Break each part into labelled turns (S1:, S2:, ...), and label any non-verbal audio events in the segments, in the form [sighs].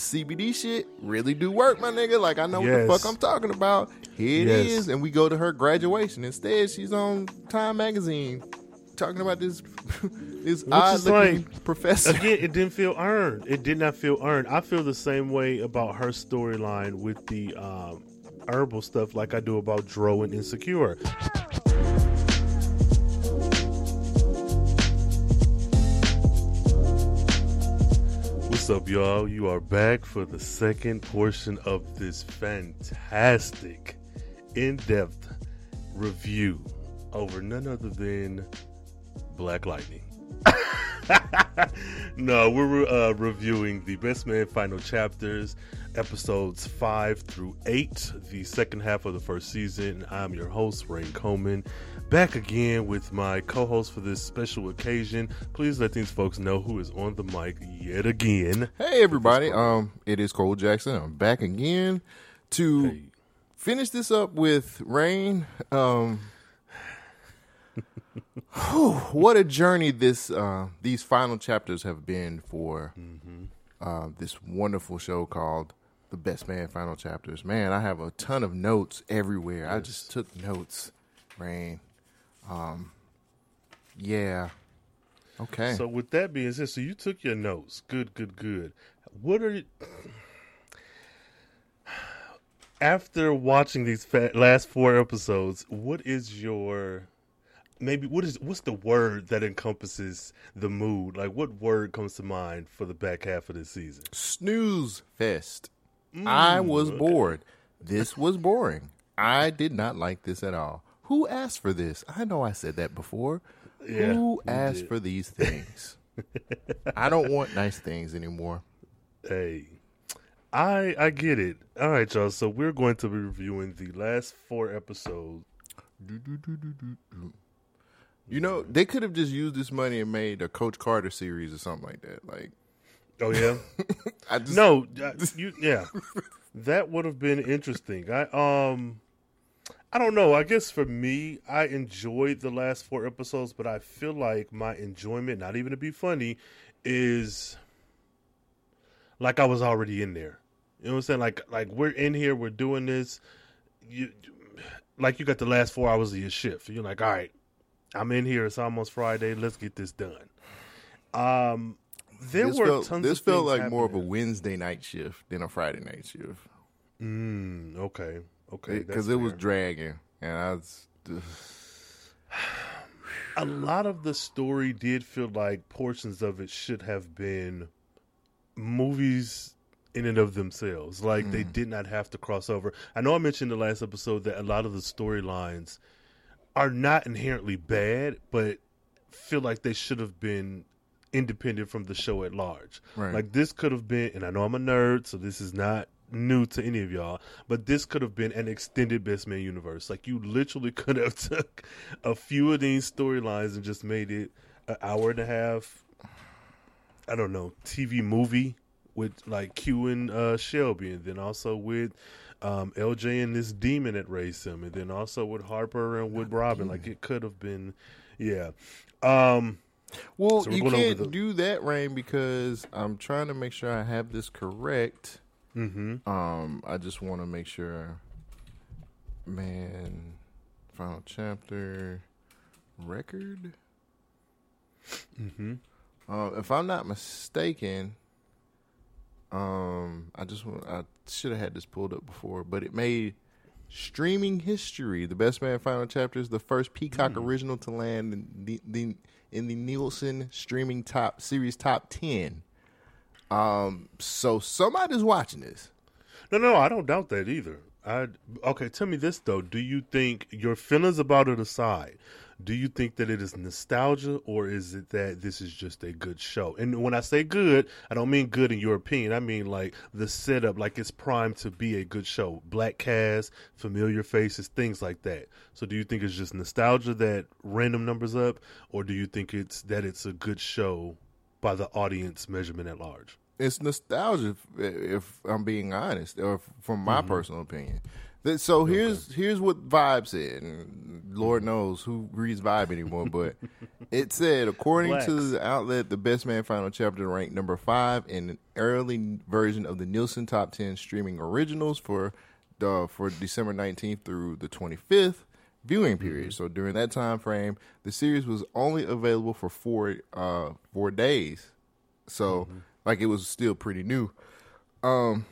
S1: CBD shit really do work, my nigga. Like I know
S2: Yes.
S1: what the fuck I'm talking about. Here it
S2: Yes.
S1: is, and we go to her graduation. Instead, she's on Time Magazine talking about this [laughs] this
S2: Which
S1: odd looking
S2: like-
S1: professor.
S2: Again, it didn't feel [laughs] earned. It did not feel earned. I feel the same way about her storyline with the um, herbal stuff, like I do about Dro and Insecure. What's up, y'all? You are back for the second portion of this fantastic, in depth review over none other than Black Lightning. [laughs] no, we're uh, reviewing the Best Man final chapters, episodes five through eight, the second half of the first season. I'm your host, Rain Coleman, back again with my co host for this special occasion. Please let these folks know who is on the mic yet again.
S1: Hey everybody, um, it is Cole Jackson. I'm back again to
S2: Hey.
S1: finish this up with Rain. Um, whew, what a journey this uh, these final chapters have been for uh, this wonderful show called The Best Man Final Chapters. Man, I have a ton of notes everywhere. I just took notes, Rain. Um, yeah. Okay.
S2: So, with that being said, so you took your notes. Good, good, good. What are you... after watching these last four episodes? What is your maybe what is what's the word that encompasses the mood? Like, what word comes to mind for the back half of this season?
S1: snooze fest. I was bored. This was boring. I did not like this at all. Who asked for this? I know I said that before.
S2: Yeah,
S1: Who asked
S2: did.
S1: for these things? I don't want nice things anymore.
S2: Hey, I I get it. All right, y'all. So we're going to be reviewing the last four episodes.
S1: You know, they could have just used this money and made a Coach Carter series or something like that. Like,
S2: Oh yeah. [laughs]
S1: I just
S2: No, uh, you yeah, that would have been interesting. I um, I don't know. I guess for me, I enjoyed the last four episodes, but I feel like my enjoyment, not even to be funny, is like I was already in there. You know what I'm saying? Like like we're in here, we're doing this. You like you got the last four hours of your shift. You're like, all right, I'm in here. It's almost Friday. Let's get this done. Um, there
S1: this
S2: were
S1: felt,
S2: tons.
S1: this felt like more of a. Wednesday night shift than a Friday night shift
S2: Mm, okay. Okay.
S1: because
S2: that's
S1: it was dragging, and I was.
S2: a lot of the story did feel like portions of it should have been movies in and of themselves. Like they mm. did not have to cross over. I know I mentioned in the last episode that a lot of the storylines are not inherently bad, but feel like they should have been independent from the show at large.
S1: Right.
S2: Like this could have been, and I know I'm a nerd, so this is not new to any of y'all, but this could have been an extended Best Man universe. Like you literally [laughs] could have took a few of these storylines and just made it an hour and a half. I don't know TV movie with like Q and uh, Shelby, and then also with um, LJ and this demon that raised him, and then also with Harper and with Robin. Like it could have been, yeah. Um,
S1: Well,
S2: So
S1: you can't
S2: the-
S1: do that, Rain, because I'm trying to make sure I have this correct.
S2: Mhm.
S1: Um, I just want to make sure, man. Final chapter record.
S2: Mhm.
S1: Uh, if I'm not mistaken, um, I just want, I should have had this pulled up before, but it made streaming history. The Best Man Final Chapter is the first Peacock original to land in the, the in the Nielsen streaming top series top ten. Um, so somebody's watching this.
S2: No, no, I don't doubt that either. I okay. Tell me this though: Do you think your feelings about it aside? Do you think that it is nostalgia, or is it that this is just a good show? And when I say good, I don't mean good in your opinion. I mean like the setup, like it's primed to be a good show. Black cast, familiar faces, things like that. So, do you think it's just nostalgia that random numbers up, or do you think it's that it's a good show by the audience measurement at large?
S1: it's nostalgia if, if I'm being honest, or from my mm-hmm. personal opinion. So here's here's what Vibe said, and Lord knows who reads Vibe anymore, [laughs] but it said according to the outlet, the Best Man Final Chapter ranked number five in an early version of the Nielsen Top Ten streaming originals for the for December nineteenth through the twenty fifth viewing period. So during that time frame, the series was only available for four uh four days. So like it was still pretty new. Um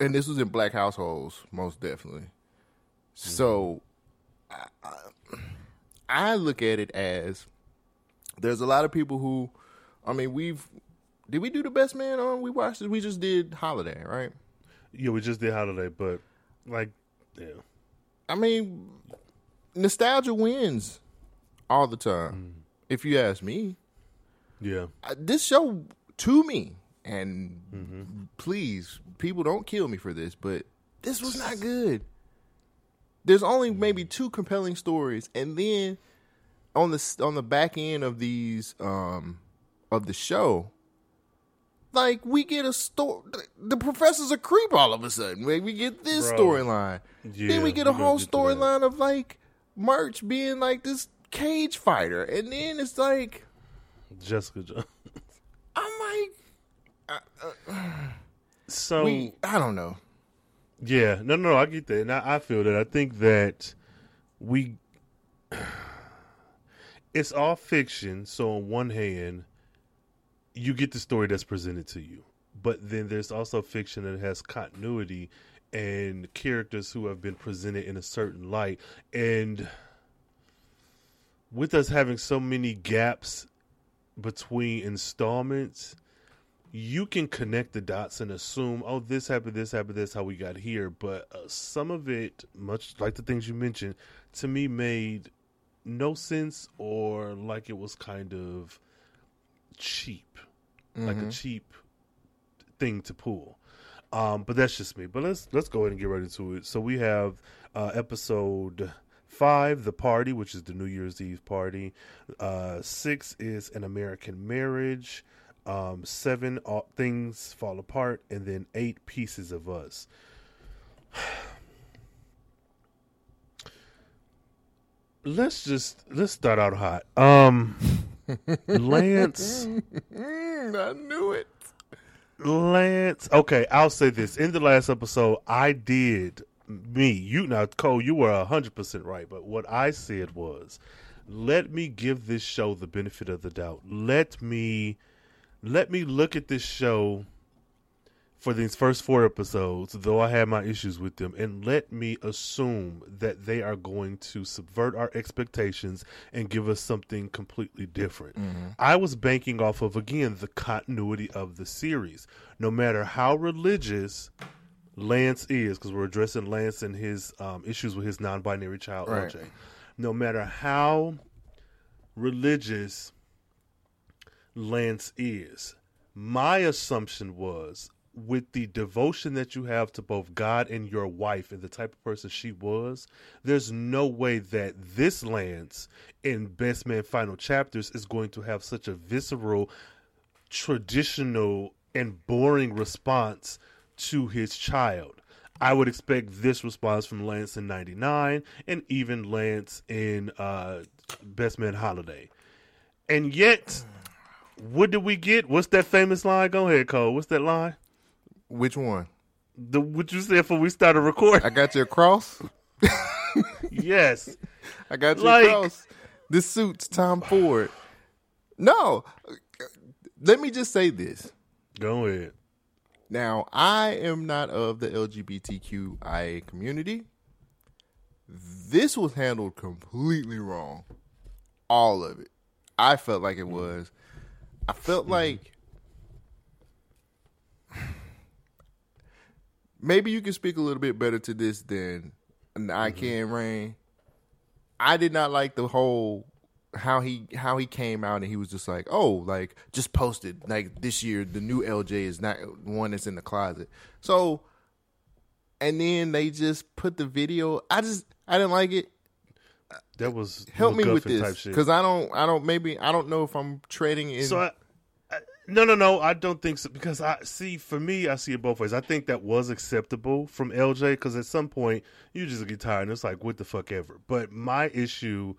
S1: and this was in black households, most definitely. So, I, I, I look at it as there's a lot of people who, I mean, we've did we do the best man on? We watched it. We just did Holiday, right?
S2: Yeah, we just did holiday, but like, yeah,
S1: I mean, nostalgia wins all the time. If you ask me,
S2: yeah,
S1: Uh, this show to me, and please, people don't kill me for this, but this was not good. There's only maybe two compelling stories, and then on the on the back end of these um of the show, like we get a story. The professor's a creep all of a sudden. We we get this storyline.
S2: Yeah,
S1: then we get a whole
S2: get to that.
S1: storyline of like Murch being like this cage fighter, and then it's like.
S2: Jessica Jones.
S1: I'm like, uh, uh,
S2: So
S1: we, I don't know.
S2: Yeah, no, no, I get that, and I, I feel that. I think that we, [sighs] it's all fiction. So on one hand, you get the story that's presented to you, but then there's also fiction that has continuity and characters who have been presented in a certain light, and with us having so many gaps between installments you can connect the dots and assume, oh, this happened, this happened, this how we got here. But uh, some of it, much like the things you mentioned, to me made no sense or like it was kind of cheap, like a cheap thing to pull. Um, but that's just me. But let's let's go ahead and get right into it. So we have uh, episode five, the party, which is the New Year's Eve party. Uh, six is an American marriage. Um, seven, all, things fall apart, and then eight pieces of us. [sighs] let's just let's start out hot. Um, Lance.
S1: Mm, I knew it.
S2: Lance. Okay, I'll say this. In the last episode, I did me. You now, Cole. You were hundred percent right. But what I said was, let me give this show the benefit of the doubt. Let me, let me look at this show for these first four episodes, though I had my issues with them, and let me assume that they are going to subvert our expectations and give us something completely different. I was banking off of, again, the continuity of the series. No matter how religious Lance is, because we're addressing Lance and his um, issues with his non binary child,
S1: Right.
S2: LJ. No matter how religious Lance is. My assumption was with the devotion that you have to both God and your wife and the type of person she was, there's no way that this Lance in Best Man Final Chapters is going to have such a visceral, traditional, and boring response to his child. I would expect this response from Lance in 99 and even Lance in uh, Best Man Holiday. And yet, what did we get? What's that famous line? Go ahead, Cole. What's that line?
S1: Which one?
S2: The what you said before we started recording?
S1: I got your cross. [laughs]
S2: yes.
S1: I got you
S2: Like-
S1: across. This suits Tom Ford. No, let me just say this.
S2: Go ahead.
S1: Now, I am not of the LGBTQIA community. This was handled completely wrong. All of it. I felt like it was. I felt like maybe you can speak a little bit better to this than an I mm-hmm. can rain. I did not like the whole how he how he came out and he was just like, oh, like just posted like this year the new LJ is not one that's in the closet. So, and then they just put the video. I just I didn't like it.
S2: That was
S1: Help me with this because I don't I don't maybe I don't know if I'm trading in.
S2: So I, No, no, no. I don't think so because I see. For me, I see it both ways. I think that was acceptable from LJ because at some point you just get tired and it's like, what the fuck ever. But my issue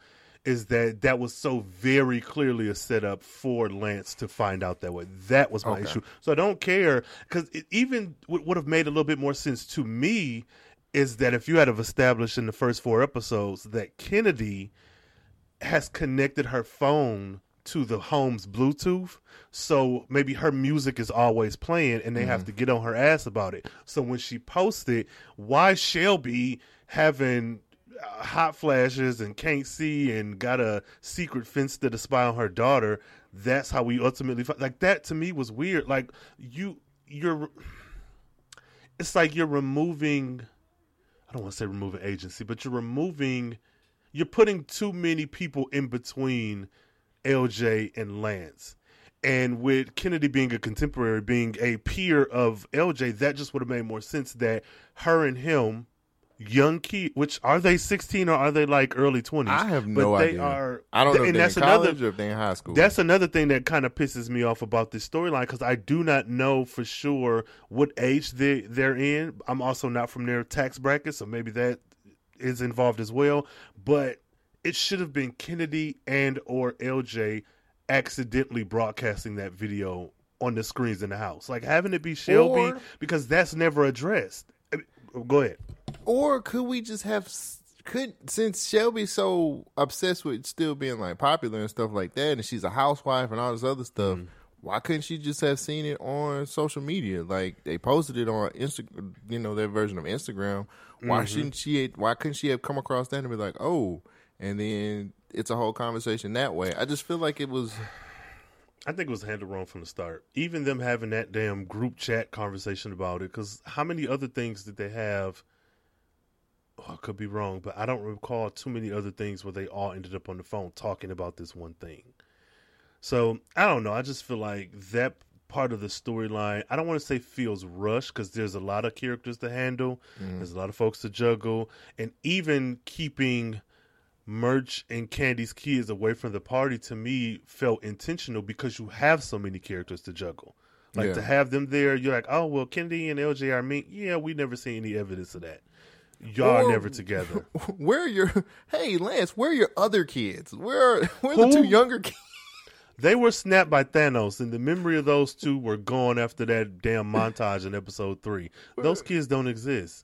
S2: is that that was so very clearly a setup for Lance to find out that way. That was my
S1: Okay.
S2: issue. So I don't care because it even would would have made a little bit more sense to me is that if you had have established in the first four episodes that Kennedy has connected her phone to the home's Bluetooth, so maybe her music is always playing, and they have to get on her ass about it. So when she posted, why Shelby having uh, hot flashes and can't see and got a secret fence to spy on her daughter? That's how we ultimately like that. To me, was weird. Like you, you're. It's like you're removing. I don't want to say removing agency, but you're removing you're putting too many people in between LJ and Lance. And with Kennedy being a contemporary, being a peer of LJ, that just would have made more sense that her and him, young kid, which are they 16 or are they like early 20s?
S1: I have
S2: but
S1: no
S2: they
S1: idea.
S2: Are,
S1: I don't know if
S2: and
S1: they're
S2: that's
S1: in
S2: another
S1: or if they're in high school.
S2: that's another thing that kind of pisses me off about this storyline because I do not know for sure what age they they're in. I'm also not from their tax bracket, so maybe that is involved as well. But it should have been Kennedy and or LJ accidentally broadcasting that video on the screens in the house, like having it be Shelby
S1: Or-
S2: because that's never addressed. I mean, Go ahead.
S1: Or could we just have could since Shelby's so obsessed with still being like popular and stuff like that, and she's a housewife and all this other stuff. Mm-hmm. Why couldn't she just have seen it on social media? Like they posted it on Instagram, you know, their version of Instagram. Why mm-hmm. shouldn't she? Why couldn't she have come across that and be like, oh, and then it's a whole conversation that way? I just feel like it was.
S2: I think it was handled wrong from the start. Even them having that damn group chat conversation about it, because how many other things did they have? Oh, I could be wrong, but I don't recall too many other things where they all ended up on the phone talking about this one thing. So I don't know. I just feel like that part of the storyline. I don't want to say feels rushed because there's a lot of characters to handle. Mm-hmm. There's a lot of folks to juggle, and even keeping Murch and Candy's kids away from the party to me felt intentional because you have so many characters to juggle. Like
S1: Yeah.
S2: to have them there, you're like, oh well, Kennedy and LJ are me. Yeah, we never seen any evidence of that. Y'all
S1: Or-
S2: never together. [laughs]
S1: Where are your? Hey, Lance, where are your other kids? Where are, [laughs] where are the two younger kids?
S2: They were snapped by Thanos, and the memory of those two were gone after that damn montage in episode three. Those kids don't exist.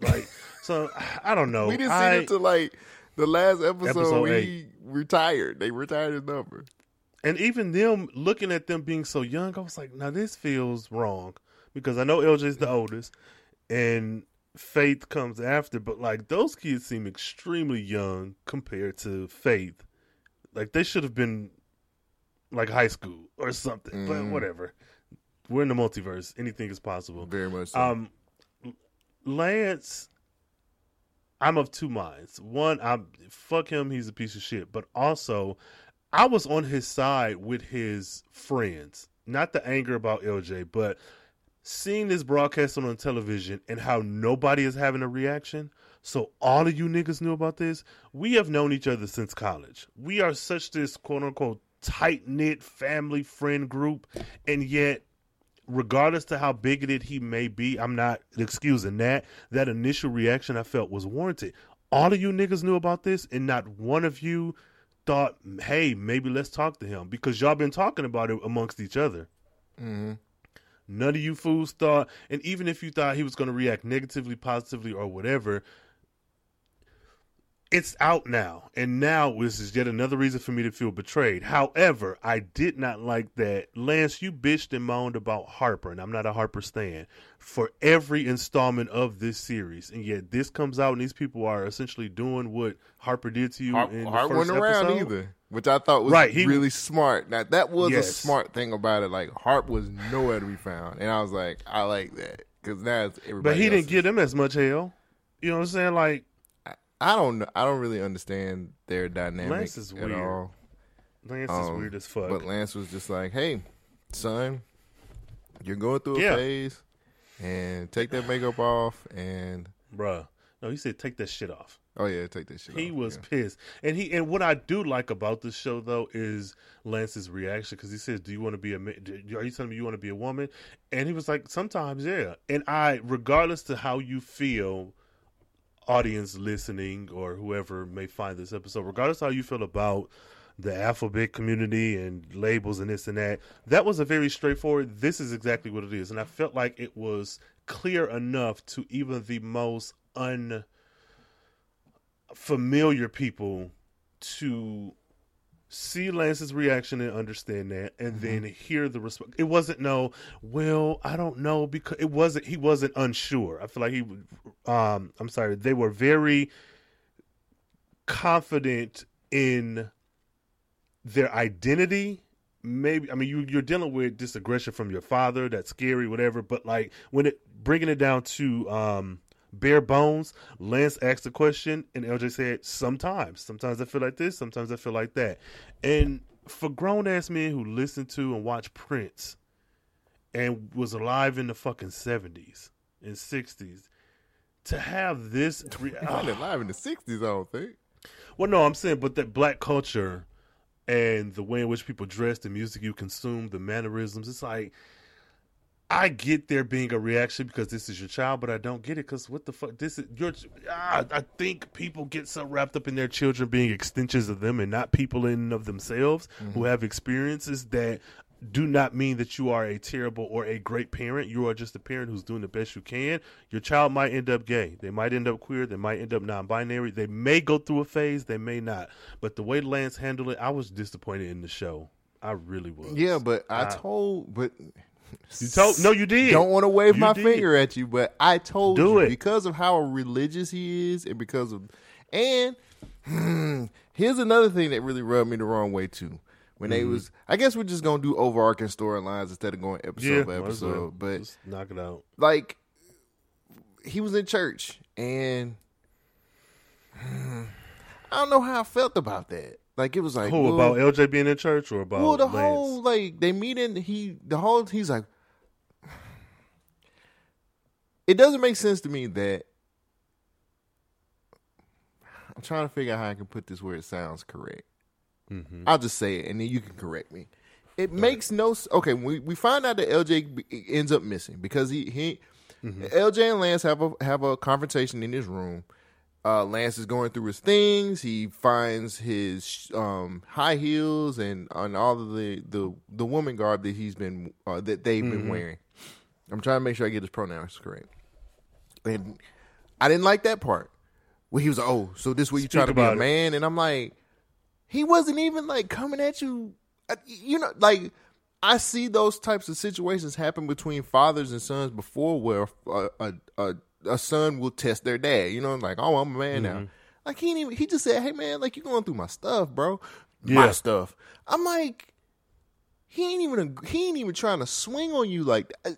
S2: Like, so I don't [laughs] know.
S1: We didn't see it until like the last episode.
S2: Episode
S1: we
S2: eight.
S1: retired. They retired his number.
S2: And even them looking at them being so young, I was like, now this feels wrong because I know LJ's the oldest and Faith comes after, but like those kids seem extremely young compared to Faith. Like they should have been like high school or something, but
S1: Mhm.
S2: whatever. We're in the multiverse. Anything is possible.
S1: Very much. So.
S2: Um, Lance, I'm of two minds. One, I'm fuck him, he's a piece of shit. But also, I was on his side with his friends. Not the anger about LJ, but seeing this broadcast on television and how nobody is having a reaction. So all of you niggas knew about this. We have known each other since college. We are such this quote unquote tight knit family friend group, and yet regardless to how bigoted he may be, I'm not excusing that. That initial reaction I felt was warranted. All of you niggas knew about this, and not one of you thought, hey, maybe let's talk to him because y'all been talking about it amongst each other.
S1: hmm
S2: None of you fools thought, and even if you thought he was going to react negatively, positively, or whatever, it's out now. And now this is yet another reason for me to feel betrayed. However, I did not like that. Lance, you bitched and moaned about Harper, and I'm not a Harper stan, for every installment of this series. And yet this comes out, and these people are essentially doing what Harper did to you
S1: Hart,
S2: in the first
S1: wasn't around
S2: episode.
S1: either, which I thought was
S2: Right, he-
S1: really smart. Now that was a smart thing about it. Like Hart was nowhere to be found, and I was like, I like that because now it's everybody.
S2: But he didn't
S1: else's.
S2: give them as much hell. You know what I'm saying? Like,
S1: I don't know. I don't really understand their dynamic
S2: Lance is
S1: at
S2: weird.
S1: all.
S2: Lance is
S1: Um,
S2: weird as fuck.
S1: But Lance was just like, "Hey, son, you're going through a
S2: Yeah.
S1: phase, and take that makeup off." And
S2: Bruh. No, he said take that shit off.
S1: Oh yeah, take that shit. Off.
S2: He
S1: off,
S2: was
S1: yeah.
S2: pissed, and he and what I do like about this show though is Lance's reaction because he says, "Do you want to be a? Are you telling me you want to be a woman?" And he was like, "Sometimes, yeah." And I, regardless to how you feel, audience listening or whoever may find this episode, regardless how you feel about the alphabet community and labels and this and that, that was a very straightforward. This is exactly what it is, and I felt like it was clear enough to even the most unfamiliar people to see Lance's reaction and understand that, and then hear the response. It wasn't no, well, I don't know because it wasn't. He wasn't unsure. I feel like he. would- Um, I'm sorry. They were very confident in their identity. Maybe I mean you you're dealing with this aggression from your father. That's scary, whatever. But like when it bringing it down to um bare bones, Lance asked the question, and LJ said, "Sometimes, sometimes I feel like this, sometimes I feel like that." And for grown ass men who listen to and watch Prince, and was alive in the fucking seventies and sixties, to have this, [laughs] re-
S1: He wasn't ah. alive in the '60s, I don't think.
S2: well, no, I'm saying, but that black culture and the way in which people dress, the music you consume, the mannerisms, it's like I get there being a reaction because this is your child, but I don't get it because what the fuck? This is your. Ah, I think people get so wrapped up in their children being extensions of them and not people in and of themselves who have experiences that do not mean that you are a terrible or a great parent. You are just a parent who's doing the best you can. Your child might end up gay. They might end up queer. They might end up non-binary. They may go through a phase. They may not. But the way Lance handled it, I was disappointed in the show. I really was.
S1: Yeah, but I
S2: I-
S1: told, but
S2: You told? No, you did.
S1: Don't want to wave
S2: You
S1: my
S2: did.
S1: finger at you, but I told
S2: Do
S1: you
S2: it.
S1: because of how religious he is, and because of, and hmm, here's another thing that really rubbed me the wrong way too. When they
S2: Mm-hmm.
S1: was, I guess we're just gonna do overarching storylines instead of going episode
S2: Yeah,
S1: by
S2: might well.
S1: episode. But
S2: Just knock it out.
S1: like, he was in church, and hmm, I don't know how I felt about that. Like it was like
S2: Who
S1: well,
S2: about LJ being in church or about
S1: well, the
S2: Lance?
S1: whole like they meet in he the whole he's like it doesn't make sense to me that I'm trying to figure out how I can put this where it sounds correct.
S2: Mm-hmm.
S1: I'll just say it and then you can correct me. It makes no okay. We we find out that LJ ends up missing because he he
S2: Mm-hmm.
S1: LJ and Lance have a have a confrontation in his room. Uh, Lance is going through his things. He finds his um, high heels and on all of the, the the woman garb that he's been uh, that they've been
S2: Mm-hmm.
S1: wearing. I'm trying to make sure I get his pronouns correct. And I didn't like that part where he was like, "Oh, so this way you trying to be a
S2: it.
S1: man?" And I'm like, he wasn't even like coming at you. uh, You know, like I see those types of situations happen between fathers and sons before, where a a, a, a son will test their dad. You know, like, "Oh, I'm a man
S2: Mm-hmm.
S1: now." Like he didn't even. He just said, "Hey, man, like you going through my stuff, bro. My stuff." I'm like, he ain't even. He ain't even trying to swing on you like that.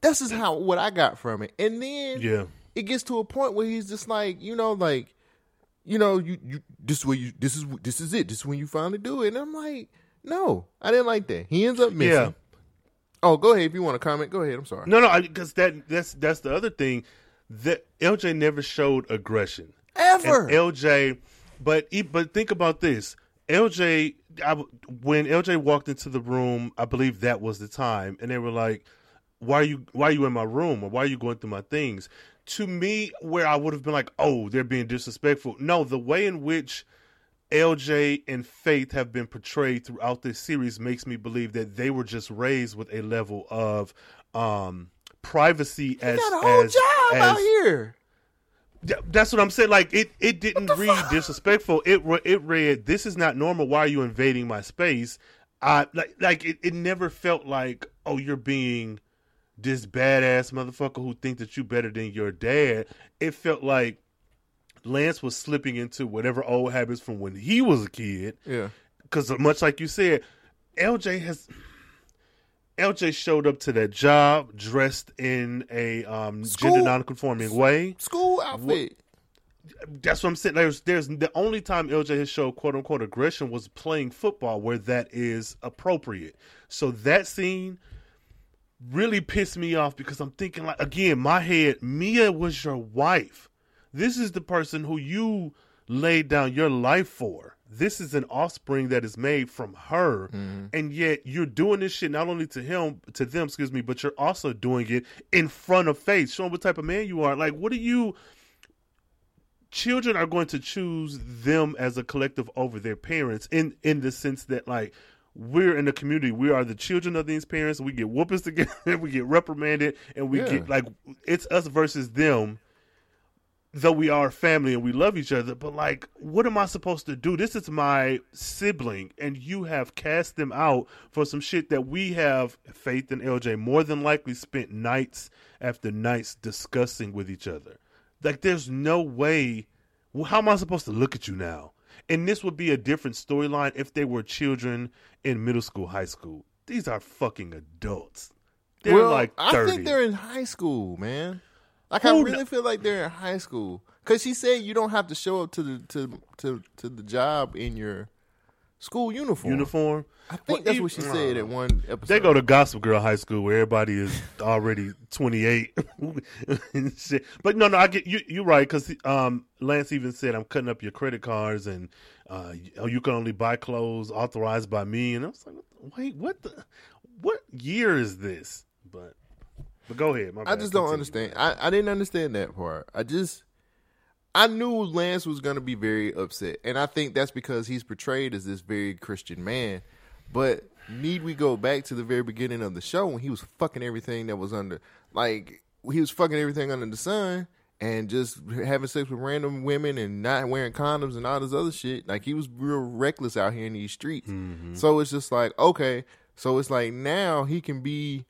S1: This is how what I got from it, and then
S2: Yeah.
S1: it gets to a point where he's just like, you know, like, you know, you, you this is where you this is this is it. This is when you finally do it. And I'm like, no, I didn't like that. He ends up missing.
S2: Yeah.
S1: Oh, go ahead if you want to comment. Go ahead. I'm sorry.
S2: No, no, because that that's that's the other thing. That LJ never showed aggression.
S1: Ever.
S2: And LJ, but e- but think about this. LJ, I, when LJ walked into the room, I believe that was the time, and they were like, "Why are you Why are you in my room? Or why are you going through my things?" To me, where I would have been like, "Oh, they're being disrespectful." No, the way in which LJ and Faith have been portrayed throughout this series makes me believe that they were just raised with a level of um privacy as
S1: got a whole
S2: as,
S1: job out
S2: as-
S1: here.
S2: Th- That's what I'm saying. Like it, it didn't read disrespectful. It, re- it read, "This is not normal. Why are you invading my space?" I like, like it, it never felt like, "Oh, you're being this badass motherfucker who think that you better than your dad." It felt like Lance was slipping into whatever old habits from when he was a kid.
S1: Yeah.
S2: Because much like you said, LJ has LJ showed up to that job dressed in a um, gender
S1: School-
S2: nonconforming way
S1: School outfit.
S2: that's what I'm saying. There's, there's the only time LJ has showed quote unquote aggression was playing football, where that is appropriate. So that scene really pissed me off because I'm thinking like again, my head, Mia was your wife. This is the person who you laid down your life for. This is an offspring that is made from her,
S1: Mm-hmm.
S2: and yet you're doing this shit not only to him, to them, excuse me, but you're also doing it in front of Faith, showing what type of man you are. Like, what are you? Children are going to choose them as a collective over their parents, in in the sense that like we're in the community, we are the children of these parents. We get whoopings [laughs] together, we get reprimanded, and we
S1: Yeah.
S2: get like it's us versus them though we are family and we love each other, but like, what am I supposed to do? This is my sibling, and you have cast them out for some shit that we have, Faith and LJ, more than likely spent nights after nights discussing with each other. Like, there's no way. How am I supposed to look at you now? And this would be a different storyline if they were children in middle school, high school. These are fucking adults. They're
S1: well,
S2: like
S1: I think they're in high school, man. Like I really
S2: kn-
S1: feel like they're in high school because she said you don't have to show up to the to to to the job in your school uniform.
S2: uniform.
S1: I think
S2: Well,
S1: that's what she said at one episode.
S2: They go to Gospel Girl High School where everybody is already 28 [laughs] shit. But no, no, I get you. You're right because um, Lance even said I'm cutting up your credit cards and uh, you- you can only buy clothes authorized by me. And I was like, wait, what the? What year is this? But but go ahead. My
S1: I just don't
S2: Continue.
S1: understand. I, I didn't understand that part. I just I knew Lance was gonna be very upset, and I think that's because he's portrayed as this very Christian man. But need we go back to the very beginning of the show when he was fucking everything that was under, like he was fucking everything under the sun, and just having sex with random women and not wearing condoms and all this other shit. Like he was real reckless out here in these streets. Mm-hmm. So it's just like okay, so it's like now he can be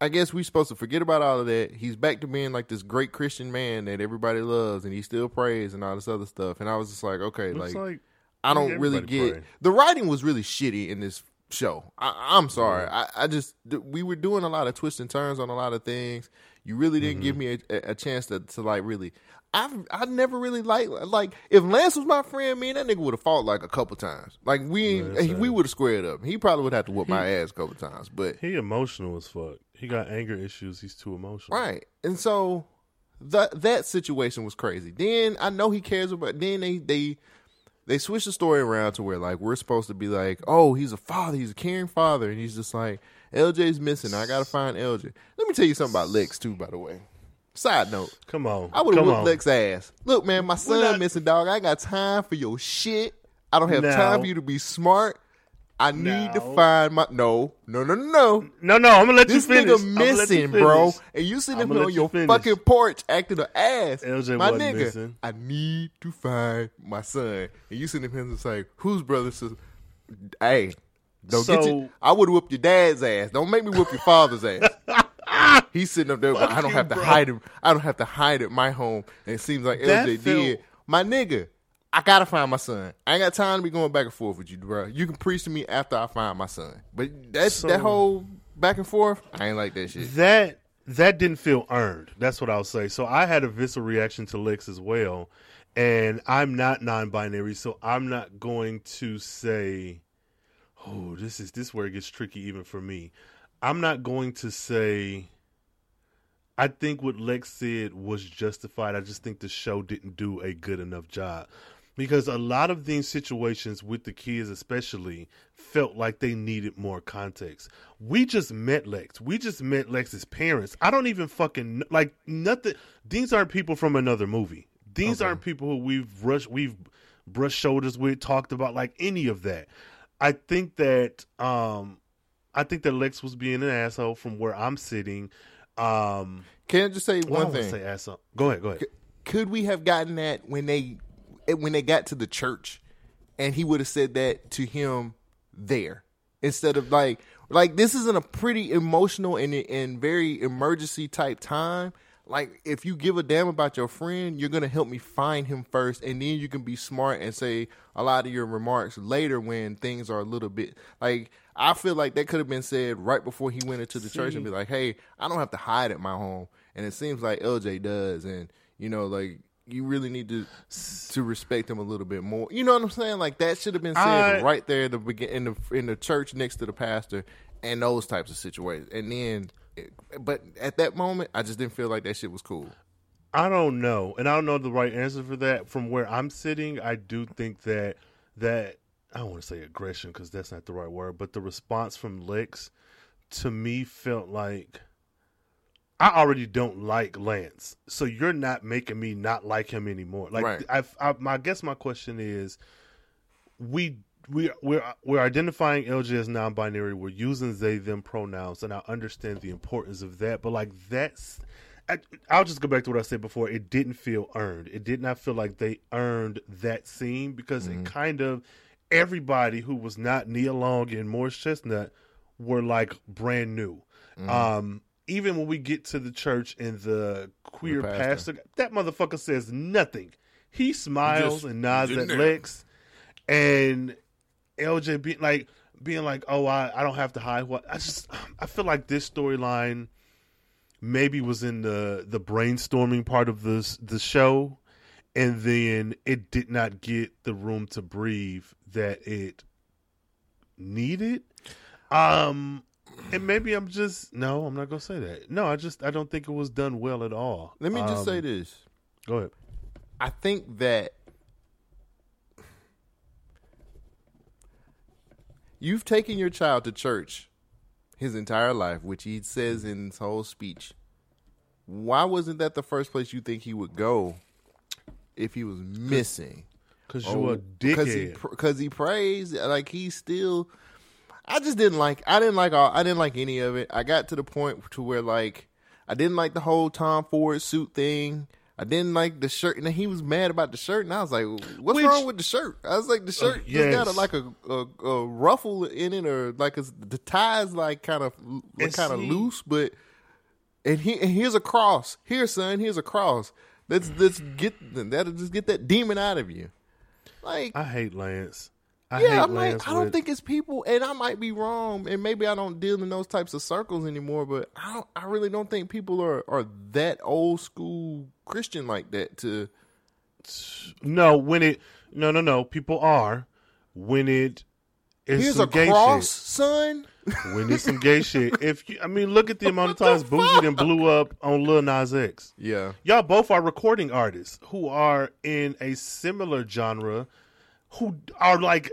S1: I guess we're supposed to forget about all of that. He's back to being like this great Christian man that everybody loves, and he still prays and all this other stuff. And I was just like, okay, like,
S2: like
S1: I don't really get
S2: pray.
S1: the writing was really shitty in this show. I, I'm sorry. I, I just th- we were doing a lot of twists and turns on a lot of things. You really didn't give me
S2: Mm-hmm.
S1: a, a, chance to, to like really. I've I never really like like if Lance was my friend, me and that nigga would have fought like a couple times. Like we ain't-
S2: Lance,
S1: we would have squared up. He probably would have to whoop my ass a couple times, but
S2: he emotional as fuck. He got anger issues. He's too emotional.
S1: Right. And so that that situation was crazy. Then I know he cares about then they they they switched the story around to where like we're supposed to be like, oh, he's a father, he's a caring father, and he's just like, LJ's missing. I gotta find LJ. Let me tell you something about Lex too, by the way. Side note.
S2: Come on.
S1: I would have
S2: Come
S1: whooped
S2: on.
S1: Lex ass. Look, man, my son
S2: not-
S1: missing, dog. I ain't got time for your shit. I don't have
S2: Now-
S1: time for you to be smart. I need to find my no, no, no, no, no.
S2: No, no, I'm gonna let
S1: This
S2: you finish.
S1: nigga
S2: let you
S1: missing, bro, and you sitting up on
S2: you
S1: your
S2: finish.
S1: fucking porch acting an ass.
S2: LJ
S1: my nigga,
S2: missing.
S1: I need to find my son, and you sitting up here and like, whose brother? Sister? Hey, don't get
S2: So-
S1: you. I would whoop your dad's ass. Don't make me whoop your father's ass. [laughs] He's sitting up there.
S2: Fuck
S1: I don't
S2: you,
S1: have to
S2: bro.
S1: hide him. I don't have to hide at my home. And it seems like
S2: That
S1: LJ
S2: felt-
S1: did. My nigga, I gotta find my son. I ain't got time to be going back and forth with you, bro. You can preach to me after I find my son. But that's
S2: So-
S1: that whole back and forth. I ain't like that shit.
S2: that that didn't feel earned. That's what I'll say. So I had a visceral reaction to Lex as well, and I'm not non-binary, so I'm not going to say, "Oh, this is this where it gets tricky even for me." I'm not going to say. I think what Lex said was justified. I just think the show didn't do a good enough job. Because a lot of these situations with the kids, especially, felt like they needed more context. We just met Lex. We just met Lex's parents. I don't even fucking like nothing. These aren't people from another movie. These aren't people who we've rushed, we've brushed shoulders with, talked about like any of that. I think that um, I think that Lex was being an asshole from where I'm sitting. Um,
S1: Can I just say
S2: well,
S1: one
S2: don't
S1: thing?
S2: Say asshole. Go ahead. Go ahead.
S1: Could we have gotten that when they when they got to the church, and he would have said that to him there instead of like like this isn't a pretty emotional and and very emergency type time. Like if you give a damn about your friend, you're gonna help me find him first, and then you can be smart and say a lot of your remarks later when things are a little bit like. I feel like that could have been said right before he went into the church and be like, "Hey, I don't have to hide at my home," and it seems like LJ does, and you know, like you really need to to respect him a little bit more. You know what I'm saying? Like that should have been said
S2: I-
S1: right there at the begin in the in the church next to the pastor and those types of situations. And then, eh, but at that moment, I just didn't feel like that shit was cool.
S2: I don't know, and I don't know the right answer for that. From where I'm sitting, I do think that that I don't want to say aggression because that's not the right word, but the response from Lex to me felt like I already don't like Lance, so you're not making me not like him anymore. Like
S1: Right.
S2: I, I, my I guess my question is, we we we're we're identifying LJ as non-binary. We're using they them pronouns, and I understand the importance of that. But like that's, I, I'll just go back to what I said before. It didn't feel earned. It did not feel like they earned that scene because it kind of everybody who was not Nia Long and Morris Chestnut were like brand new. Um, even when we get to the church and the queer
S1: The
S2: pastor.
S1: pastor.
S2: that motherfucker says nothing. He smiles
S1: just
S2: and nods at
S1: there.
S2: Lex, and LJ being like being like, "Oh, I, I don't have to hide what." I just I feel like this storyline maybe was in the the brainstorming part of this the show, and then it did not get the room to breathe that it needed. Um, and maybe I'm just no, I'm not gonna say that. No, I just I don't think it was done well at all.
S1: Let me just
S2: Um,
S1: say this.
S2: Go ahead.
S1: I think that you've taken your child to church his entire life, which he says in his whole speech. Why wasn't that the first place you think he would go if he was missing?
S2: Because
S1: Oh,
S2: you're a
S1: because he
S2: dickhead.
S1: because he prays like he's still. I just didn't like. I didn't like all. I didn't like any of it. I got to the point to where like I didn't like the whole Tom Ford suit thing. I didn't like the shirt, and he was mad about the shirt, and I was like, "What's
S2: Which- Uh,
S1: wrong with the shirt?" I was like, "The shirt just got a, like a, a a ruffle in it, or like it's, the ties like kind of
S2: And
S1: kind of loose, but." And, he, and here's a cross. Here, son. Here's a cross. Let's let's get that'll just get that demon out of you. Like
S2: I hate Lance. I
S1: yeah,
S2: hate
S1: I'm like, I don't
S2: with-
S1: think it's people, and I might be wrong, and maybe I don't deal in those types of circles anymore. But I don't, I really don't think people are are that old school Christian like that. To
S2: No, when it no no no, people are when it is
S1: here's
S2: some
S1: a
S2: gay
S1: cross,
S2: shit.
S1: son.
S2: When it's some gay shit. [laughs] If you, I mean, look at the amount of times Boosie then blew up on Lil Nas X.
S1: Yeah,
S2: Y'all both are recording artists who are in a similar genre, who are like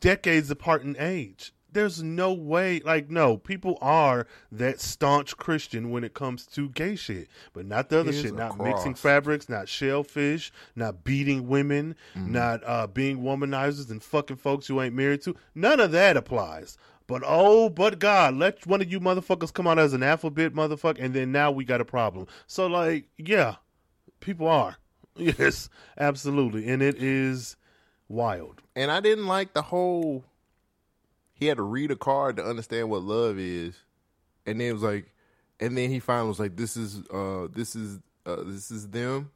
S2: decades apart in age. There's no way, like, no, people are that staunch Christian when it comes to gay shit, but not the other
S1: Here's
S2: shit. Not mixing fabrics, not shellfish, not beating women,
S1: Mm-hmm.
S2: not uh, being womanizers and fucking folks you ain't married to. None of that applies. But oh, but God, let one of you motherfuckers come out as an alphabet motherfucker, and then now we got a problem. So, like, yeah, people are. [laughs] Yes, absolutely. And it is wild.
S1: and I didn't like the whole. He had to read a card to understand what love is, and then it was like, and then he finally was like, "This is, uh, this is, uh, this is them."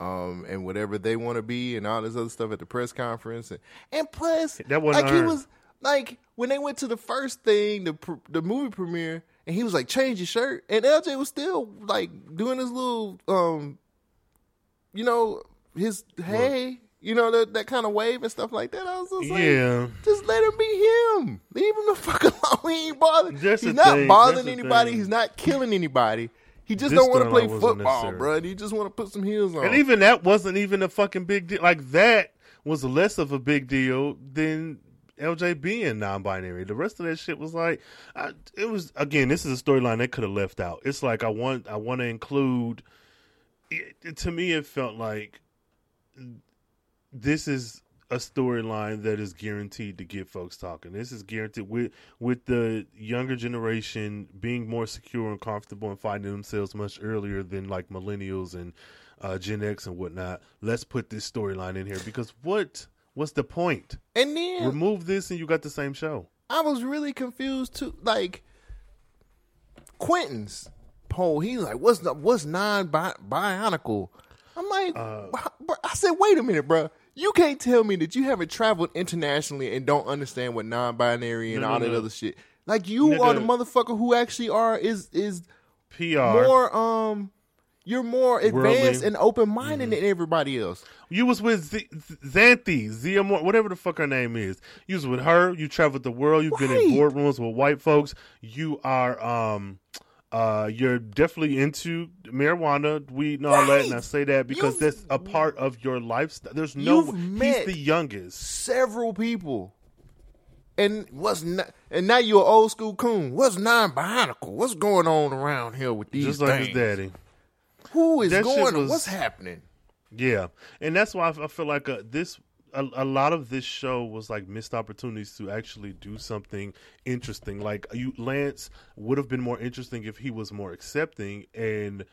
S1: um, and whatever they want to be, and all this other stuff at the press conference, and, and plus,
S2: That wasn't
S1: like he was like when they went to the first thing, the pr- the movie premiere, and he was like, "Change your shirt," and LJ was still like doing his little, um, you know, his hey, you know, that that kind of wave and stuff like that. I was just like,
S2: Yeah.
S1: just let him be him. Leave him the [laughs] fuck alone. He ain't bothering.
S2: That's
S1: He's not
S2: thing.
S1: bothering
S2: That's
S1: anybody. He's not killing anybody. He just
S2: This
S1: don't want to play football, bro. He just want to put some heels on.
S2: And even that wasn't even a fucking big deal. Like that was less of a big deal than LJ being non-binary. The rest of that shit was like, I, it was again. This is a storyline they could have left out. It's like I want, I want to include. It, it- to me, it felt like this is a storyline that is guaranteed to get folks talking. This is guaranteed with with the younger generation being more secure and comfortable and finding themselves much earlier than like millennials and uh, Gen X and whatnot. Let's put this storyline in here because what what's the point?
S1: and then
S2: Remove this and you got the same show.
S1: I was really confused too. Like Quentin's poll, he's like, "What's the, what's non bionical?" I'm like,
S2: Uh,
S1: I said, "Wait a minute, bro. You can't tell me that you haven't traveled internationally and don't understand what non-binary and
S2: No, no,
S1: all that
S2: no.
S1: other shit. Like you
S2: Nigga.
S1: are the motherfucker who actually are is is
S2: PR.
S1: more um." You're more advanced
S2: Worldly. Mm-hmm.
S1: and open minded than everybody else.
S2: You was with Z- Xanthi, Zia Moore, whatever the fuck her name is. You was with her. You traveled the world. You've been in boardrooms with white folks. You are um Uh, you're definitely into marijuana, weed, and all that, and I say that because
S1: You've-
S2: that's a part of your lifestyle. There's no, he's the youngest.
S1: several people. And what's not, and now you're an old school coon. What's non-bionical? What's going on around here with these
S2: Just like
S1: things?
S2: his daddy.
S1: Who is
S2: That
S1: going?
S2: was-
S1: What's happening?
S2: Yeah, and that's why I feel like uh, this a, a lot of this show was like missed opportunities to actually do something interesting. Like you, Lance would have been more interesting if he was more accepting and,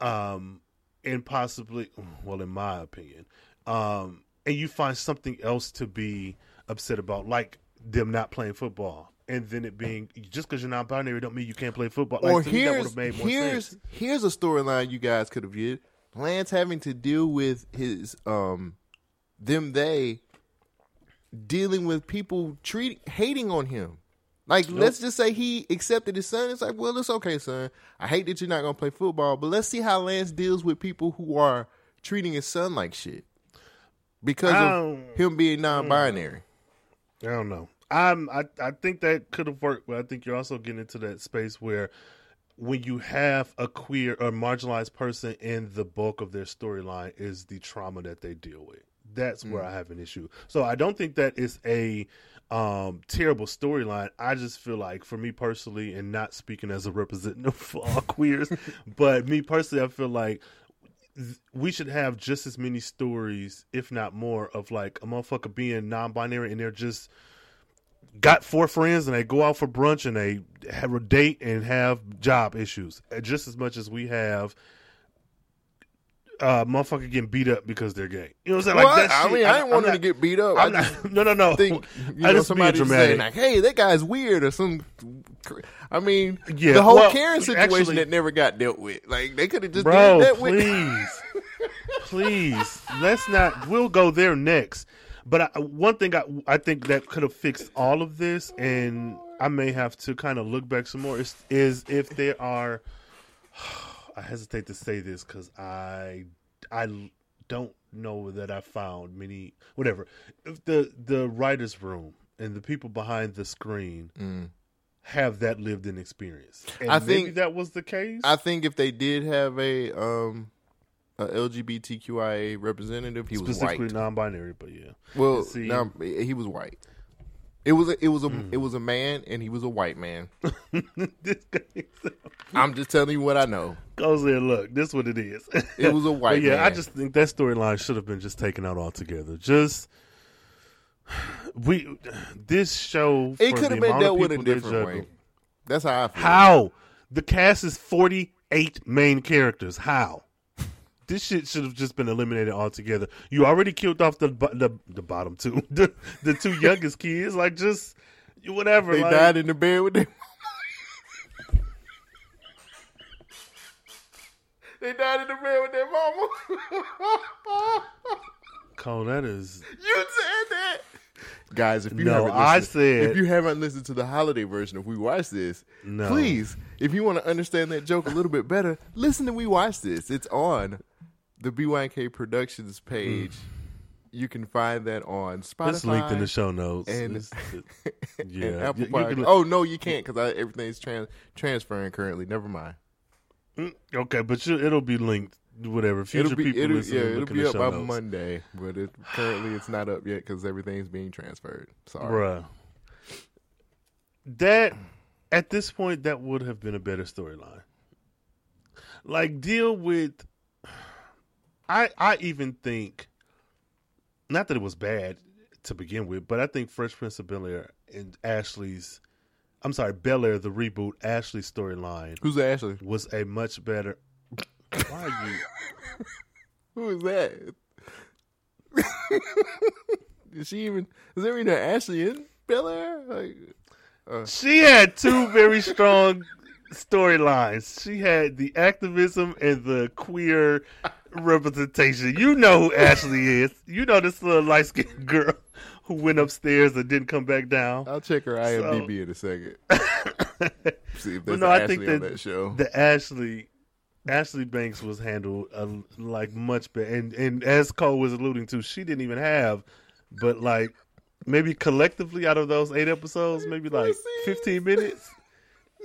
S2: um, and possibly, well, in my opinion, um, and you find something else to be upset about, like them not playing football. And then it being just because you're not binary don't mean you can't play football. Like,
S1: or
S2: to me, that would
S1: here's
S2: have made more
S1: here's
S2: sense.
S1: here's a storyline you guys could have viewed. Lance having to deal with his um them they dealing with people treating hating on him. Like let's just say he accepted his son. It's like, well, it's okay, son. I hate that you're not gonna play football, but let's see how Lance deals with people who are treating his son like shit because of
S2: um,
S1: him being non-binary.
S2: I don't know. I'm I I think that could have worked, but I think you're also getting into that space where when you have a queer or marginalized person in the bulk of their storyline is the trauma that they deal with. That's where I have an issue. So I don't think that is a um, terrible storyline. I just feel like, for me personally, and not speaking as a representative [laughs] for all queers, [laughs] but me personally, I feel like th- we should have just as many stories, if not more, of like a motherfucker being non-binary and they're just got four friends and they go out for brunch and they have a date and have job issues just as much as we have uh motherfucker getting beat up because they're gay. You know what I'm saying?
S1: Well,
S2: Like that
S1: I
S2: shit,
S1: mean, I didn't
S2: I'm
S1: want
S2: not-
S1: to get beat up.
S2: I'm
S1: I
S2: not, [laughs] no, no, no.
S1: think [laughs] you
S2: I
S1: know somebody saying like, "Hey, that guy's weird" or some. I mean,
S2: Yeah,
S1: the whole
S2: well,
S1: Karen situation
S2: actually-
S1: that never got dealt with. Like they could have just
S2: Bro,
S1: that with.
S2: please, [laughs] please, let's not. We'll go there next. But I, one thing I, I think that could have fixed all of this, and I may have to kind of look back some more, is, is if there are. I hesitate to say this because I I don't know that I found many whatever. If the the writers' room and the people behind the screen have that lived in experience, and
S1: Mm. I think-
S2: that was the case.
S1: I think if they did have a um a LGBTQIA representative, he was
S2: specifically
S1: white.
S2: non-binary, but yeah.
S1: Well,
S2: See-
S1: no, he was white. It was a, it was a
S2: Hmm.
S1: it was a man, and he was a white man. [laughs] I'm just telling you what I know.
S2: goes there. Look, this what it is.
S1: It was a
S2: But
S1: white
S2: yeah,
S1: man.
S2: I just think that storyline should have been just taken out altogether. Just we this show.
S1: it could have been dealt with a different way. That's how I feel.
S2: How the cast is forty eight main characters. How this shit should have just been eliminated altogether. You already killed off the the, the bottom two, [laughs] the, the two youngest kids. Like just whatever.
S1: They
S2: like,
S1: died in the bed with them. [laughs] they died in the bed with their mama.
S2: Cole, that is
S1: you said that, [laughs] guys. If you
S2: No,
S1: haven't
S2: I
S1: listened-
S2: said-
S1: if you haven't listened to the holiday version of We Watch This,
S2: No.
S1: please, if you want to understand that joke a little bit better, listen to We Watch This. It's on the BYK Productions page. You can find that on Spotify.
S2: It's linked in the show notes.
S1: and-
S2: It's- it- [laughs] yeah,
S1: and Apple Podcast. oh no, you can't because everything's trans- transferring currently. Never mind.
S2: mm, okay, but you, it'll be linked. Whatever future
S1: it'll be
S2: people
S1: it'll,
S2: listen
S1: yeah, it'll be up by
S2: notes.
S1: Monday, but it, currently it's not up yet because everything's being transferred. Sorry.
S2: Bruh. That at this point, that would have been a better storyline. Like deal with. I I even think, not that it was bad to begin with, but I think Fresh Prince of Bel Air and Ashley's, I'm sorry, Bel Air the reboot Ashley storyline
S1: Who's Ashley?
S2: was a much better. Why are you? [laughs]
S1: Who is that? [laughs] is she even? Is there even an Ashley in Bel Air? Like, uh.
S2: She had two very strong storylines. She had the activism and the queer representation. You know who Ashley is. You know this little light skinned girl who went upstairs and didn't come back down.
S1: I'll check her IMDb in a second. [laughs] See if there's
S2: no,
S1: an
S2: I
S1: Ashley
S2: think
S1: on
S2: that
S1: that show.
S2: the Ashley Ashley Banks was handled uh, like much better, and and as Cole was alluding to, she didn't even have, but like maybe collectively out of those eight episodes, maybe like fifteen minutes.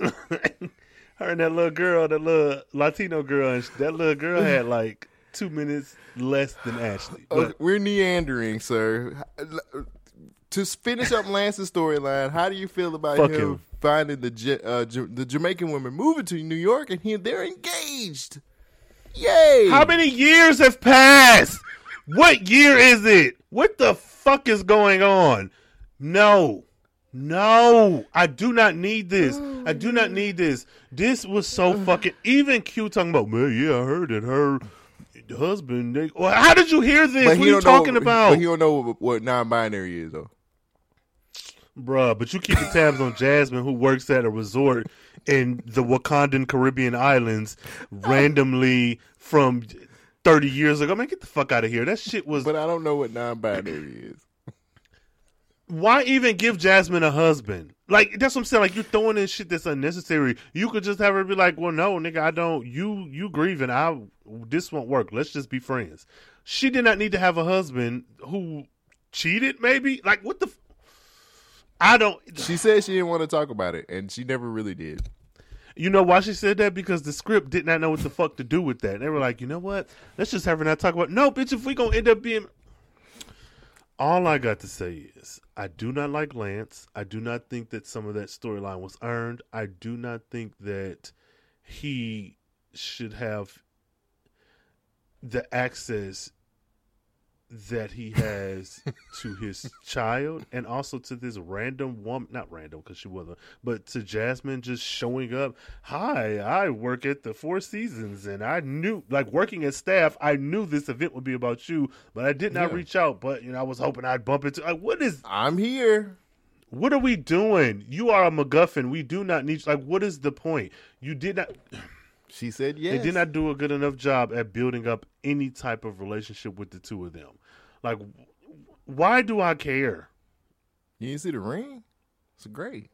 S2: [laughs] Her and that little girl, that little Latino girl, and that little girl had like two minutes less than Ashley.
S1: Okay,
S2: But
S1: we're neandering, sir. To finish up Lance's storyline, how do you feel about
S2: Fuck
S1: him,
S2: him.
S1: finding the uh, Ja- the Jamaican woman moving to New York and he they're engaged? Yay!
S2: how many years have passed? What year is it? What the fuck is going on? No. No, I do not need this. I do not need this. This was so [sighs] fucking. Even Q talking about, man, yeah, I heard it. Her husband. They, well, how did you hear this?
S1: But
S2: what are you talking
S1: know,
S2: about?
S1: But he don't know what, what non-binary is though.
S2: Bruh, but you keeping tabs on Jasmine, who works at a resort in the Wakandan Caribbean islands, randomly from thirty years ago. Man, get the fuck out of here. That shit was.
S1: But I don't know what non-binary is.
S2: Why even give Jasmine a husband? Like that's what I'm saying. Like you're throwing in shit that's unnecessary. You could just have her be like, "Well, no, nigga, I don't. You you grieving? I this won't work. Let's just be friends." She did not need to have a husband who cheated. Maybe like what the. F- I don't.
S1: She said she didn't want to talk about it, and she never really did.
S2: You know why she said that? Because the script did not know what the fuck to do with that. They were like, you know what? Let's just have her not talk about. It. No, bitch. If we gonna end up being, all I got to say is, I do not like Lance. I do not think that some of that storyline was earned. I do not think that he should have the access that he has to his [laughs] child and also to this random woman not random because she wasn't but to jasmine just showing up hi i work at the four seasons and i knew like working as staff i knew this event would be about you but i did not
S1: Yeah.
S2: reach out but you know i was hoping i'd bump into like what is
S1: I'm here.
S2: what are we doing you are a macguffin we do not need like what is the point you did not
S1: She said yes.
S2: they did not do a good enough job at building up any type of relationship with the two of them. Like, why do I care?
S1: You didn't see the ring? It's great.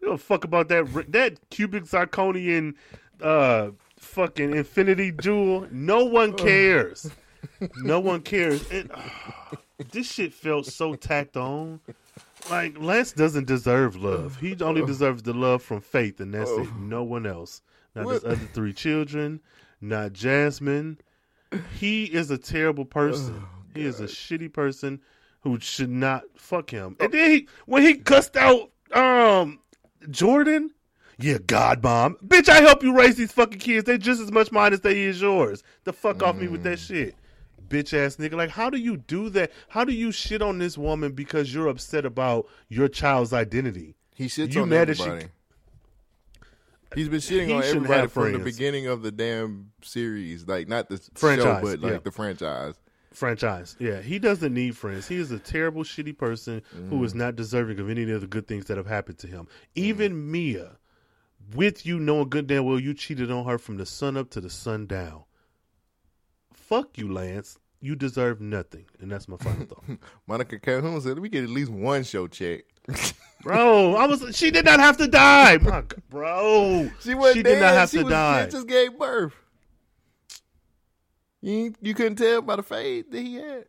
S2: You don't fuck about that that cubic zirconian uh fucking infinity jewel. No one [laughs] cares. no one cares. And, [sighs] this shit felt so tacked on. Like Lance doesn't deserve love. He only [laughs] deserves the love from Faith, and that's it. No one else. Not his other three children. Not Jasmine. He is a terrible [sighs] person. He is a shitty person who should not fuck him. And then he, when he cussed out um Jordan, yeah, God bomb, bitch. I help you raise these fucking kids. They just as much mine as they is yours. The fuck off me with that shit, bitch ass nigga. Like, how do you do that? How do you shit on this woman because you're upset about your child's identity?
S1: He shits
S2: You
S1: on
S2: mad that she-
S1: He's been shitting
S2: He
S1: on everybody from the beginning of the damn series, like not the
S2: Franchise,
S1: show, but like
S2: yeah.
S1: the franchise.
S2: Franchise. Yeah, he doesn't need friends. He is a terrible, shitty person who is mm. not deserving of any of the good things that have happened to him. Mm. Even Mia, with you knowing good damn well you cheated on her from the sun up to the sun down. Fuck you, Lance. You deserve nothing, and that's my final thought. [laughs]
S1: Monica Calhoun said, "Let me get at least one show check." [laughs]
S2: Bro, I was. She did not have to die, bro.
S1: she
S2: She did not have
S1: she
S2: to
S1: was,
S2: die.
S1: She just gave birth. You you couldn't tell by the fade that he had.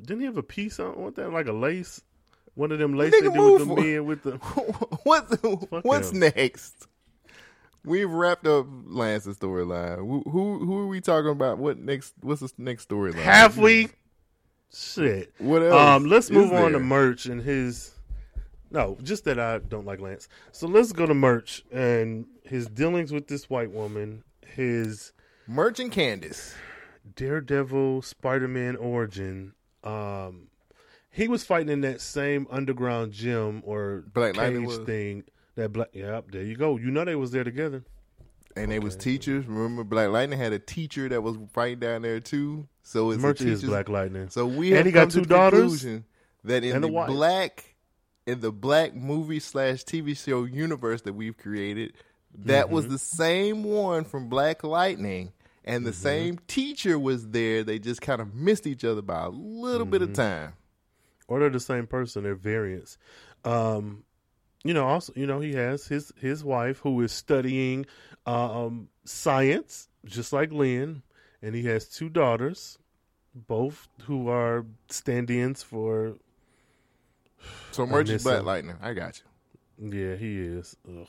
S2: Didn't he have a piece on what that like a lace? One of them lace they do with the men with the. [laughs]
S1: what's
S2: Fuck
S1: what's
S2: him.
S1: next? We've wrapped up Lance's storyline. Who, who who are we talking about? What next? What's the next storyline?
S2: Have we? Shit.
S1: What else?
S2: Um, let's move on to
S1: there?
S2: Murch and his. No, just that I don't like Lance. So let's go to Murch and his dealings with this white woman, his
S1: Murch and Candace.
S2: Daredevil Spider-Man origin. Um, he was fighting in that same underground gym or
S1: Black Lightning
S2: cage
S1: was?
S2: thing. That black, yep, there you go. You know they was there together.
S1: And they was teachers. Remember, Black Lightning had a teacher that was fighting down there too. So it's Murch
S2: is. Black Lightning.
S1: So we
S2: And he got two daughters
S1: that in
S2: and
S1: the
S2: wife.
S1: black in the black movie slash TV show universe that we've created, that was
S2: Mm-hmm.
S1: the same one from Black Lightning, and the
S2: Mm-hmm.
S1: same teacher was there. They just kind of missed each other by a little bit
S2: Mm-hmm.
S1: of time.
S2: or they're the same person. They're variants. Um, you know, also, you know, he has his his wife who is studying um, science, just like Lynn, and he has two daughters, both who are stand-ins for. [sighs]
S1: So Murch
S2: miss
S1: Black. Lightning. I got you.
S2: Yeah, he is. Ugh.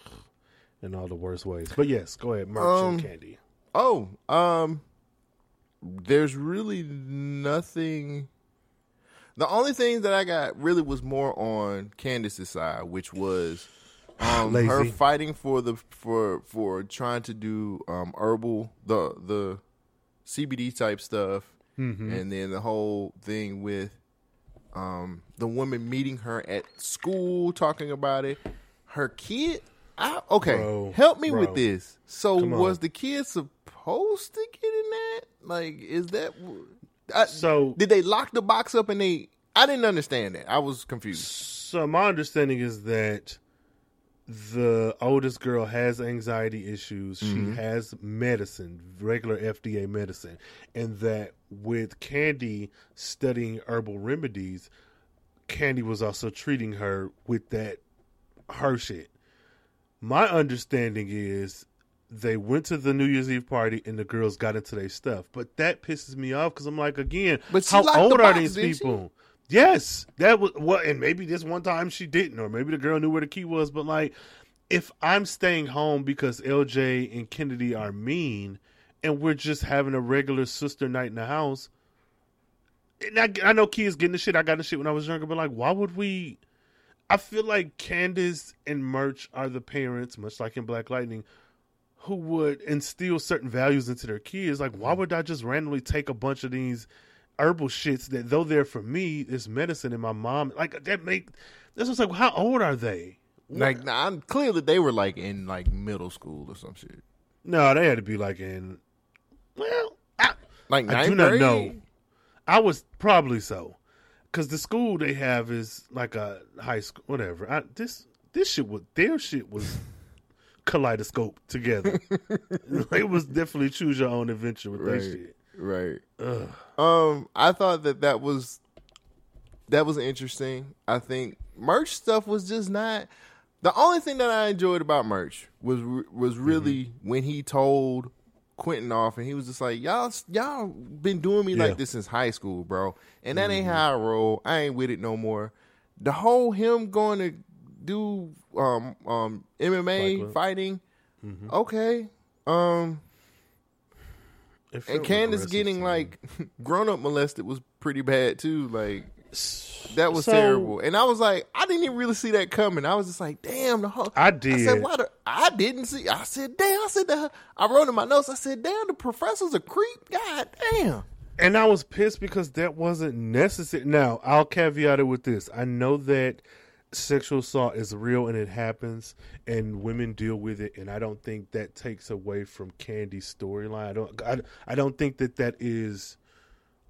S2: in all the worst ways. But yes, go ahead, Murch
S1: Um,
S2: and candy.
S1: Oh, um, there's really nothing. The only thing that I got really was more on Candace's side, which was um, her fighting for the for for trying to do um, herbal the the CBD type stuff,
S2: Mm-hmm.
S1: and then the whole thing with um, the woman meeting her at school talking about it. Her kid, I, okay,
S2: Bro,
S1: help me
S2: bro.
S1: with this. So was the kid supposed to get in that? Like, is that? I,
S2: So
S1: did they lock the box up and they? I didn't understand that. I was confused.
S2: So my understanding is that the oldest girl has anxiety issues. She mm-hmm. has medicine, regular FDA medicine, and that with Candy studying herbal remedies, Candy was also treating her with that her shit. My understanding is they went to the New Year's Eve party and the girls got into their stuff, but that pisses me off because I'm like, again,
S1: But
S2: how
S1: locked the
S2: old are these
S1: didn't she?
S2: people? Yes, that was what, and maybe this one time she didn't, or maybe the girl knew where the key was. But like, if I'm staying home because LJ and Kennedy are mean, and we're just having a regular sister night in the house, and I, I know kids getting the shit. I got the shit when I was younger, but like, why would we? I feel like Candace and Murch are the parents, much like in Black Lightning, who would instill certain values into their kids. Like, why would I just randomly take a bunch of these herbal shits that, though they're for me, is medicine, and my mom like that make. This was like, how old are they?
S1: Like, nah, I'm clearly they were like in like middle school or some shit.
S2: No, they had to be like in. Well, I,
S1: Like
S2: I do not
S1: grade?
S2: know. I was probably so, because the school they have is like a high school, whatever. I, this this shit was their shit was kaleidoscope together. [laughs] it was definitely choose your own adventure with
S1: Right.
S2: that shit.
S1: Right.
S2: Ugh.
S1: Um, I thought that that was that was interesting. I think Murch stuff was just not the only thing that I enjoyed about Murch was was really
S2: Mm-hmm.
S1: when he told Quentin off and he was just like, "Y'all, y'all been doing me
S2: Yeah.
S1: like this since high school, bro, and that
S2: Mm-hmm.
S1: ain't how I roll. I ain't with it no more." The whole him going to do um um MMA fighting,
S2: Mm-hmm.
S1: okay, um. And Candace getting like [laughs] grown up molested was pretty bad too. Like that was
S2: So-
S1: terrible. And I was like, I didn't even really see that coming. I was just like, damn, the whole
S2: I did.
S1: I said, why the I didn't see I said, damn, I said that I wrote in my notes, I said, damn, the professor's a creep. God damn.
S2: And I was pissed because that wasn't necessary. Now, I'll caveat it with this. I know that sexual assault is real and it happens and women deal with it and I don't think that takes away from Candy's storyline. I don't I, I don't think that that is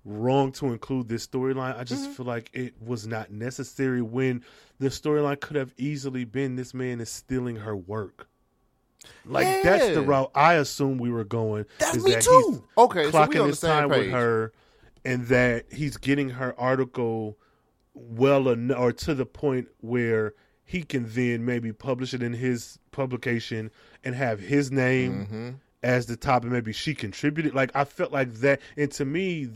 S2: wrong to include this storyline. I just mm-hmm. feel like it was not necessary when the storyline could have easily been this man is stealing her work. Like that's the route I assume we were going.
S1: That's
S2: is
S1: me
S2: that
S1: too. Okay, so we
S2: clocking
S1: on the
S2: his
S1: same
S2: time with her, and that he's getting her article well enough, or to the point where he can then maybe publish it in his publication and have his name
S1: Mm-hmm.
S2: as the top, and maybe she contributed. Like I felt like that, and to me,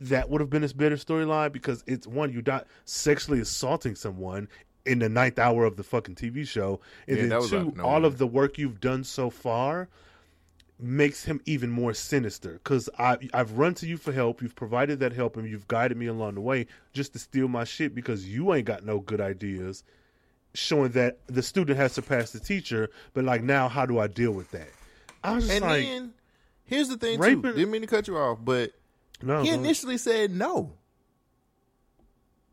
S2: that would have been a better storyline because it's one you're not sexually assaulting someone in the ninth hour of the fucking TV show, and
S1: Yeah,
S2: then two, all of the work you've done so far makes him even more sinister because I I've run to you for help. You've provided that help and you've guided me along the way just to steal my shit because you ain't got no good ideas. Showing that the student has surpassed the teacher, but like now, how do I deal with that? I was just
S1: And
S2: like,
S1: then here's the thing too. Didn't mean to cut you off, but
S2: no,
S1: he
S2: no.
S1: initially said no.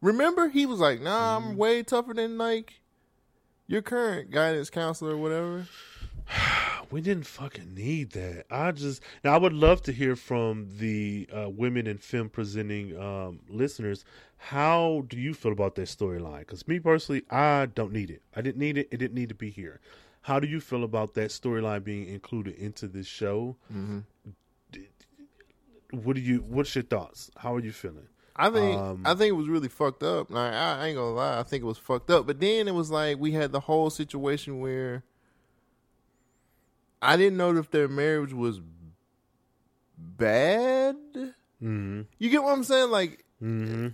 S1: Remember, he was like, "Nah,
S2: Mm-hmm.
S1: I'm way tougher than like your current guidance counselor or whatever." [sighs] [sighs] [sighs]
S2: we didn't fucking need that. I just now I would love to hear from the uh, women in film presenting um, listeners. How do you feel about that storyline? Because me personally, I don't need it. I didn't need it. It didn't need to be here. How do you feel about that storyline being included into this show? D- What do you? What's your thoughts? How are you feeling?
S1: I think
S2: Um,
S1: I think it was really fucked up. Like I, I ain't gonna lie, I think it was fucked up. But then it was like we had the whole situation where I didn't know if their marriage was bad.
S2: Mm-hmm.
S1: You get what I'm saying? Like,
S2: Mm-hmm.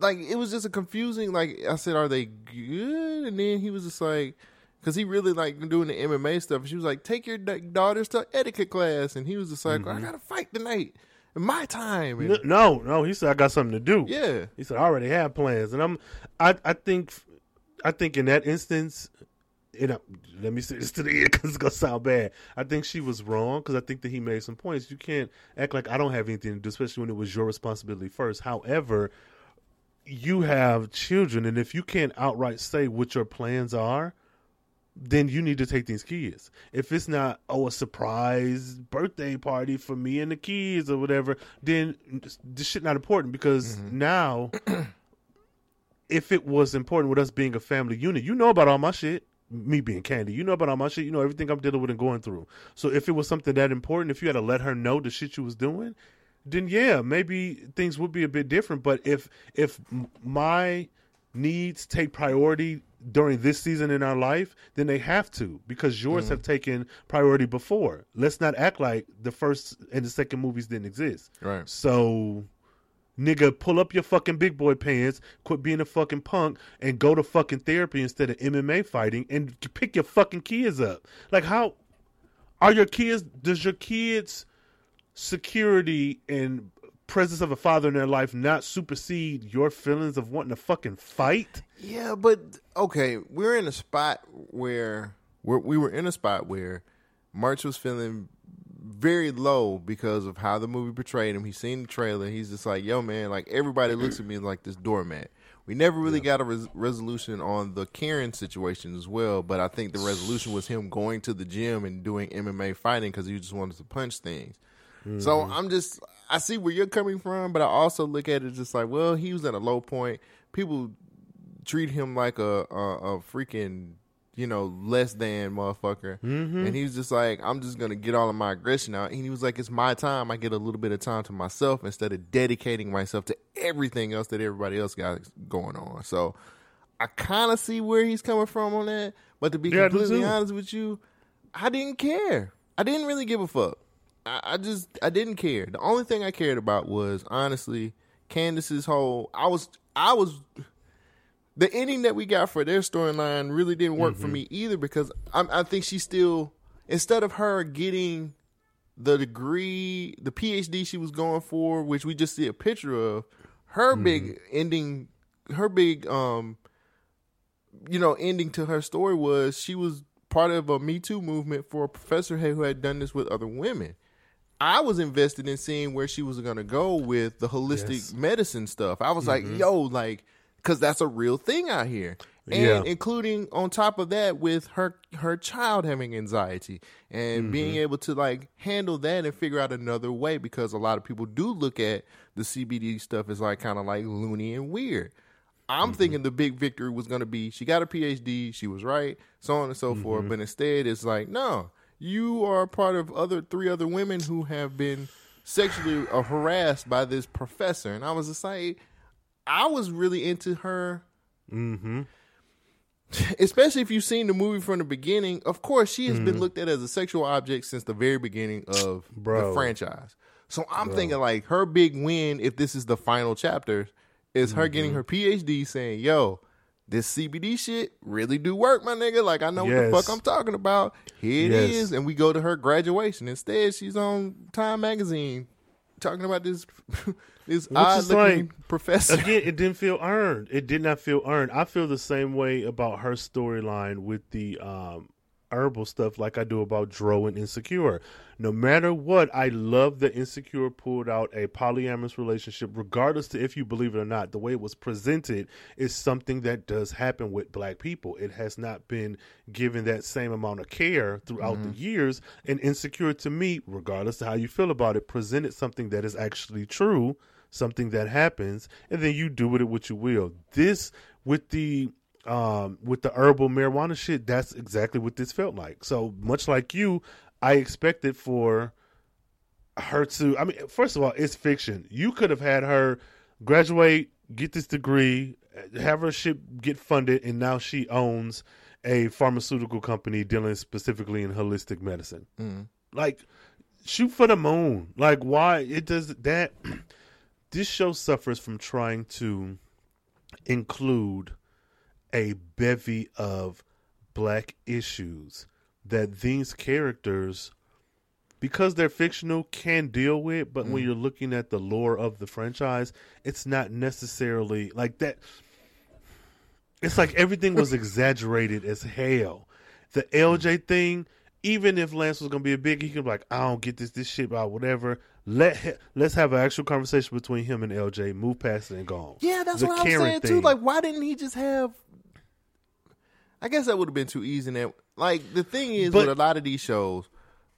S1: like it was just a confusing. Like I said, are they good? And then he was just like, because he really like doing the MMA stuff. She was like, "Take your da- daughters to etiquette class," and he was just like, "I gotta fight tonight, in my time." And,
S2: No, no, he said I got something to do.
S1: yeah,
S2: He said I already have plans, and I'm, I, I think, I think in that instance, you uh, know, let me say this [laughs] to the end because it's gonna sound bad. I think she was wrong because I think that he made some points. You can't act like I don't have anything to do, especially when it was your responsibility first. However, you have children, and if you can't outright say what your plans are, then you need to take these kids. If it's not oh a surprise birthday party for me and the kids or whatever, then this shit not important because mm-hmm. now [clears throat] if it was important with us being a family unit, you know about all my shit. Me being Candy, you know about all my shit. You know everything I'm dealing with and going through. So if it was something that important, if you had to let her know the shit you was doing, then yeah, maybe things would be a bit different. But if if my needs take priority during this season in our life, then they have to because yours mm-hmm. have taken priority before. Let's not act like the first and the second movies didn't exist.
S1: Right.
S2: So, nigga, pull up your fucking big boy pants, quit being a fucking punk, and go to fucking therapy instead of MMA fighting, and pick your fucking kids up. Like, how are your kids? Does your kids' security and presence of a father in their life not supersede your feelings of wanting to fucking fight?
S1: Yeah, but okay, we're in a spot where we're, we were in a spot where Murch was feeling very low because of how the movie portrayed him. He's seen the trailer. He's just like, "Yo, man!" Like everybody looks at me like this doormat. We never really got a res- resolution on the Karen situation as well, but I think the resolution was him going to the gym and doing MMA fighting because he just wanted to punch things. So mm-hmm. I'm just, I see where you're coming from, but I also look at it just like, well, he was at a low point. People treat him like a a, a freaking you know less than motherfucker, and he was just like, I'm just gonna get all of my aggression out. And he was like, it's my time. I get a little bit of time to myself instead of dedicating myself to everything else that everybody else got going on. So I kind of see where he's coming from on that, but to be
S2: Yeah,
S1: completely honest with you, I didn't care. I didn't really give a fuck. I, I just I didn't care. The only thing I cared about was honestly Candace's whole. I was I was the ending that we got for their storyline really didn't work for mm-hmm. me either because I, I think she still instead of her getting the degree, the PhD she was going for, which we just see a picture of, her big mm-hmm. ending, her big um, you know, ending to her story was she was part of a Me Too movement for a professor who had done this with other women. I was invested in seeing where she was going to go with the holistic
S2: Yes.
S1: medicine stuff. I was like, mm-hmm. yo, like, because that's a real thing out here. And
S2: Yeah.
S1: including on top of that with her her child having anxiety and being mm-hmm. able to like handle that and figure out another way because a lot of people do look at the CBD stuff as like kind of like loony and weird. I'm mm-hmm. thinking the big victory was going to be she got a PhD, she was right, so on and so forth. Mm-hmm. But instead, it's like, no, you are part of other three other women who have been sexually harassed by this professor. And I was just like, I was really into her.
S2: Mm-hmm. [laughs]
S1: Especially if you've seen the movie from the beginning. Of course, she has been looked at as a sexual object since the very beginning of the franchise. So I'm thinking like her big win, if this is the final chapter, is her getting her PhD saying, yo, this CBD shit really do work, my nigga. Like I know what the fuck I'm talking about. Here it is,
S2: Yes.
S1: And we go to her graduation. Instead, she's on Time magazine talking about this [laughs] this
S2: is
S1: odd looking
S2: like-
S1: professor.
S2: Again, it didn't feel earned. It did not feel earned. I feel the same way about her storyline with the um, herbal stuff, like I do about Dro and Insecure. No matter what, I love that Insecure pulled out a polyamorous relationship, regardless to if you believe it or not. The way it was presented is something that does happen with black people. It has not been given that same amount of care throughout the years. And Insecure, to me, regardless of how you feel about it, presented something that is actually true something that happens, and then you do with it what you will. This with the um with the herbal marijuana shit, that's exactly what this felt like. So much like you, I expected for her to I mean, first of all, it's fiction. You could have had her graduate, get this degree, have her ship get funded, and now she owns a pharmaceutical company dealing specifically in holistic medicine. Like shoot for the moon. Like why it does that [clears throat] this show suffers from trying to include a bevy of black issues that these characters because they're fictional can deal with but when mm. you're looking at the lore of the franchise it's not necessarily like that it's like everything was [laughs] exaggerated as hell. The lj thing even if lance was gonna be a big he could be like i don't get this this shit about whatever let let's have an actual conversation between him and lj move past it and go on
S1: Yeah, that's
S2: The
S1: what I'm
S2: Karen
S1: saying too. Like, why didn't he just have? I guess that would have been too easy. And that, like, the thing is,
S2: But-
S1: with a lot of these shows,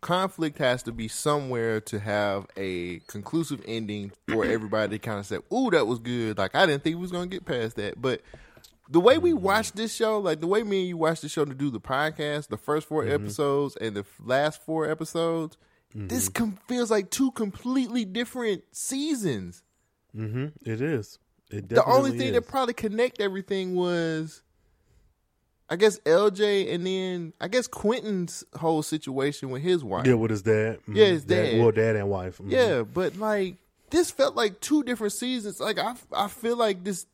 S1: conflict has to be somewhere to have a conclusive ending for [clears throat] everybody to kind of say, "Ooh, that was good." Like, I didn't think we was gonna get past that, but. The way we mm-hmm. watched this show, like the way me and you watched the show to do the podcast, the first 4 mm-hmm. episodes and the last four episodes, this com- feels like two completely different seasons.
S2: mm-hmm it is it
S1: the only thing
S2: is.
S1: that probably connect everything was I guess LJ and then I guess Quentin's whole situation with his wife.
S2: Yeah, with his dad. Mhm.
S1: Yeah, his dad.
S2: Well, dad and wife. Mhm.
S1: Yeah, but like this felt like two different seasons. Like I I feel like this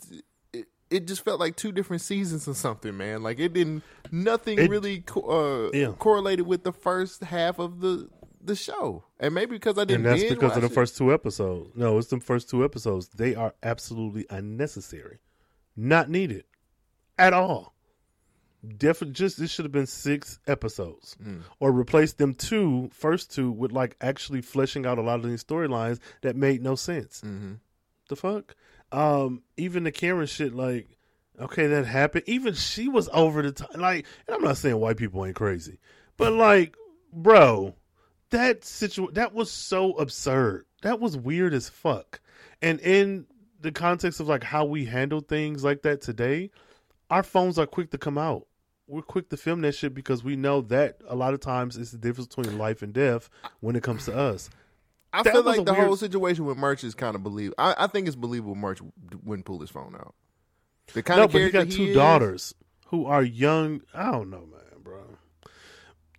S1: it, it just felt like two different seasons or something, man. Like it didn't nothing
S2: It-
S1: really co- uh,
S2: Yeah.
S1: correlated with the first half of the the show. And maybe because I didn't
S2: And that's because of the
S1: it.
S2: first two episodes. No, it's the first two episodes. They are absolutely unnecessary, not needed at all. Definitely, just this should have been six episodes,
S1: Mm.
S2: or replace them two first two with like actually fleshing out a lot of these storylines that made no sense.
S1: Mhm.
S2: The fuck? Um, even the Karen shit, like, okay, that happened. Even she was over the top. Like, and I'm not saying white people ain't crazy, but like, bro, that situ that was so absurd. That was weird as fuck. And in the context of like how we handle things like that today, our phones are quick to come out. We're quick to film that shit because we know that a lot of times it's the difference between life and death when it comes to us.
S1: I
S2: That
S1: feel like the
S2: weird-
S1: whole situation with Murch is kind of believable. I, I think it's believable Murch wouldn't pull his phone out. The kind
S2: no,
S1: of
S2: but he got two
S1: is-
S2: daughters who are young. I don't know, man.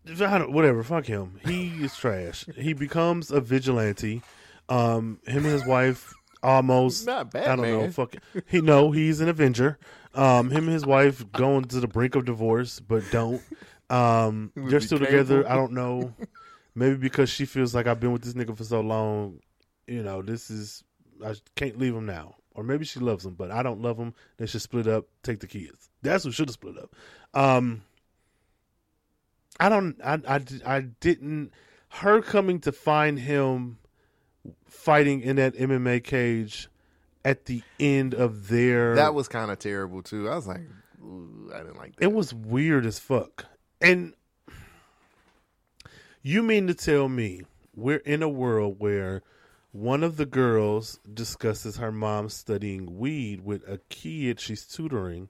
S2: I don't- whatever, fuck him. He is trash. he becomes a vigilante. Um, him and his wife almost.
S1: Not bad.
S2: I don't know. Fuck. He no, he's an Avenger. Um, him and his wife going to the brink of divorce, but don't. Um, [laughs] they're still together. I don't know. Maybe because she feels like I've been with this nigga for so long. You know, this is I can't leave him now. Or maybe she loves him, but I don't love him. They should split up, take the kids. That's what should have split up. Um, I don't. I, I I didn't. Her coming to find him fighting in that MMA cage at the end of their
S1: That was kind of terrible too. I was like, I didn't like that.
S2: it was weird as fuck. And you mean to tell me we're in a world where one of the girls discusses her mom studying weed with a kid she's tutoring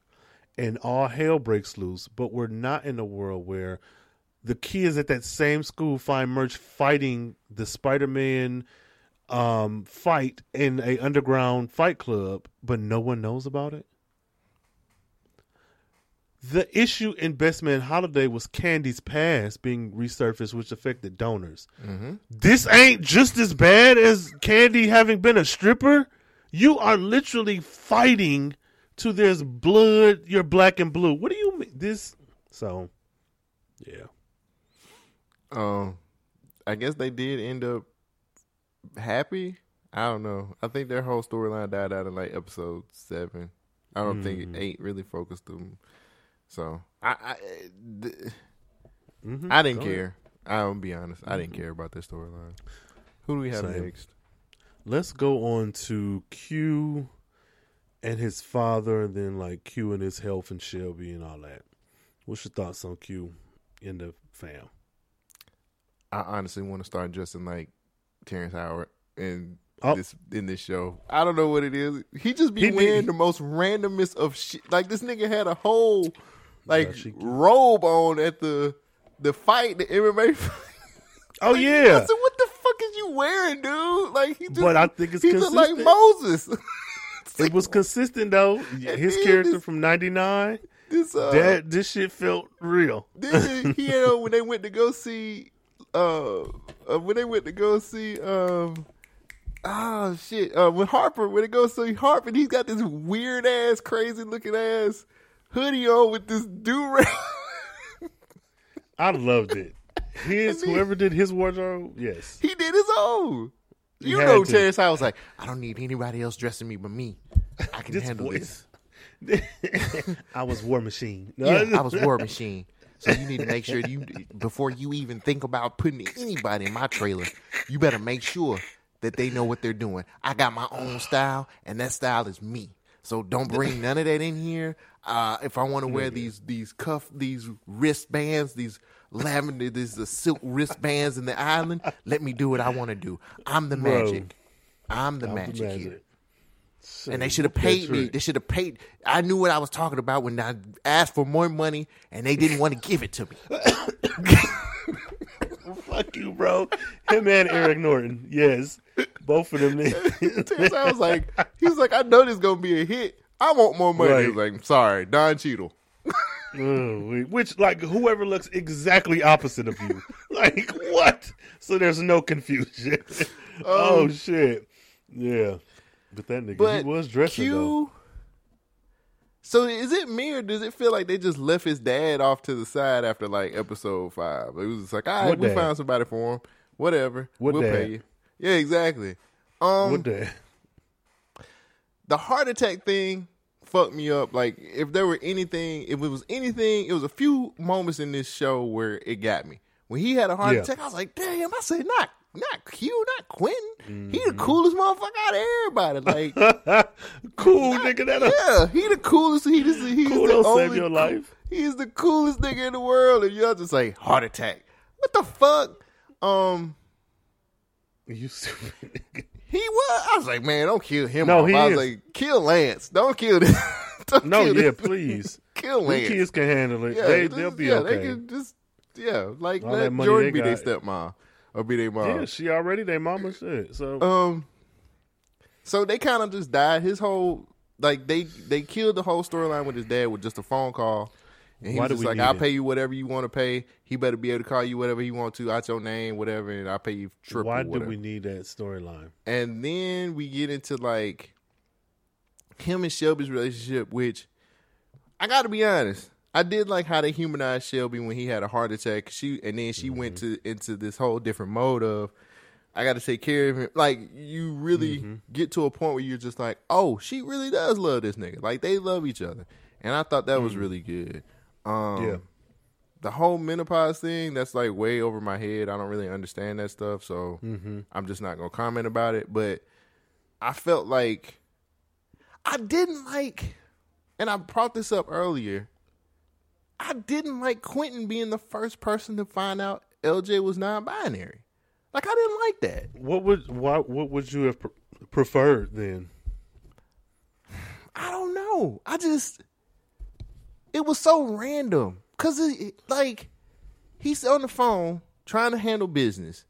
S2: and all hell breaks loose, but we're not in a world where the kids at that same school find Murch fighting the Spider-Man um, fight in a underground fight club, but no one knows about it. The issue in Best Man Holiday was Candy's past being resurfaced, which affected donors.
S1: Mm-hmm.
S2: This ain't just as bad as Candy having been a stripper. You are literally fighting to there's blood. You're black and blue. What do you mean? This so, yeah.
S1: Um, I guess they did end up happy. I don't know. I think their whole storyline died out in like episode seven. I don't think
S2: Mm.
S1: eight really focused them. So I, I, th-
S2: Mhm.
S1: I didn't
S2: Go ahead.
S1: care. I'll be honest. I didn't care about their storyline. Who do we have
S2: Same.
S1: next?
S2: Let's go on to Q and his father, and then like Q and his health and Shelby and all that. What's your thoughts on Q in the fam?
S1: I honestly want to start dressing like Terrence Howard in
S2: Oh.
S1: this in this show. I don't know what it is. He just be
S2: He
S1: wearing the most randomest of shit. Like this nigga had a whole like
S2: Dashiki.
S1: robe on at the the fight, the MMA. [laughs] fight.
S2: Oh
S1: Like,
S2: yeah,
S1: I said, what the fuck is you wearing, dude? Like he just,
S2: But I think it's
S1: he look like. Moses. [laughs]
S2: It was consistent though. His character
S1: this-
S2: from '99,
S1: this uh,
S2: that this shit felt real.
S1: Then he had on when they went to go see uh, uh when they went to go see um oh shit uh when Harper when they go see Harper he's got this weird ass crazy looking ass hoodie on with this do rag
S2: I loved it. [laughs] His
S1: then-
S2: whoever did his wardrobe, yes.
S1: He did his own. You know. Terrence Howard was like, I don't need anybody else dressing me but me. I can
S2: This
S1: handle
S2: voice.
S1: this. [laughs]
S2: I was War Machine.
S1: Yeah, I was War Machine. So you need to make sure you before you even think about putting anybody in my trailer, you better make sure that they know what they're doing. I got my own style, and that style is me. So don't bring none of that in here. Uh, if I want to wear these these cuff these wristbands, these lavender, these the silk wristbands in the island, let me do what I want to do. I'm the
S2: Bro.
S1: magic. I'm the
S2: I'm the
S1: magic here. And they should have paid me. They should have paid. I knew what I was talking about when I asked for more money, and they didn't want to give it to me.
S2: Fuck you, bro. Him and Eric Norton. Yes. Both of them. [laughs]
S1: I was like, he was like, I know this gonna be a hit. I want more money. He was
S2: Right.
S1: like, sorry, Don Cheadle. [laughs]
S2: Oh, Which, like, whoever looks exactly opposite of you. [laughs] Like, what? So there's no confusion. Um, oh, shit. Yeah. But that nigga,
S1: But
S2: he was dressing,
S1: Q.
S2: though.
S1: So is it me or does it feel like they just left his dad off to the side after like episode five? It was just like, all right,
S2: What
S1: we
S2: dad?
S1: found somebody for him. Whatever.
S2: What
S1: we'll
S2: dad?
S1: pay you. Yeah, exactly. Um,
S2: What the?
S1: the heart attack thing fucked me up. Like if there were anything, if it was anything, it was a few moments in this show where it got me. When he had a heart
S2: Yeah.
S1: attack, I was like, damn, I said not not Q, not Quentin. He
S2: Mm-hmm.
S1: the coolest motherfucker out of everybody. Like [laughs]
S2: cool nigga. That
S1: yeah, he the coolest. He just he's
S2: Cool
S1: the only,
S2: save your life.
S1: He's the coolest nigga in the world, and y'all just like heart attack. What the fuck? Um, [laughs]
S2: You stupid nigga.
S1: he was. I was like, man, don't kill him.
S2: No,
S1: off.
S2: he
S1: I was
S2: is.
S1: like, kill Lance. Don't kill this. [laughs] don't
S2: No,
S1: kill
S2: yeah,
S1: this.
S2: please.
S1: kill
S2: The
S1: Lance.
S2: kids can handle it.
S1: yeah,
S2: they, they'll be
S1: yeah,
S2: okay.
S1: They can just yeah, like
S2: All
S1: let Jordan be their stepmom or be their mom.
S2: yeah, she already their mama shit. So
S1: Um, so they kind of just died. His whole like they they killed the whole storyline with his dad with just a phone call, and he
S2: Why
S1: was just like, "I'll
S2: it?
S1: pay you whatever you want to pay. He better be able to call you whatever he want to out your name, whatever, and I'll pay you triple."
S2: why do we need that storyline?
S1: And then we get into like him and Shelby's relationship, which I got to be honest. I did like how they humanized Shelby when he had a heart attack. She and then she went mm-hmm. to into this whole different mode of I got to take care of him. Like you really mm-hmm. get to a point where you're just like, oh, she really does love this nigga. Like they love each other, and I thought that was mm-hmm. really good. Um,
S2: yeah.
S1: the whole menopause thing that's like way over my head. I don't really understand that stuff, so I'm just not gonna comment about it. But I felt like I didn't like, and I brought this up earlier. I didn't like Quentin being the first person to find out LJ was non-binary. Like I didn't like that.
S2: What would why what would you have pre- preferred then?
S1: I don't know. I just it was so random because it, like he's on the phone trying to handle business,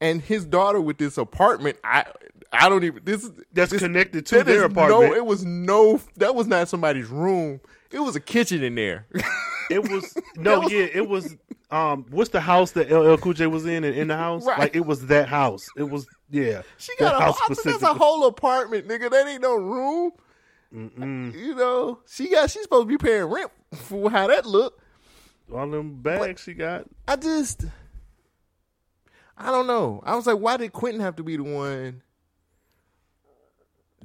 S1: and his daughter with this apartment. I I don't even this
S2: That's
S1: this,
S2: connected to
S1: that
S2: their apartment.
S1: No, it was no. That was not somebody's room. It was a kitchen in there. [laughs]
S2: It was [laughs] no,
S1: was-
S2: yeah, it was. Um, what's the house that LL Cool J was in and in the house?
S1: Right.
S2: Like it was that house. It was yeah.
S1: she got a,
S2: house
S1: I think that's a whole apartment, nigga. That ain't no room. You know, she got. She's supposed to be paying rent for how that look.
S2: All them bags she got.
S1: I just, I don't know. I was like, why did Quentin have to be the one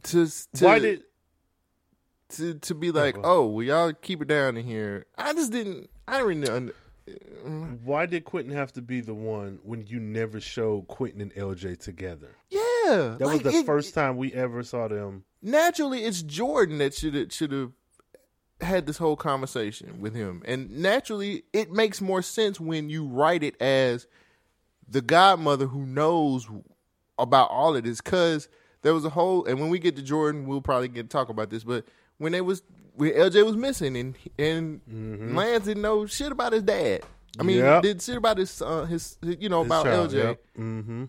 S1: to to
S2: Why did
S1: to to be like, oh, well, y'all keep it down in here? I just didn't. I didn't really. un- uh,
S2: why did Quentin have to be the one when you never showed Quentin and LJ together?
S1: Yeah,
S2: That
S1: like,
S2: was the
S1: it-
S2: first time we ever saw them.
S1: Naturally, it's Jordan that should have should have had this whole conversation with him, and naturally, it makes more sense when you write it as the godmother who knows about all of this because there was a whole and when we get to Jordan we'll probably get to talk about this but when they was when LJ was missing and and Lance didn't know shit about his dad I mean
S2: Yep.
S1: did shit about his uh, his you know about
S2: child,
S1: LJ
S2: yep. Mm-hmm.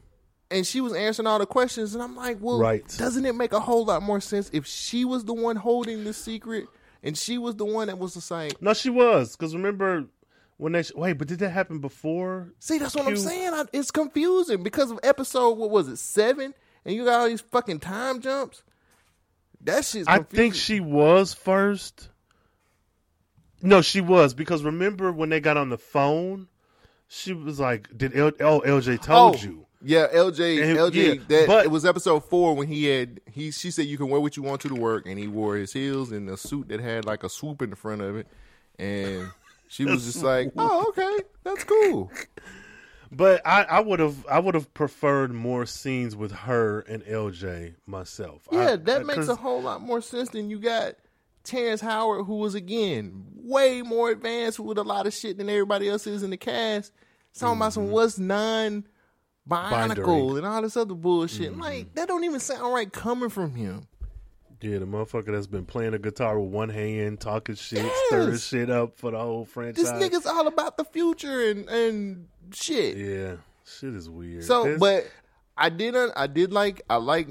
S1: and she was answering all the questions and I'm like well
S2: Right.
S1: doesn't it make a whole lot more sense if she was the one holding the secret and she was the one that was the same?
S2: No, she was because remember when they wait, but did that happen before?
S1: See, that's what I'm saying. I, it's confusing because of episode what was it seven, and you got all these fucking time jumps. That shit's.
S2: I think she was first. No, she was because remember when they got on the phone, she was like, "Did L- oh LJ told
S1: Oh,
S2: you?"
S1: Yeah, LJ,
S2: And-
S1: LJ.
S2: yeah,
S1: that
S2: but-
S1: it was episode four when he had he. She said you can wear what you want to to work, and he wore his heels and a suit that had like a swoop in the front of it, and she was just like, [laughs] "Oh, okay, that's cool."
S2: But I, I would have I would have preferred more scenes with her and LJ myself.
S1: Yeah,
S2: I-
S1: that makes a whole lot more sense than you got Terrence Howard, who was again way more advanced with a lot of shit than everybody else is in the cast. Talking about some mm-hmm. what's non bionicle and all this other bullshit. Mm-hmm. Like that don't even sound right coming from him.
S2: Yeah, the motherfucker that's been playing the guitar with one hand, talking shit,
S1: Yes.
S2: stirring shit up for the whole franchise.
S1: This nigga's all about the future and and shit.
S2: yeah, shit is weird.
S1: So, but I didn't. I did like. I like.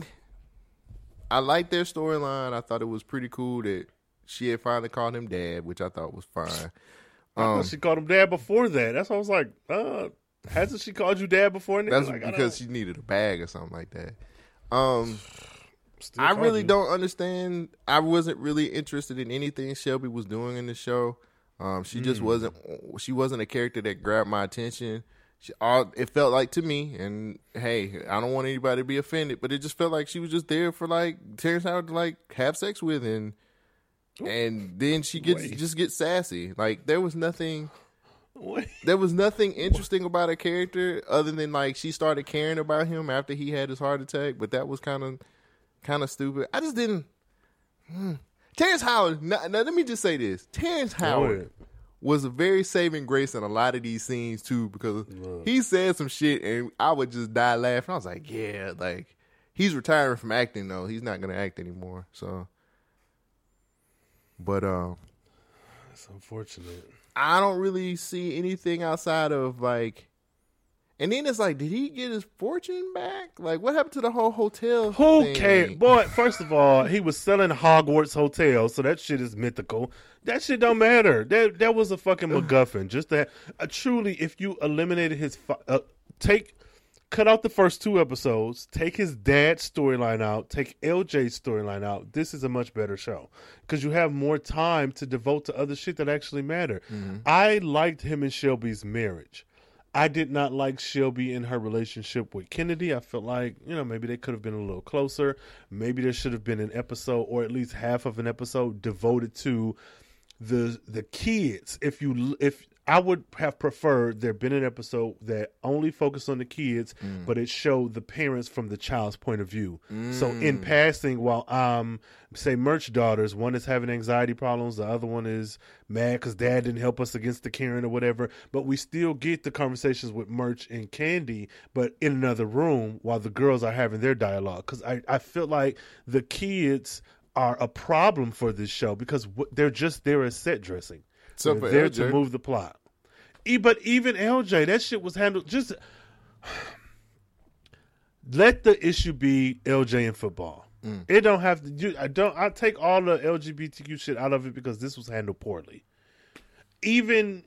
S1: I liked their storyline. I thought it was pretty cool that she had finally called him dad, which I thought was fine.
S2: I
S1: Um,
S2: thought she called him dad before that. That's why I was like, uh, hasn't she called you dad before? And
S1: That's
S2: like,
S1: because she needed a bag or something like that. Um, I really
S2: you.
S1: don't understand. I wasn't really interested in anything Shelby was doing in the show. Um, she just
S2: Hmm.
S1: wasn't. She wasn't a character that grabbed my attention. She, all it felt like to me, and hey, I don't want anybody to be offended, but it just felt like she was just there for like Terrence Howard to like have sex with, and and then she gets
S2: Wait.
S1: just gets sassy. Like there was nothing. There was nothing interesting about her character other than like she started caring about him after he had his heart attack, but that was kind of kind of stupid. I just didn't. Hmm. Terrence Howard. Now, now let me just say this: Terrence Howard was a very saving grace in a lot of these scenes too, because he said some shit and I would just die laughing. I was like, yeah, like he's retiring from acting though. He's not gonna act anymore. So, but um.
S2: it's unfortunate.
S1: I don't really see anything outside of like, and then it's like, did he get his fortune back? Like, what happened to the whole hotel?
S2: Who
S1: thing?
S2: cares? Boy, first of all, he was selling Hogwarts Hotel, so that shit is mythical. That shit don't matter. That that was a fucking MacGuffin. Just that, uh, truly, if you eliminated his, uh, take, cut out the first two episodes, take his dad's storyline out, take LJ's storyline out. This is a much better show because you have more time to devote to other shit that actually matter. I liked him and Shelby's marriage. I did not like Shelby in her relationship with Kennedy. I felt like, you know, maybe they could have been a little closer. Maybe there should have been an episode or at least half of an episode devoted to the the kids. If you if I would have preferred there been an episode that only focused on the kids, but it showed the parents from the child's point of view. So in passing, while um say Murch daughters, one is having anxiety problems, the other one is mad because dad didn't help us against the Karen or whatever. But we still get the conversations with Murch and Candy, but in another room while the girls are having their dialogue. Because I I feel like the kids are a problem for this show because w- they're just there as set dressing.
S1: So
S2: They're
S1: for
S2: there
S1: LJ.
S2: to move the plot. E, but even LJ, that shit was handled just. [sighs] Let the issue be LJ and football.
S1: Mm.
S2: It don't have to. You, I don't. I take all the LGBTQ shit out of it because this was handled poorly. Even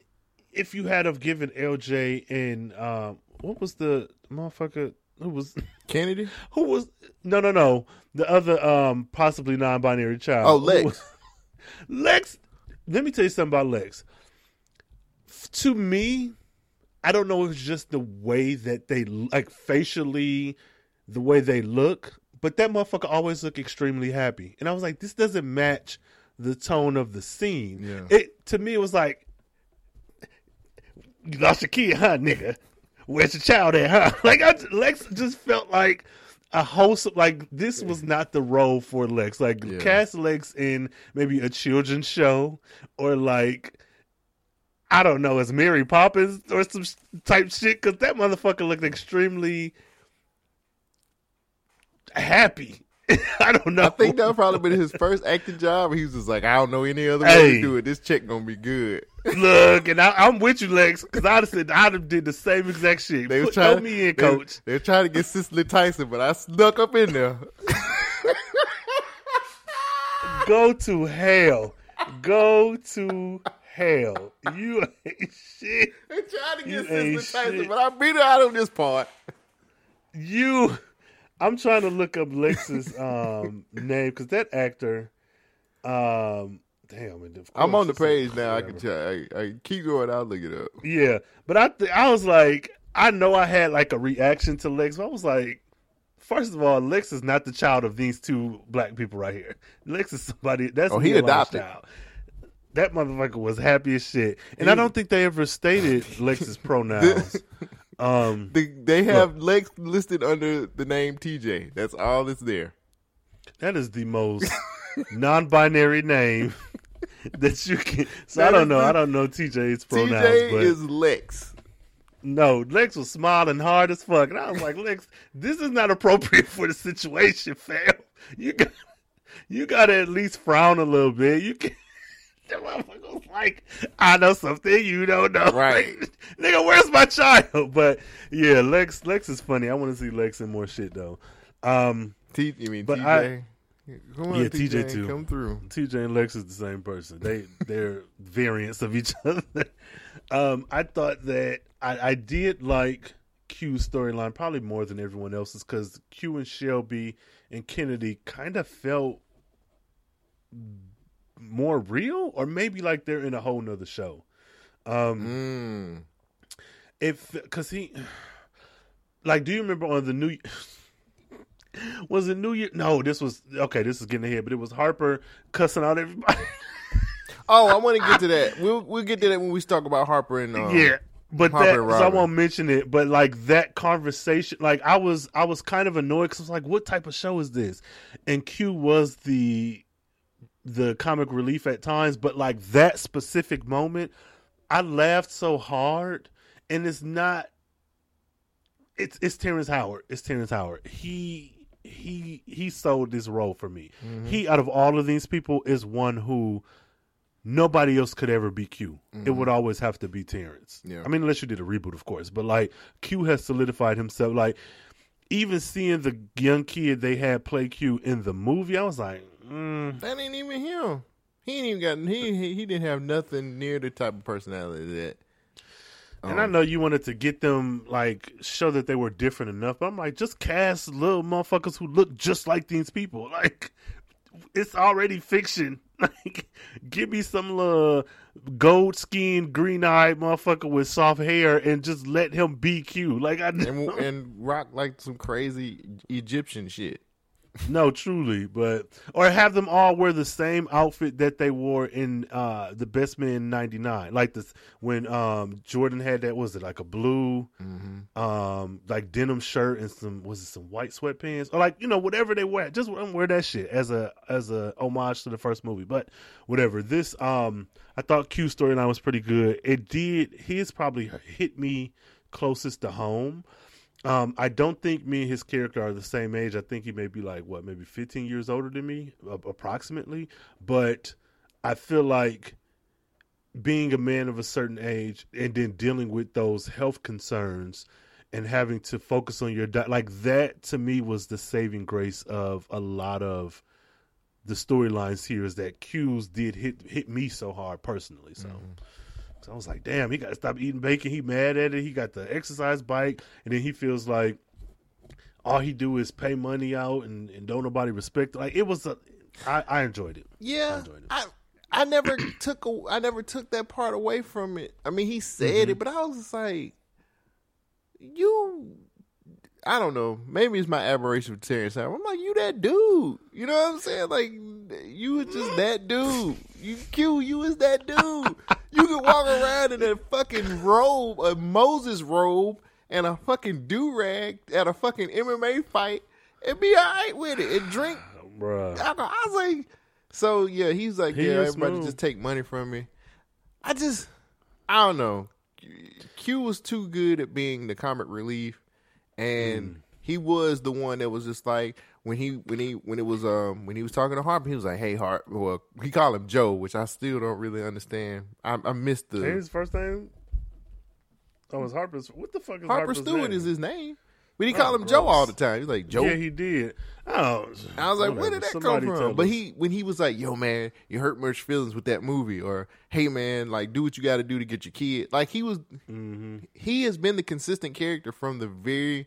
S2: if you had of given LJ and um, what was the motherfucker who was [laughs]
S1: Kennedy.
S2: who was no no no the other um possibly non-binary child.
S1: Oh, Lex.
S2: Lex. Let me tell you something about Lex. F- To me, I don't know if it's just the way that they like facially, the way they look, but that motherfucker always look extremely happy, and I was like, this doesn't match the tone of the scene.
S1: Yeah.
S2: It to me it was like, you lost your kid, huh, nigga? Where's your child at, huh? [laughs] Like I, Lex just felt like a wholesome. Like this was not the role for Lex. Like
S1: Yeah.
S2: cast Lex in maybe a children's show or like I don't know, as Mary Poppins or some type shit. Because that motherfucker looked extremely happy. [laughs] I don't know.
S1: I think that probably been his first acting job. He was just like, I don't know any other way
S2: Hey.
S1: to do it. This check gonna be good.
S2: Look, and I, I'm with you, Lex, because have said I'd have did the same exact shit.
S1: They
S2: Put,
S1: trying
S2: me in,
S1: they-
S2: coach.
S1: They, were trying to get Cicely Tyson, but I snuck up in there. [laughs]
S2: Go to hell. Go to hell. You [laughs] ain't shit.
S1: they tried to get Cicely Tyson,
S2: shit.
S1: but I beat her out on this part.
S2: You. I'm trying to look up Lex's um, name because that actor, um, damn.
S1: I'm on the page now. I can tell. I, I keep going. I'll look it up.
S2: Yeah, but I th- I was like, I know I had like a reaction to Lex, I was like, first of all, Lex is not the child of these two black people right here. Lex is somebody that's
S1: Oh, he adopted.
S2: child. That motherfucker was happy as shit, and I don't think they ever stated Lex's pronouns. [laughs] [laughs] um,
S1: The, they have Lex listed under the name TJ. That's all that's there.
S2: that is the most [laughs] non-binary name [laughs] that you can. So I don't know.
S1: the-
S2: I don't know TJ's pronouns,
S1: TJ
S2: but
S1: is Lex.
S2: No, Lex was smiling hard as fuck, and I was like, Lex, this is not appropriate for the situation, fam. You got, you got to at least frown a little bit. You can. The motherfucker was like, I know something you don't know,
S1: Right.
S2: Like, [laughs] nigga, where's my child? [laughs] But yeah, Lex, Lex is funny. I want to see Lex in more shit though. Um,
S1: T, you mean
S2: But
S1: TJ? Come on,
S2: Yeah,
S1: TJ,
S2: TJ too.
S1: Come through.
S2: TJ and Lex is the same person. They they're [laughs] variants of each other. Um, I thought that I, I did like Q's storyline probably more than everyone else's because Q and Shelby and Kennedy kind of felt more real, or maybe like they're in a whole nother show. Um,
S1: Mm.
S2: if because he like do you remember on the new [laughs] was it new year no this was okay this is getting ahead but it was harper cussing out everybody [laughs]
S1: Oh, I want to [laughs] get to that. We'll we'll get to that when we talk about Harper and um,
S2: yeah but
S1: Harper
S2: that so i won't mention it but like that conversation like i was i was kind of annoyed because i was like what type of show is this and q was the the comic relief at times but like that specific moment i laughed so hard and it's not it's it's terrence howard it's terrence howard he he he sold this role for me mm-hmm. he out of all of these people is one who nobody else could ever be Q. It mm-hmm. would always have to be Terrence.
S1: Yeah.
S2: I mean, unless you did a reboot, of course. But like Q has solidified himself. Like even seeing the young kid they had play Q in the movie, I was like, mm,
S1: that ain't even him. He ain't even got. He he, he didn't have nothing near the type of personality that.
S2: and I
S1: Um,
S2: know you wanted to get them like show that they were different enough. But I'm like, just cast little motherfuckers who look just like these people. [laughs] Like it's already fiction. [laughs] Like, give me some little gold skinned, green eyed motherfucker with soft hair and just let him be Q. Like I
S1: and and rock like some crazy Egyptian shit.
S2: No, truly, but or have them all wear the same outfit that they wore in uh the Best Man '99, like this when um Jordan had that was it like a blue um like denim shirt and some was it some white sweatpants or like you know whatever they wear, just wear wear that shit as a as a homage to the first movie. But whatever, this um I thought Q storyline was pretty good. It did his probably hit me closest to home. Um, I don't think me and his character are the same age. I think he may be like what, maybe 15 years older than me, approximately. But I feel like being a man of a certain age and then dealing with those health concerns and having to focus on your diet, like that to me was the saving grace of a lot of the storylines here. Is that Q's did hit hit me so hard personally. So. So I was like, damn, he got to stop eating bacon. He mad at it. He got the exercise bike, and then he feels like all he do is pay money out and, and don't nobody respect. Like it was a, I, I enjoyed it. I
S1: Yeah,
S2: enjoyed it.
S1: I I never [coughs] took a, I never took that part away from it. I mean, he said
S2: Mm-hmm.
S1: it, but I was just like, you. I don't know. Maybe it's my admiration for Terrence. I'm like, you that dude. You know what I'm saying? Like, you was just that dude. You Q, you was that dude. [laughs] You could walk around in a fucking robe, a Moses robe, and a fucking do rag at a fucking MMA fight, and be all right with it, and drink
S2: Bruh.
S1: alcohol. I was like, so yeah, he's like,
S2: He
S1: yeah, everybody
S2: smooth.
S1: just take money from me. I just, I don't know. Q was too good at being the comic relief, and
S2: Mm.
S1: he was the one that was just like when he when he when it was um when he was talking to Harper, he was like, hey Harp, well he called him Joe, which I still don't really understand. I, I missed the
S2: his first name? Oh, it's Harper's. What the fuck is
S1: Harper
S2: Harper's
S1: Stewart
S2: name?
S1: is his name, but he
S2: Oh,
S1: called him Joe all the time. He's like Joe.
S2: Yeah, he did. Oh,
S1: I was like, where did that
S2: Somebody
S1: come from? But he when he was like, yo man, you hurt Murch's feelings with that movie, or hey man, like do what you got to do to get your kid. Like he was,
S2: Mm-hmm.
S1: he has been the consistent character from the very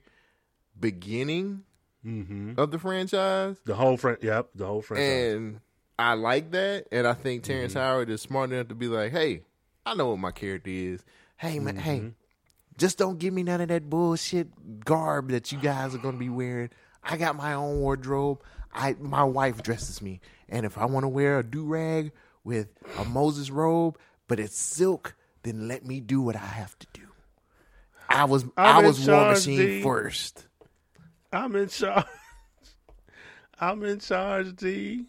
S1: beginning
S2: Mhm.
S1: of the franchise,
S2: the whole friend. Yep, the whole franchise.
S1: and I like that, and I think Terrence Howard is smart enough to be like, "Hey, I know what my character is. Hey, man, hey, just don't give me none of that bullshit garb that you guys are gonna be wearing. I got my own wardrobe. I my wife dresses me, and if I want to wear a do rag with a Moses robe, but it's silk, then let me do what I have to do. I was i
S2: I'm
S1: was War Machine
S2: D.
S1: first.
S2: I'm in charge. [laughs] I'm in charge, D.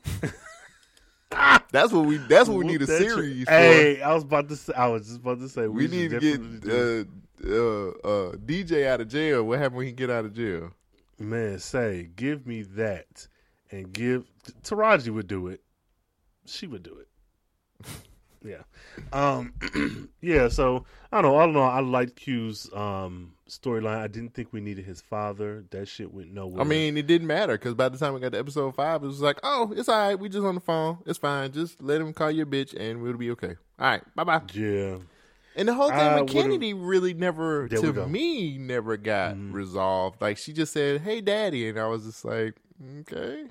S1: That's what we. That's what we need a
S2: that
S1: series for.
S2: Hey, I was about to say. I was just about to say
S1: we
S2: we,
S1: need to get uh, uh, uh, DJ out of jail. What happened when he get out of jail?
S2: man. Say, give me that, and give Taraji would do it. She would do it. [laughs] yeah, um, [clears throat] yeah. So I don't know. I don't know. I liked Q's um storyline. I didn't think we needed his father. That shit went nowhere.
S1: I mean, it didn't matter because by the time we got to episode five, it was like, oh, it's all right. We just on the phone. It's fine. Just let him call you a bitch, and we'll be okay. All right, bye bye.
S2: yeah.
S1: And the whole thing
S2: I
S1: with Kennedy really never, to me, never got
S2: Mhm.
S1: resolved. Like she just said, "Hey, daddy," and I was just like, okay.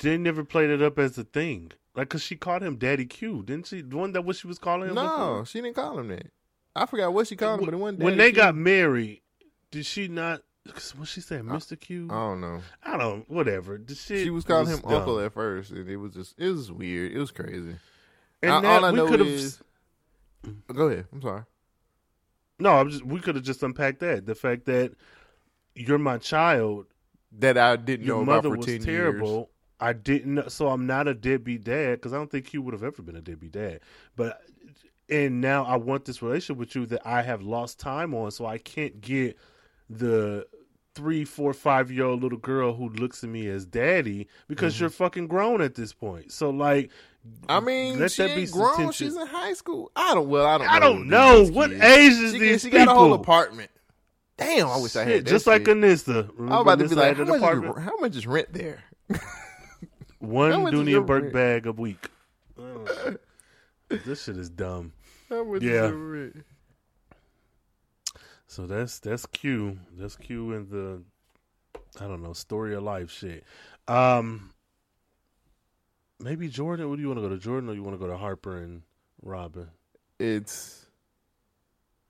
S2: They never played it up as a thing. Like, cause she called him Daddy Q, didn't she? The one that what she was calling him.
S1: No,
S2: before?
S1: she didn't call him that. I forgot what she called him, but it wasn't.
S2: when they
S1: Q.
S2: got married, did she not? What she said, Mister Q.
S1: I don't know.
S2: I don't. Whatever. The shit
S1: She was calling him
S2: dumb.
S1: uncle at first, and it was just it was weird. It was crazy.
S2: And
S1: I- all I
S2: we
S1: know is- Go ahead. I'm sorry.
S2: No, I'm just. We could have just unpacked that. The fact that you're my child.
S1: That I didn't
S2: Your
S1: know about
S2: mother
S1: for
S2: was
S1: ten
S2: terrible.
S1: years.
S2: I didn't. So I'm not a deadbeat dad because I don't think Q would have ever been a deadbeat dad. But and now I want this relationship with you that I have lost time on, so I can't get the three, four, five year old little girl who looks at me as daddy because you're fucking grown at this point. So like,
S1: Mm-hmm. I mean,
S2: let
S1: she
S2: that be
S1: grown. She's in high school. I don't. Well, I don't.
S2: I
S1: know
S2: don't know what
S1: kids.
S2: age is
S1: She,
S2: these
S1: she
S2: people.
S1: got a whole apartment. Damn, I wish I had that
S2: just like
S1: shit.
S2: Anissa.
S1: I was about to be like, how much, is how much is rent there? [laughs]
S2: One
S1: How much is
S2: Dooney and Bourke
S1: rent?
S2: bag a week. Ugh. this shit is dumb.
S1: How much
S2: Yeah.
S1: is?
S2: So that's that's Q. That's Q in the I don't know story of life shit. Um, maybe Jordan. What do you want to go to Jordan or you want to go to Harper and Robin?
S1: It's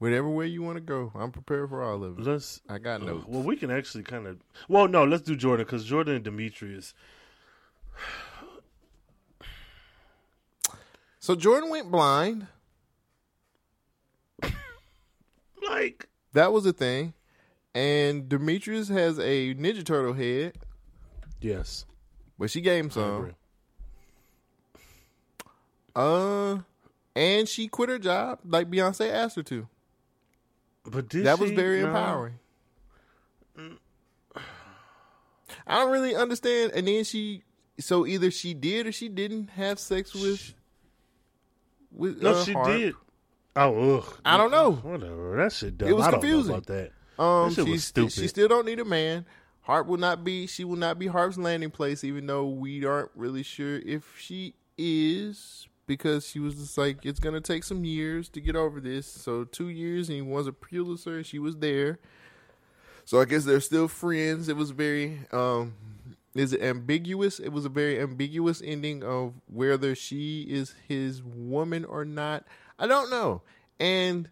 S1: whatever way you want to go. I'm prepared for all of it.
S2: Let's.
S1: I got notes.
S2: Well, we can actually kind of. Well, no, let's do Jordan because Jordan and Demetrius.
S1: So Jordan went blind.
S2: Like,
S1: That was a thing. And Demetrius has a Ninja Turtle head,
S2: yes,
S1: but she gave him some. Uh, and she quit her job like Beyonce asked her to.
S2: But
S1: that was very empowering. I don't really understand. And then she, so either she did or she didn't have sex with. with
S2: No,
S1: uh,
S2: she
S1: Harp.
S2: did. Oh, ugh.
S1: I don't know.
S2: Whatever. That shit dumb.
S1: It was
S2: I don't
S1: confusing.
S2: know about that.
S1: Um,
S2: That was
S1: she's
S2: stupid.
S1: she still don't need a man. Harp will not be. She will not be Harp's landing place, even though we aren't really sure if she is, because she was just like it's gonna take some years to get over this. So two years, and he was a Pulitzer, and she was there. So I guess they're still friends. It was very um, is it ambiguous? It was a very ambiguous ending of whether she is his woman or not. I don't know, and.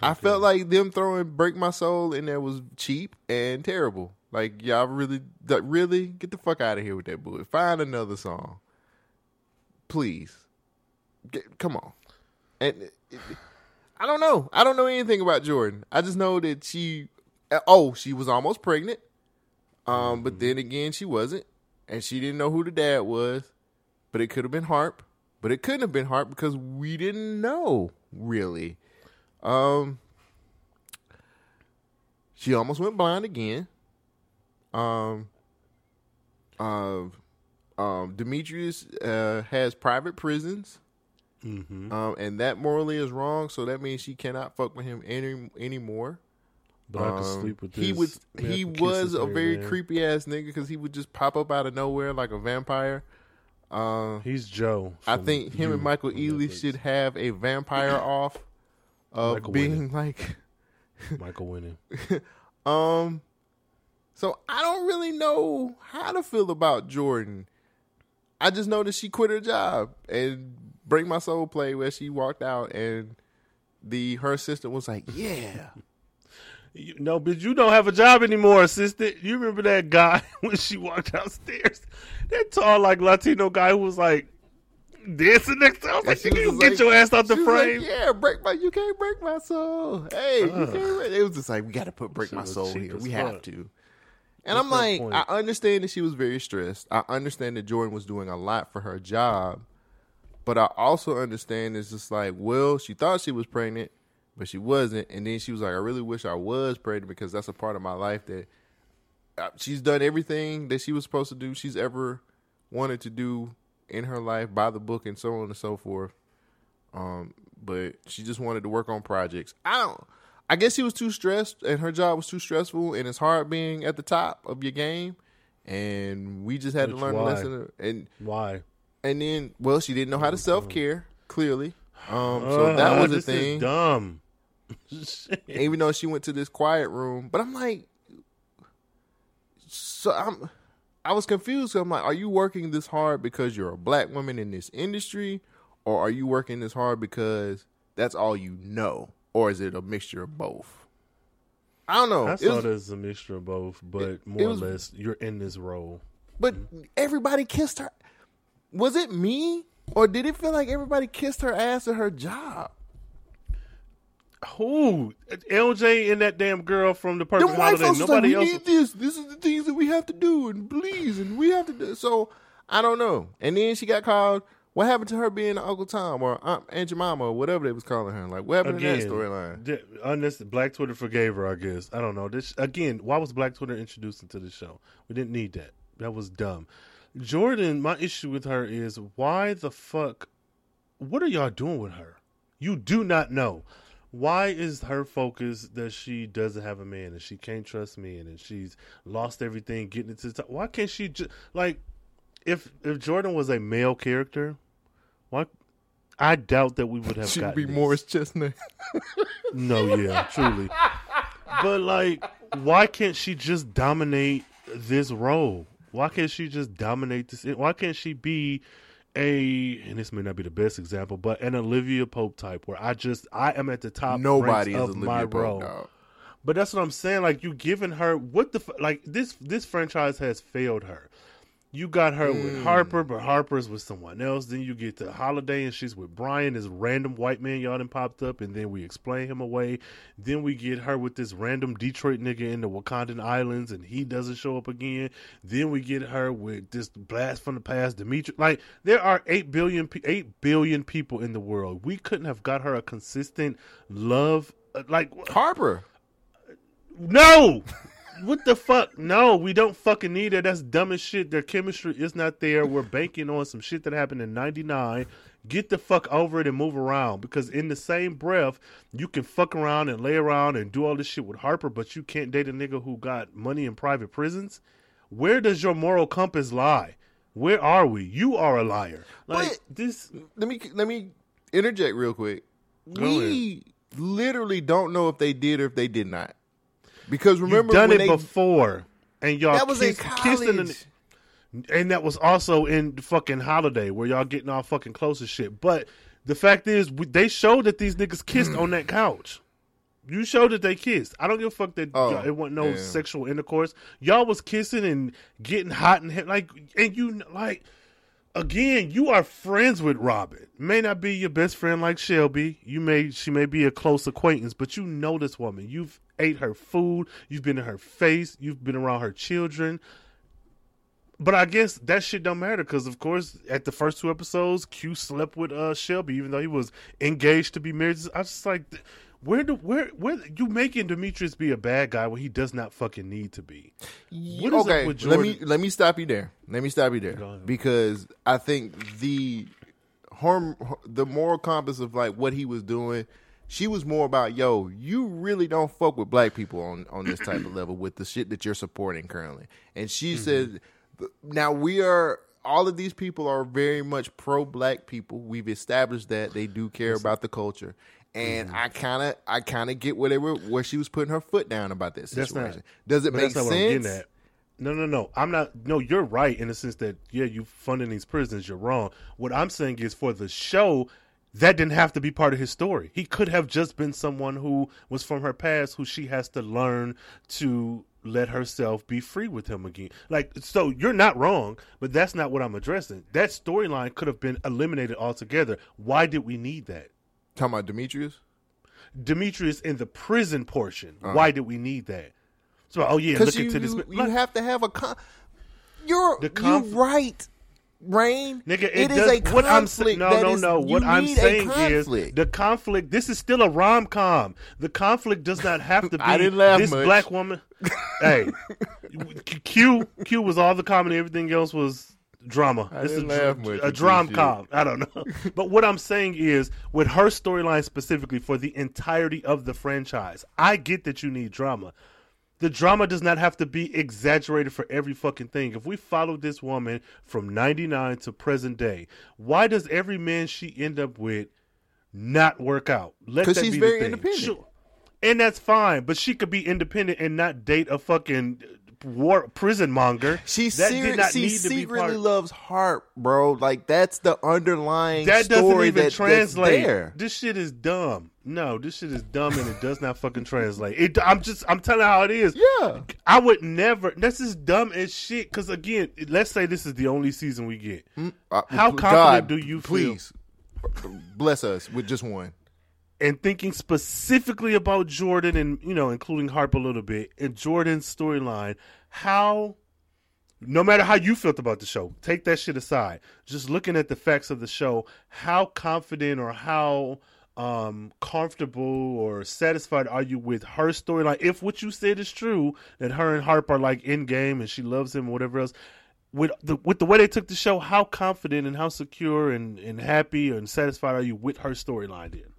S1: I felt like them throwing "Break My Soul" in there was cheap and terrible. Like y'all really, really get the fuck out of here with that bullshit. Find another song, please. Get, come on. And it- it- I don't know. I don't know anything about Jordan. I just know that she. Oh, she was almost pregnant. Um, but then again, she wasn't, and she didn't know who the dad was. But it could have been Harp. But it couldn't have been Harp because we didn't know really. Um, she almost went blind again. Um, uh, um, Demetrius uh, has private prisons,
S2: hmm
S1: um, and that morally is wrong. So that means she cannot fuck with him any anymore.
S2: But I could
S1: Um,
S2: sleep with
S1: he
S2: this. Yeah, I
S1: He was a very
S2: there.
S1: creepy ass nigga because he would just pop up out of nowhere like a vampire. Uh,
S2: He's Joe.
S1: I think him
S2: You
S1: and Michael Ealy
S2: Netflix.
S1: should have a vampire [coughs] off of
S2: Michael
S1: being like [laughs]
S2: Michael winning. [laughs]
S1: Um, so I don't really know how to feel about Jordan. I just know that she quit her job and Bring My Soul play where she walked out and the her assistant was like, "Yeah." [laughs]
S2: You, no, but you don't have a job anymore, assistant. You remember that guy [laughs] when she walked downstairs? That tall, like Latino guy who was like dancing next to her. I was like,
S1: she
S2: you get
S1: like-
S2: your ass out the
S1: was like,
S2: frame.
S1: yeah, break my. You can't break my soul. Hey, you can't. break-" It was just like we got to put break my soul here. We have to. And
S2: What's
S1: I'm like,
S2: point?
S1: I understand that she was very stressed. I understand that Jordan was doing a lot for her job, but I also understand it's just like, well, she thought she was pregnant, but she wasn't, and then she was like, I really wish I was pregnant because that's a part of my life that uh, she's done everything that she was supposed to do. She's ever wanted to do in her life by the book and so on and so forth. Um, but she just wanted to work on projects. I don't. I guess she was too stressed, and her job was too stressful, and it's hard being at the top of your game. And we just had
S2: Which
S1: to learn a lesson. And
S2: Why?
S1: and then, well, she didn't know how to self care. Clearly, um, so that
S2: Uh,
S1: was a thing.
S2: dumb.
S1: Even though she went to this quiet room. But I'm like, so I'm, I was confused. I'm like, are you working this hard because you're a black woman in this industry, or are you working this hard because that's all you know, or is it a mixture of both? I don't know.
S2: I
S1: It
S2: saw
S1: was-
S2: it a mixture of both, but
S1: it
S2: more
S1: was-
S2: or less, you're in this role.
S1: but everybody kissed her. Was it me, or did it feel like everybody kissed her ass at her job?
S2: Who? LJ and that damn girl from the
S1: The
S2: Perfect
S1: white
S2: Holiday.
S1: was like,
S2: Nobody
S1: we
S2: else.
S1: need this. This is the things that we have to do, and please, and we have to do. So I don't know. And then she got called. What happened to her being Uncle Tom or Aunt, Aunt Jemima or whatever they was calling her? Like, what happened
S2: Again,
S1: to that storyline?
S2: unless Black Twitter forgave her, I guess. I don't know. This again. Why was Black Twitter introduced into the show? We didn't need that. That was dumb. Jordan, my issue with her is why the fuck? What are y'all doing with her? You do not know. Why is her focus that she doesn't have a man and she can't trust men and she's lost everything getting into the top? Why can't she just like if if Jordan was a male character? Why? I doubt that we would have
S1: She'd be
S2: this.
S1: Morris Chestnut. [laughs]
S2: No, yeah, truly. But like, why can't she just dominate this role? Why can't she just dominate this? Why can't she be a? And this may not be the best example, but an Olivia Pope type, where I just I am at the top.
S1: Nobody is
S2: of my
S1: Olivia
S2: role.
S1: Pope, dog.
S2: But that's what I'm saying. Like you giving her what the like this this franchise has failed her. You got her
S1: Hmm.
S2: with Harper, but Harper's with someone else. Then you get to Holiday, and she's with Brian, this random white man y'all done popped up, and then we explain him away. Then we get her with this random Detroit nigga in the Wakandan Islands, and he doesn't show up again. Then we get her with this blast from the past, Dimitri. Like there are 8 billion, 8 billion people in the world. We couldn't have got her a consistent love. uh, Like
S1: Harper.
S2: no. What the fuck? No, we don't fucking need it. That's dumb as shit. Their chemistry is not there. We're banking on some shit that happened in '99. Get the fuck over it and move around. Because in the same breath, you can fuck around and lay around and do all this shit with Harper, but you can't date a nigga who got money in private prisons. Where does your moral compass lie? Where are we? You are a liar. Like
S1: But-
S2: this.
S1: Let me let me interject real quick. We literally don't know if they did or if they did not. Because remember
S2: You've done it
S1: they,
S2: before, and y'all
S1: that was
S2: kiss,
S1: in
S2: kissed in the- And that was also in fucking Holiday, where y'all getting all fucking close as shit. But the fact is, they showed that these niggas kissed on that couch. You showed that they kissed. I don't give a fuck that
S1: Oh,
S2: it wasn't no
S1: yeah.
S2: sexual intercourse. Y'all was kissing and getting hot and like, and you like. Again, you are friends with Robin. May not be your best friend like Shelby. You may she may be a close acquaintance, but you know this woman. You've ate her food. You've been in her face. You've been around her children. But I guess that shit don't matter because, of course, at the first two episodes, Q slept with uh, Shelby, even though he was engaged to be married. I was just like, where do where where you making Demetrius be a bad guy when he does not fucking need to be? What is
S1: okay,
S2: with
S1: let me let me stop you there. Let me stop you there because I think the harm, the moral compass of like what he was doing. She was more about, yo, you really don't fuck with black people on on this type of level with the shit that you're supporting currently. And she
S2: Mm-hmm.
S1: said, now we are. All of these people are very much pro black people. We've established that they do care about the culture, and
S2: Mm-hmm.
S1: I kind of, I kind of get where they were, where she was putting her foot down about
S2: That's
S1: situation.
S2: not-
S1: Does it make
S2: that's not what I'm
S1: sense?
S2: getting at. No, no, no. I'm not. No, you're right in the sense that yeah, you funding these prisons. You're wrong. What I'm saying is for the show, that didn't have to be part of his story. He could have just been someone who was from her past, who she has to learn to let herself be free with him again. Like, so you're not wrong, but that's not what I'm addressing. That storyline could have been eliminated altogether. Why did we need that?
S1: Talking about Demetrius?
S2: Demetrius in the prison portion. Uh-huh. Why did we need that? So, oh yeah, look
S1: you,
S2: into this.
S1: you, you
S2: Like,
S1: have to have a con- You're
S2: The conf-
S1: you right, Rain.
S2: Nigga, it,
S1: it is
S2: does,
S1: a conflict.
S2: what I'm saying. No, no,
S1: is-
S2: no. What I'm saying is the conflict. This is still a rom com. The conflict does not have to [laughs] be.
S1: I didn't laugh
S2: this
S1: much.
S2: black woman. hey, [laughs] Q Q was all the comedy. Everything else was drama.
S1: I
S2: this is a, a drum
S1: this
S2: com. I don't know. [laughs] but what I'm saying is, with her storyline specifically for the entirety of the franchise, I get that you need drama the drama does not have to be exaggerated for every fucking thing. If we follow this woman from 99 to present day, why does every man she end up with not work out? Let
S1: 'Cause
S2: that
S1: she's
S2: be
S1: very independent.
S2: Sure. And that's fine, but she could be independent and not date a fucking war prison monger.
S1: She,
S2: that
S1: seri-
S2: did not
S1: she
S2: need to be
S1: secretly loves Harp, bro. Like that's the underlying story.
S2: that doesn't even
S1: that,
S2: translate. This shit is dumb. No, this shit is dumb and it does not fucking translate. It, I'm just, I'm telling how it is.
S1: Yeah.
S2: I would never. This is dumb as shit. Because again, let's say this is the only season we get.
S1: Uh,
S2: How
S1: God,
S2: confident do you feel?
S1: please bless us with just one?
S2: And thinking specifically about Jordan and you know, including Harp a little bit and Jordan's storyline, how. No matter how you felt about the show, take that shit aside. Just looking at the facts of the show, how confident or how um comfortable or satisfied are you with her storyline if what you said is true that her and harp are like in game and she loves him or whatever else with the with the way they took the show how confident and how secure and and happy and satisfied are you with her storyline then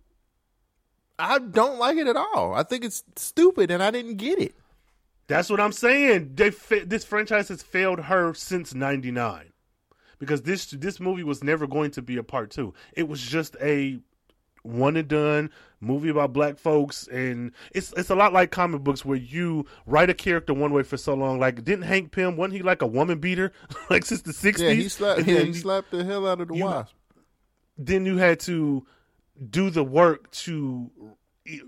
S1: I don't like it at all. I think it's stupid, and I didn't get it.
S2: that's what i'm saying they fa- this franchise has failed her since 99 because this this movie was never going to be a part 2 it was just a one and done movie about black folks and it's it's a lot like comic books where you write a character one way for so long like didn't Hank Pym wasn't he like a woman beater [laughs] like since the 60s
S1: Yeah, he slapped. Yeah, he slapped the hell out of the
S2: you-
S1: wasp.
S2: then you had to do the work to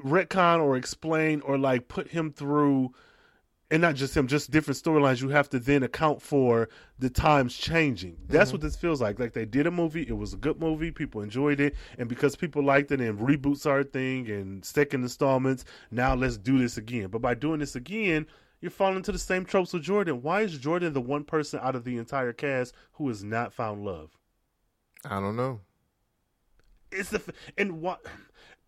S2: retcon or explain or like put him through and not just him just different storylines you have to then account for the times changing. That's mm-hmm. what this feels like. Like they did a movie. It was a good movie. People enjoyed it. And because people liked it and reboots are a thing and second installments now let's do this again. But by doing this again you're falling into the same tropes with jordan. Why is jordan the one person out of the entire cast who has not found love?
S1: I don't know.
S2: It's the and what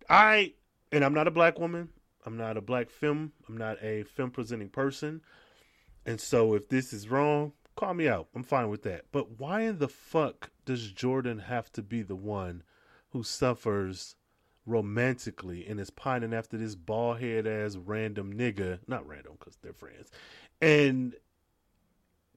S2: I and I'm not a black woman. I'm not a black film. I'm not a film presenting person. And so if this is wrong, call me out. I'm fine with that. But why in the fuck does Jordan have to be the one who suffers romantically and is pining after this bald head ass random nigga? Not random because they're friends. And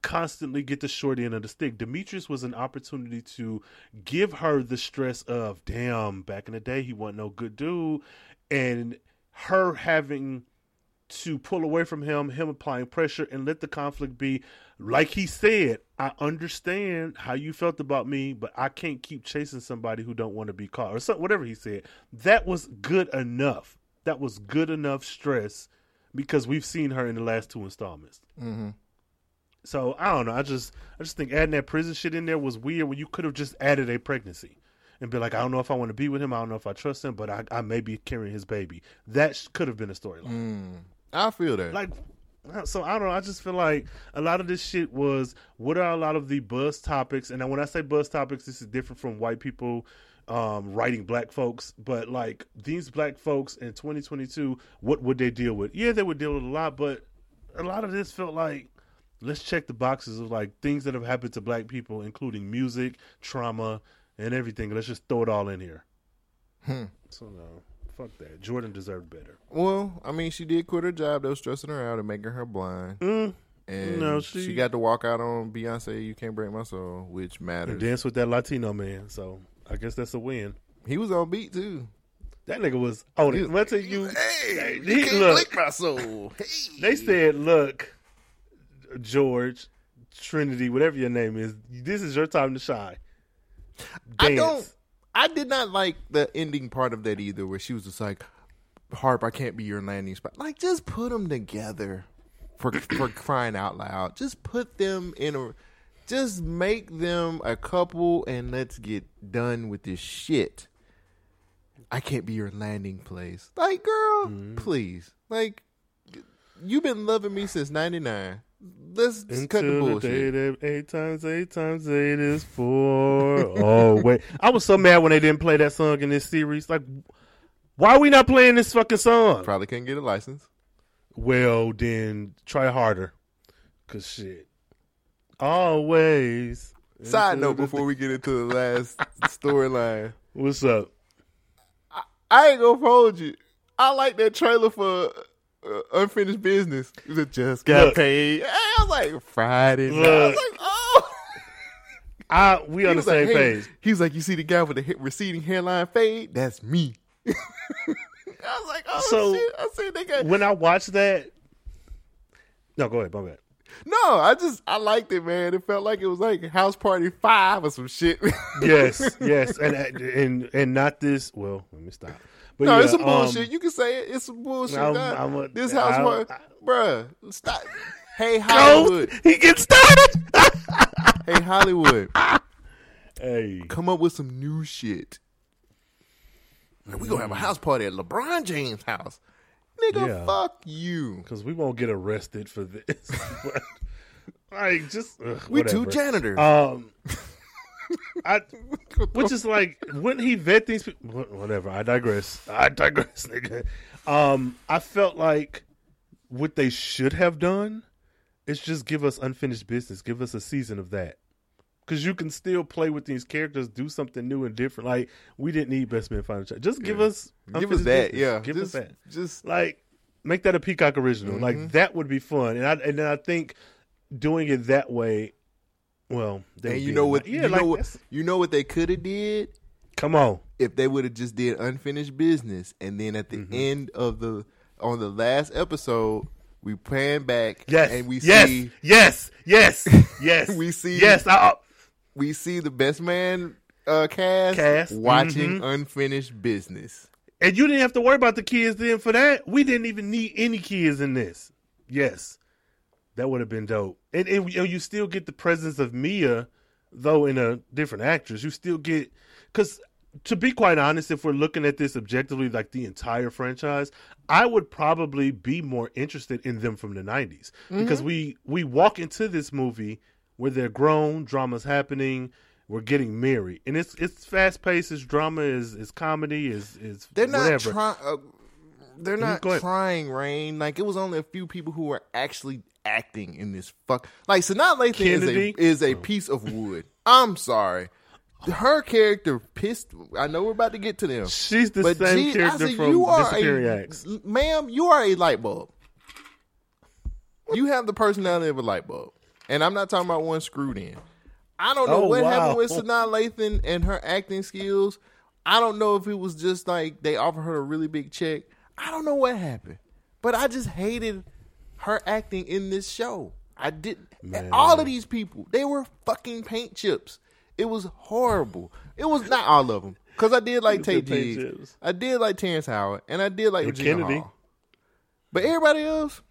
S2: constantly get the short end of the stick. Demetrius was an opportunity to give her the stress of, damn, back in the day, he wasn't no good dude. And her having to pull away from him, him applying pressure, and let the conflict be like he said. I understand how you felt about me, but I can't keep chasing somebody who don't want to be caught, or so, whatever he said. That was good enough. That was good enough stress because we've seen her in the last two installments.
S1: Mm-hmm.
S2: So I don't know. I just I just think adding that prison shit in there was weird. When you could have just added a pregnancy and be like, I don't know if I want to be with him. I don't know if I trust him, but I, I may be carrying his baby. That sh- could have been a storyline.
S1: Mm. I feel that.
S2: Like, so I don't know. I just feel like a lot of this shit was what are a lot of the buzz topics? And when I say buzz topics, this is different from white people um, writing black folks. But like these black folks in 2022, what would they deal with? Yeah, they would deal with a lot, but a lot of this felt like let's check the boxes of like things that have happened to black people, including music, trauma, and everything. Let's just throw it all in here.
S1: Hmm.
S2: So no, fuck that. Jordan deserved better.
S1: Well, I mean, she did quit her job that was stressing her out and making her blind.
S2: Mm.
S1: And
S2: No,
S1: she,
S2: she-
S1: got to walk out on Beyonce, You Can't Break My Soul, which matters.
S2: And dance with that Latino man. So I guess that's a win.
S1: he was on beat, too.
S2: That nigga was on
S1: He
S2: it.
S1: was-
S2: When I tell you,
S1: Hey,
S2: he-
S1: you can't
S2: look.
S1: break my soul. Hey.
S2: they said, look, George, Trinity, whatever your name is. This is your time to shine.
S1: I don't. I did not like the ending part of that either, where she was just like, "Harp, I can't be your landing spot." Like, just put them together for [coughs] for crying out loud. Just put them in a. Just make them a couple, and let's get done with this shit. I can't be your landing place. Like, girl,
S2: Mm-hmm.
S1: please. Like, you've been loving me since '99. Let's just cut the
S2: Until the day that eight times eight times eight is four. oh [laughs] wait, I was so mad when they didn't play that song in this series. Like, why are we not playing this fucking song?
S1: Probably couldn't get a license.
S2: Well, then try harder, cause shit. Always.
S1: Side note before we get into the last storyline.
S2: what's up?
S1: I ain't gonna hold you. I like that trailer for uh, Unfinished Business. It was just got
S2: Look.
S1: paid. Hey, I was like, Friday night. I was like, oh. [laughs]
S2: I we on the
S1: was like,
S2: same
S1: hey.
S2: page.
S1: He was like, you see the guy with the receding hairline fade? That's me. [laughs] I was like, oh
S2: So-
S1: shit. I said they got
S2: When I watched that, no, go ahead, my bad.
S1: no. I just I liked it, man. It felt like it was like House Party Five or some shit. [laughs]
S2: Yes, yes, and and and not this. Well, let me stop. But
S1: no,
S2: yeah,
S1: it's some
S2: um,
S1: bullshit. you can say it. It's some bullshit.
S2: I'm- I'm a-
S1: this House
S2: I'm-
S1: Party, bruh. Stop. Hey [laughs] Hollywood.
S2: he gets started. [laughs]
S1: hey Hollywood.
S2: hey,
S1: come up with some new shit. And we gonna have a house party at LeBron James' house. Nigga,
S2: Yeah.
S1: fuck you.
S2: because we won't get arrested for this. [laughs] Like, just ugh,
S1: We two janitors.
S2: Um, I, which is like, wouldn't he vet these people? Whatever. I digress. I digress, nigga. Um, I felt like what they should have done is just give us unfinished business. Give us a season of that. Because you can still play with these characters, do something new and different. Like we didn't need Best Man Final Child. Just give us,
S1: Give us that,
S2: business.
S1: yeah.
S2: Give
S1: just,
S2: us that
S1: Just
S2: like make that a Peacock original.
S1: Mm-hmm.
S2: Like that would be fun. And I and then I think doing it that way, well, they
S1: and you know what?
S2: Yeah,
S1: you
S2: like
S1: know what? You know what they could have did
S2: Come on,
S1: if they would have just did unfinished business, and then at the
S2: Mm-hmm.
S1: end of the on the last episode, we pan back
S2: yes,
S1: and we
S2: yes,
S1: see
S2: yes, yes, [laughs] yes.
S1: We see-
S2: yes. I,
S1: we see the best man uh, cast,
S2: Cast,
S1: watching
S2: mhm.
S1: unfinished business.
S2: and you didn't have to worry about the kids then for that. We didn't even need any kids in this. Yes, that would have been dope. And, and you still get the presence of Mia, though in a different actress. You still get because to be quite honest, if we're looking at this objectively, like the entire franchise, I would probably be more interested in them from the '90s because we we walk into this movie where they're grown, drama's happening. We're getting married, and it's it's fast paced. It's drama. Is is comedy. Is is
S1: They're not
S2: whatever.
S1: trying. Uh, they're not
S2: go
S1: trying, Rain. Like it was only a few people who were actually acting in this fuck. Like Sanaa Lathan is a is a piece of wood. I'm sorry. Her character pissed. I know we're about to get to them.
S2: She's the same
S1: I
S2: character
S1: said,
S2: from
S1: you are
S2: Disappearing
S1: a,
S2: Acts.
S1: ma'am. You are a light bulb. You have the personality of a light bulb, and I'm not talking about one screwed in. I don't know
S2: Oh,
S1: what
S2: wow.
S1: happened with Sanaa Lathan and her acting skills. I don't know if it was just like they offered her a really big check. I don't know what happened, but I just hated her acting in this show. I did. and All of these people, they were fucking paint chips. It was horrible. It was not all of them because I did like
S2: Taye
S1: Diggs. I did like Terrence Howard, and I did like
S2: And
S1: Regina
S2: Kennedy.
S1: Hall. But everybody else,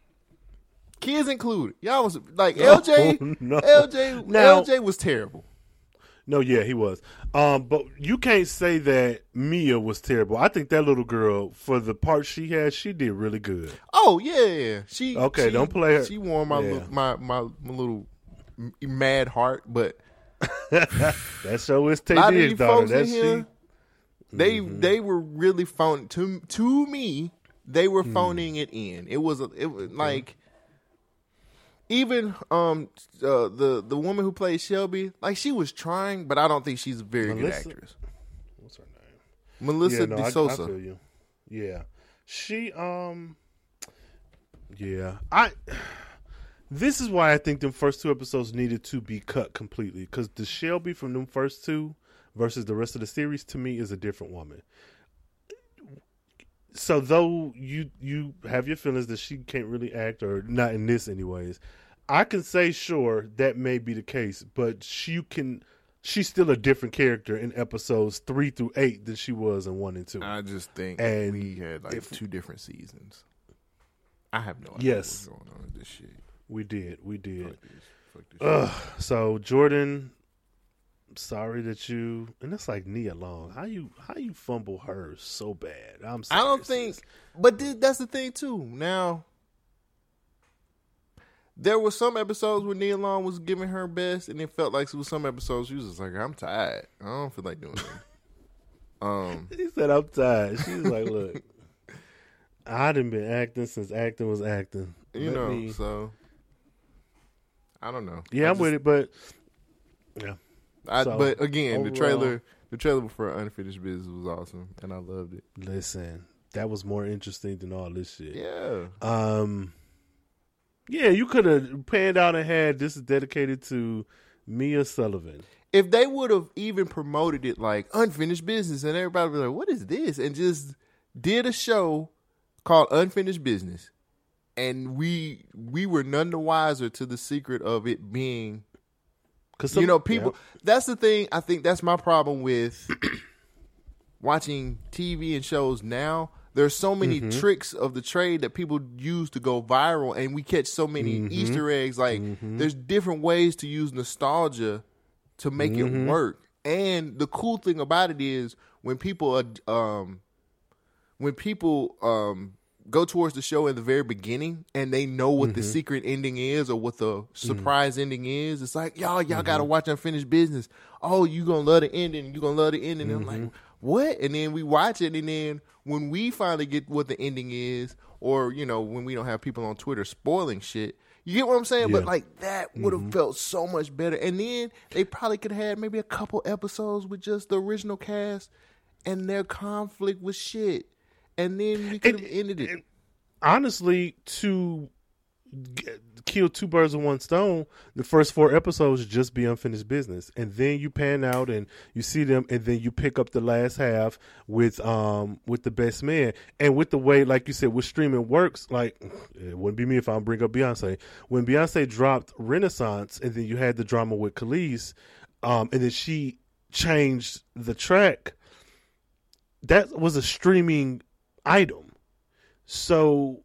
S1: kids included, y'all was like [laughs]
S2: Oh,
S1: LJ.
S2: no.
S1: LJ.
S2: Now-
S1: LJ was terrible.
S2: No, yeah, he was. Um, but you can't say that Mia was terrible. I think that little girl, for the part she had, she did really good.
S1: Oh yeah, yeah. She
S2: Okay,
S1: she-
S2: don't play her.
S1: She warmed my
S2: Yeah.
S1: little, my, my my little mad heart, but [laughs]
S2: That show is [laughs] Tay
S1: a lot of
S2: daughter. That's she.
S1: they
S2: Mm-hmm.
S1: they were really phoning to to me. They were
S2: Hmm.
S1: phoning it in. It was a, it was like even um uh, the the woman who played Shelby, like she was trying, but I don't think she's a very
S2: Melissa-
S1: good actress.
S2: What's her name?
S1: Melissa
S2: yeah, no, I- I, feel you. Yeah, she. Um. Yeah, I. This is why I think the first two episodes needed to be cut completely because the Shelby from them first two versus the rest of the series to me is a different woman. So though you you have your feelings that she can't really act or not in this anyways, I can say sure that may be the case, but she can. She's still a different character in episodes three through eight than she was in one and two.
S1: I just think
S2: And
S1: we had like
S2: if-
S1: two different seasons. I have no idea
S2: Yes.
S1: what's going on with this shit.
S2: we did, we did.
S1: Fuck this. Fuck this
S2: Ugh. So Jordan, sorry that you. And it's like Nia Long. How you how you fumble her so bad? I'm.
S1: Sorry, I don't think, but th- that's the thing too. Now, there were some episodes where Nia Long was giving her best, and it felt like it was some episodes she was just like, "I'm tired. I don't feel like doing it." [laughs] um,
S2: He said, "I'm tired." She's like, "Look, I didn't been acting since acting was acting.
S1: you
S2: Let
S1: know,
S2: me-
S1: so I don't know.
S2: yeah,
S1: I
S2: I'm with it, but yeah,
S1: I,
S2: So,
S1: but again, the trailer, the trailer for Unfinished Business was awesome, and I loved it.
S2: listen, that was more interesting than all this shit.
S1: Yeah,
S2: Um, yeah, you could have panned out and had this is dedicated to Mia Sullivan.
S1: if they would have even promoted it like unfinished business and everybody would be like what is this and just did a show called unfinished business and we we were none the wiser to the secret of it being
S2: Cause
S1: you know people that's the thing i think that's my problem with [clears throat] watching tv and shows now there's so many
S2: Mm-hmm.
S1: tricks of the trade that people use to go viral and we catch so many
S2: Mm-hmm.
S1: easter eggs like there's different ways to use nostalgia to make
S2: Mm-hmm.
S1: it work and the cool thing about it is when people are um when people um go towards the show in the very beginning and they know what the secret ending is or what the surprise ending is, it's like, y'all, y'all gotta watch Unfinished Business. Oh, you gonna love the ending, you gonna love the ending. And I'm like, what? And then we watch it and then when we finally get what the ending is, or you know, when we don't have people on Twitter spoiling shit, you get what I'm saying? But like that would have mm-hmm. felt so much better. And then they probably could have had maybe a couple episodes with just the original cast and their conflict with shit. And then we could have ended it.
S2: honestly, to kill two birds with one stone, the first four episodes just be unfinished business, and then you pan out and you see them, and then you pick up the last half with um with the best man, and with the way, like you said, with streaming works, like it wouldn't be me if I bring up Beyonce. When Beyonce dropped Renaissance, and then you had the drama with Kelis, um, and then she changed the track. That was a streaming item. So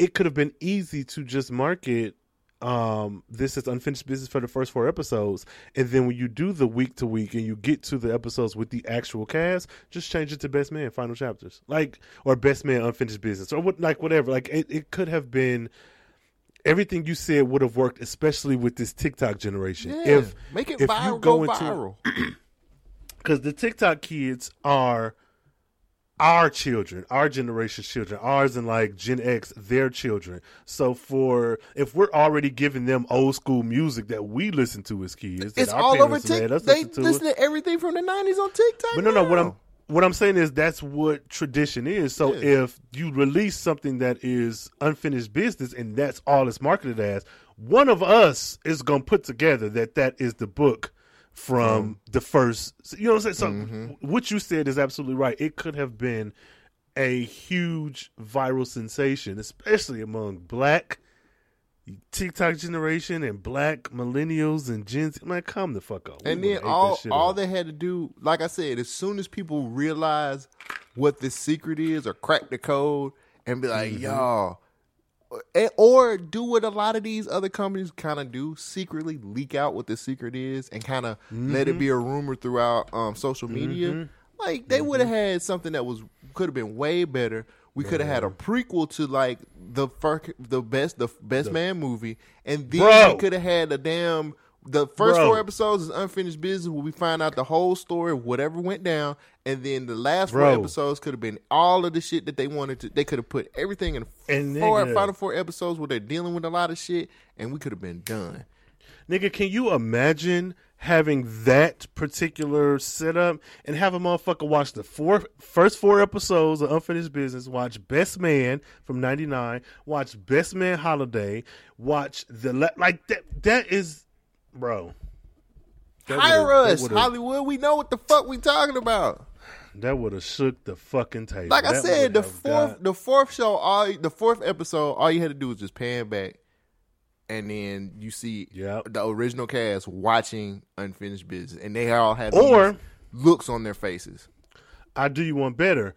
S2: it could have been easy to just market um this is unfinished business for the first four episodes. And then when you do the week to week and you get to the episodes with the actual cast just change it to best man final chapters. Like or best man unfinished business or what like whatever. Like it, it could have been everything you said would have worked especially with this tiktok generation.
S1: Yeah,
S2: if
S1: make it
S2: if
S1: viral,
S2: you
S1: go,
S2: go into-
S1: viral. [clears throat]
S2: because the TikTok kids are our children, our generation's children, ours and like Gen X, their children. So for if we're already giving them old school music that we listen to as kids,
S1: It's all over
S2: parents made us
S1: TikTok. They
S2: listen to
S1: listen to everything from the '90s on TikTok.
S2: But no, no. What. I'm what I'm saying is that's what tradition is. So
S1: Yeah.
S2: if you release something that is unfinished business and that's all it's marketed as, one of us is gonna put together that that is the book from the first. You know what I'm saying? So
S1: Mm-hmm.
S2: what you said is absolutely right. It could have been a huge viral sensation, especially among black TikTok generation and black millennials and Gen Z. Man, come the fuck up.
S1: And then all all
S2: up.
S1: they had to do, like I said, as soon as people realize what the secret is or crack the code and be like,
S2: Mm-hmm.
S1: y'all, or do what a lot of these other companies kind of do, secretly leak out what the secret is and kind of let
S2: Mm-hmm.
S1: it be a rumor throughout um, social media. Like they would have
S2: Mm-hmm.
S1: had something that was could have been way better. We could have had a prequel to like the first, the best, the best man movie, and then we could have had a damn. The first
S2: Bro.
S1: four episodes is unfinished business where we find out the whole story of whatever went down, and then the last four episodes could have been all of the shit that they wanted to. They could have put everything in
S2: And
S1: four
S2: nigga-
S1: final four episodes where they're dealing with a lot of shit, and we could have been done.
S2: Nigga, can you imagine having that particular setup and have a motherfucker watch the four first four episodes of Unfinished Business, watch Best Man from '99, watch Best Man Holiday, watch the like that. That is, bro. that
S1: Hire us, Hollywood. We know what the fuck we talking about.
S2: That would have shook the fucking table.
S1: Like I
S2: That
S1: said, the fourth,
S2: got-
S1: the fourth show, all the fourth episode, all you had to do was just pan back and then you see
S2: Yep.
S1: the original cast watching Unfinished Business, and they all have
S2: Or-
S1: looks on their faces.
S2: I do you one better.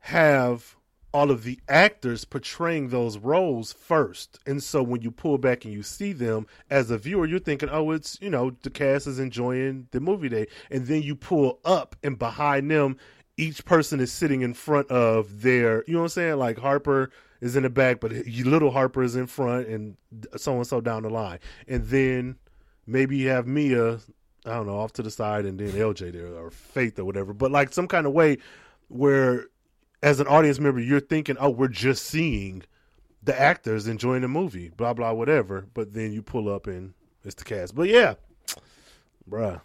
S2: Have all of the actors portraying those roles first. And so when you pull back and you see them as a viewer, you're thinking, oh, it's, you know, the cast is enjoying the movie day. And then you pull up and behind them, each person is sitting in front of their, you know what I'm saying? Like Harper is in the back, but little Harper is in front and so and so down the line. And then maybe you have Mia, I don't know, off to the side, and then LJ there or Faith or whatever. But like some kind of way where, as an audience member, you're thinking, oh, we're just seeing the actors enjoying the movie, blah blah whatever. But then you pull up and it's the cast. But yeah, bruh,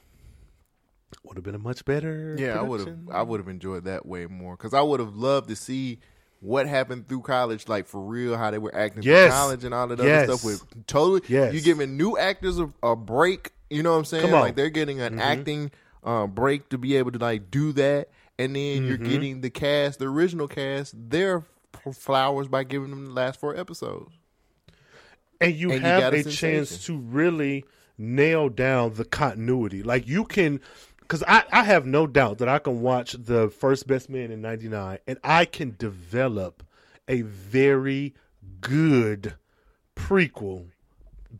S2: would have been a much better.
S1: Yeah, I would have. I would have enjoyed that way more because I would have loved to see what happened through college, like for real, how they were acting
S2: Yes.
S1: through college and all that
S2: Yes.
S1: other stuff. With totally,
S2: Yes.
S1: you're giving new actors a, a break. You know what I'm saying? Like they're getting an acting uh, break to be able to like do that, and then you're mm-hmm. getting the cast, the original cast, their flowers by giving them the last four episodes.
S2: and you
S1: And
S2: have
S1: got a
S2: a chance to really nail down the continuity. Like you can, because I, I have no doubt that I can watch the first Best Man in '99, and I can develop a very good prequel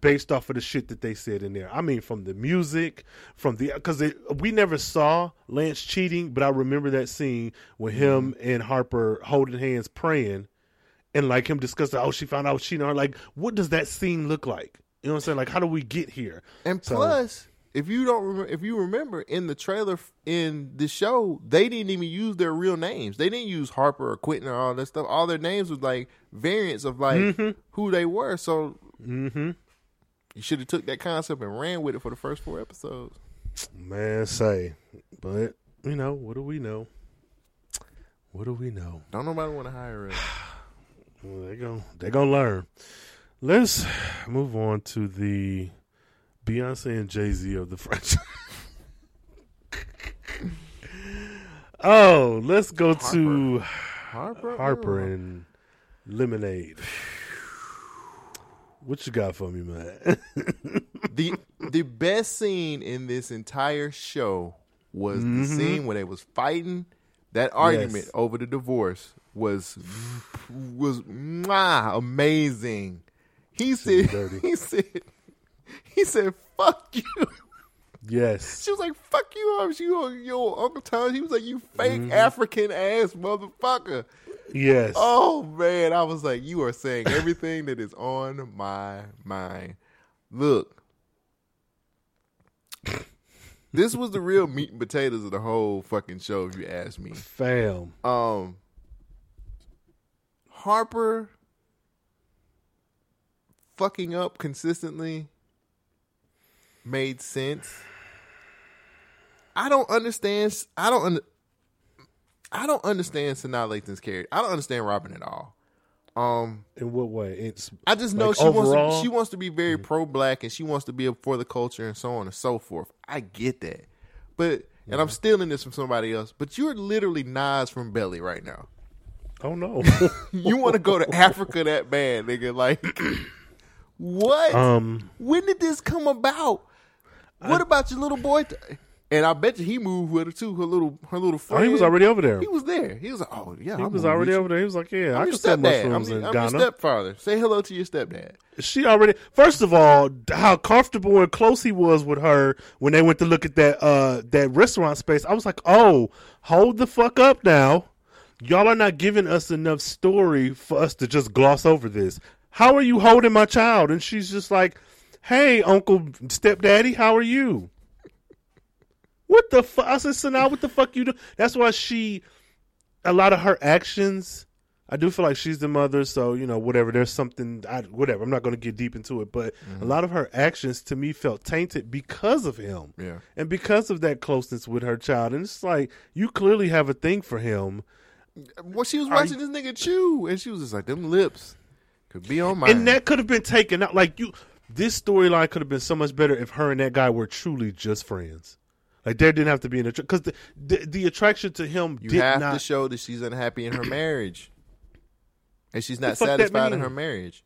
S2: based off of the shit that they said in there. I mean, from the music, from the because we never saw Lance cheating, but I remember that scene with him
S1: Mm-hmm.
S2: and Harper holding hands praying and like him discussing, oh, she found out she know. Like, what does that scene look like? You know what I'm saying? Like, how do we get here?
S1: And
S2: So-
S1: plus, if you don't remember, if you remember in the trailer in the show, they didn't even use their real names. They didn't use Harper or Quentin or all that stuff. All their names was like variants of like
S2: Mm-hmm.
S1: who they were. So you should have took that concept and ran with it for the first four episodes.
S2: Man, say, but you know, what do we know? What do we know?
S1: Don't nobody want to hire us. [sighs]
S2: Well, they go, they gonna learn. Let's move on to the Beyonce and Jay Z of the [laughs] franchise. oh, let's go to
S1: Harper,
S2: Harper and Lemonade. [sighs] [sighs] What you got for me, man? [laughs]
S1: the the best scene in this entire show was
S2: Mm-hmm.
S1: the scene where they was fighting. That argument over the divorce was was mwah, amazing. He said
S2: dirty. [laughs]
S1: he said he said fuck you.
S2: yes. [laughs]
S1: She was like fuck you was your Uncle Tom. He was like you fake
S2: Mm-hmm.
S1: African ass motherfucker.
S2: Yes.
S1: Oh man, I was like, you are saying everything that is on my mind. Look, this was the real meat and potatoes of the whole fucking show, if you ask me.
S2: Fam.
S1: Um, Harper fucking up consistently made sense. I don't understand. I don't. I don't understand Sanaa Lathan's character. I don't understand Robin at all. Um,
S2: In what way? It's
S1: I just know
S2: Like,
S1: she wants to, she wants to be very pro black and she wants to be for the culture and so on and so forth. I get that, but and I'm stealing this from somebody else. But you're literally Nas from Belly right now.
S2: oh no. [laughs]
S1: You want to go to Africa that bad, nigga? Like [clears throat] what?
S2: um
S1: when did this come about? What about your little boy? Th- and I bet you he moved with her too. Her little her little
S2: oh, he was already over there.
S1: He was there. He was like, oh yeah,
S2: He
S1: I'll
S2: was already over there. He was like, "Yeah, I
S1: I'm
S2: can sell
S1: stepdad. I'm,
S2: mushrooms
S1: your-
S2: in
S1: I'm your stepfather. Say hello to your stepdad.
S2: She already. First of all, how comfortable and close he was with her when they went to look at that uh that restaurant space. I was like, "Oh, hold the fuck up now! Y'all are not giving us enough story for us to just gloss over this. How are you holding my child?" And she's just like, "Hey, Uncle Stepdaddy, how are you?" What the fuck? I said, so now what the fuck you do? That's why she, a lot of her actions, I do feel like she's the mother. So, you know, whatever, there's something, I, whatever. I'm not going to get deep into it. But a mm-hmm. lot of her actions to me felt tainted because of him.
S1: Yeah.
S2: And because of that closeness with her child. And it's like, you clearly have a thing for him.
S1: Well, she was watching this nigga chew, and she was just like, "Them lips could be on my,"
S2: And that could have been taken out. Like, you, this storyline could have been so much better if her and that guy were truly just friends. Like, there didn't have to be an attraction. Because the, the, the attraction to him
S1: you
S2: did
S1: have
S2: not.
S1: to show that she's unhappy in her [clears throat] marriage, and she's not satisfied in her marriage.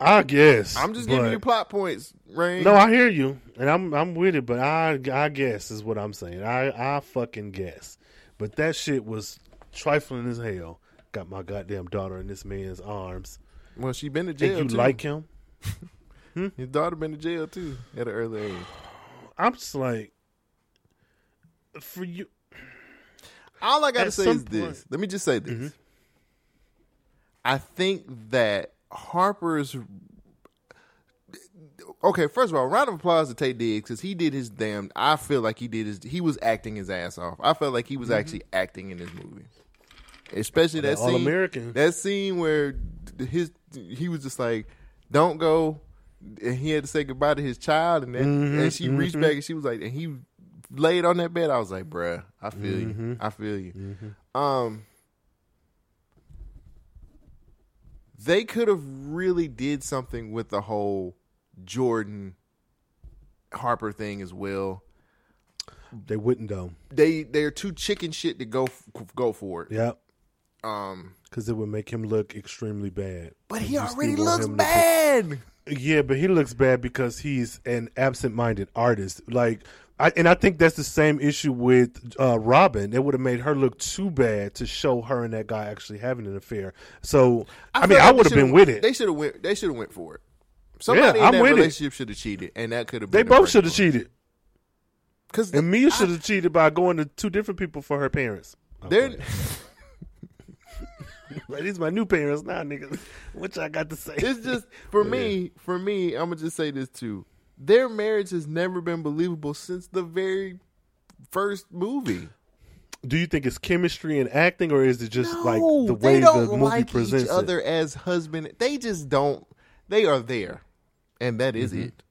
S2: I guess.
S1: I'm just giving you plot points, Rain.
S2: No, I hear you, and I'm I'm with it, but I I guess is what I'm saying. I I fucking guess, but that shit was trifling as hell. Got my goddamn daughter in this man's arms.
S1: well, she been to jail.
S2: And you
S1: too.
S2: like him? [laughs]
S1: his daughter been to jail too at an early age.
S2: I'm just like, for you.
S1: All I gotta say is this. Let me just say this.
S2: Mhm.
S1: I think that Harper's. Okay, first of all, round of applause to Taye Diggs because he did his damn. I feel like he did his. He was acting his ass off. I felt like he was actually acting in this movie, especially that,
S2: That
S1: scene.
S2: All-American.
S1: That scene where his he was just like, "Don't go," and he had to say goodbye to his child, and then
S2: Mhm,
S1: and she reached back and she was like, and he laid on that bed. I was like, "Bruh, I feel you. I feel you." Um, they could have really did something with the whole Jordan Harper thing as well.
S2: They wouldn't though.
S1: They they're too chicken shit to go go for it.
S2: Yep.
S1: Um,
S2: Because it would make him look extremely bad.
S1: but he already looks bad.
S2: Yeah, but he looks bad because he's an absent-minded artist. Like, I, and I think that's the same issue with uh, Robin. It would have made her look too bad to show her and that guy actually having an affair. So, I, mean,
S1: feel
S2: I would have been with it.
S1: They should have went. They should have went for it. Somebody
S2: I'm
S1: in that relationship should have cheated, and that could have.
S2: They both should have cheated,
S1: Because
S2: and Mia should have cheated by going to two different people for her parents.
S1: They're
S2: Okay. [laughs] Like, these my new parents now, niggas. [laughs] What y'all got to say?
S1: it's just for [laughs] me. For me, I'm gonna just say this too. Their marriage has never been believable since the very first movie.
S2: Do you think it's chemistry and acting, or is it just like
S1: No,
S2: the
S1: they
S2: way the movie
S1: like
S2: presents
S1: each
S2: it?
S1: other as husband. They just don't. They are there, and that is mm-hmm. it.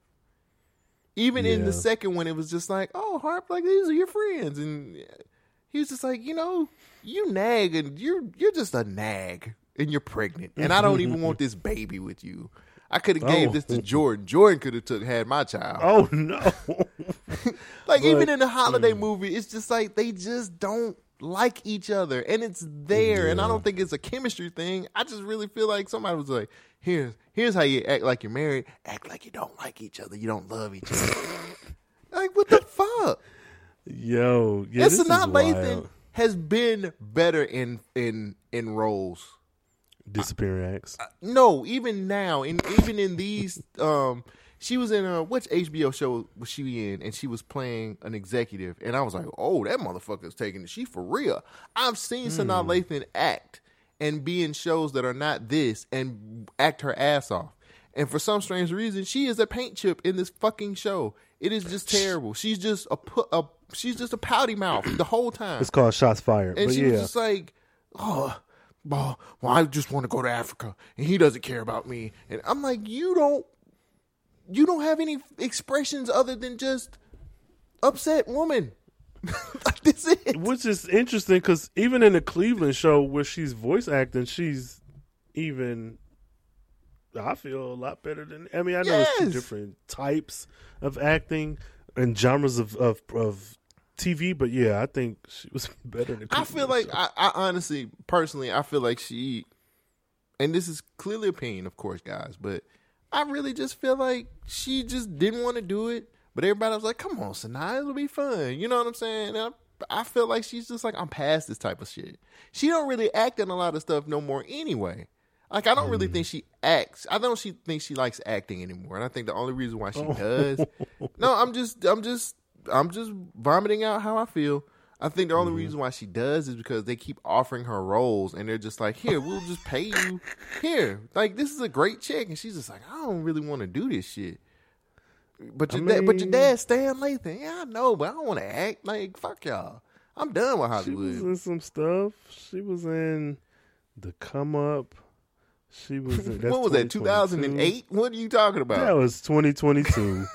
S1: Even in the second one, it was just like, "Oh, Harp, like these are your friends," and he was just like, "You know, you nag, and you're you're just a nag, and you're pregnant, and I don't even want [laughs] this baby with you." I could have oh. gave
S2: Oh.
S1: this to Jordan. Jordan could have took had my child.
S2: Oh no! [laughs] [laughs]
S1: Like even in the holiday mm. movie, it's just like they just don't like each other, and it's there. And I don't think it's a chemistry thing. I just really feel like somebody was like, "Here's here's how you act like you're married. Act like you don't like each other. You don't love each other." like what the fuck?
S2: Yo, yeah,
S1: and
S2: this is
S1: Sanaa Lathan
S2: wild.
S1: Has been better in in in roles.
S2: disappearing acts.
S1: No, even now, and even in these, um, she was in a which HBO show was she in, and she was playing an executive, and I was like, oh, that motherfucker's taking it. She for real. I've seen Sanaa Lathan act and be in shows that are not this and act her ass off. And for some strange reason, she is a paint chip in this fucking show. It is just terrible. She's just a a she's just a pouty mouth the whole time.
S2: It's called Shots Fired.
S1: And
S2: but
S1: she
S2: yeah,
S1: was just like, oh, well, well, I just want to go to Africa, and he doesn't care about me. And I'm like, you don't, you don't have any expressions other than just upset woman. [laughs] like that's it.
S2: which is interesting because even in the Cleveland show where she's voice acting, she's even. I feel a lot better than. I mean, I know it's two
S1: Yes.
S2: different types of acting and genres of of, of TV, but yeah, I think she was [laughs] better than.
S1: I feel like I, I honestly, personally, I feel like she, and this is clearly opinion, of course, guys, but I really just feel like she just didn't want to do it. But everybody was like, "Come on, Sanaa, it'll be fun." You know what I'm saying? And I, I feel like she's just like, "I'm past this type of shit." She don't really act in a lot of stuff no more, anyway. Like I don't really mm. think she acts. I don't she think she likes acting anymore. And I think the only reason why she oh. does. [laughs] No, I'm just I'm just I'm just vomiting out how I feel. I think the only mm-hmm. reason why she does is because they keep offering her roles and they're just like, "Here, we'll just pay you. Here. Like this is a great check." And she's just like, "I don't really want to do this shit." But
S2: I
S1: your dad, but your
S2: mean-
S1: dad Stan Lathan. Yeah, I know, but I don't want to act. Like fuck y'all. I'm done with Hollywood.
S2: she was in some stuff. She was in the Come Up. She was. In, [laughs]
S1: What was that? 2008? What are you talking about?
S2: That was 2022.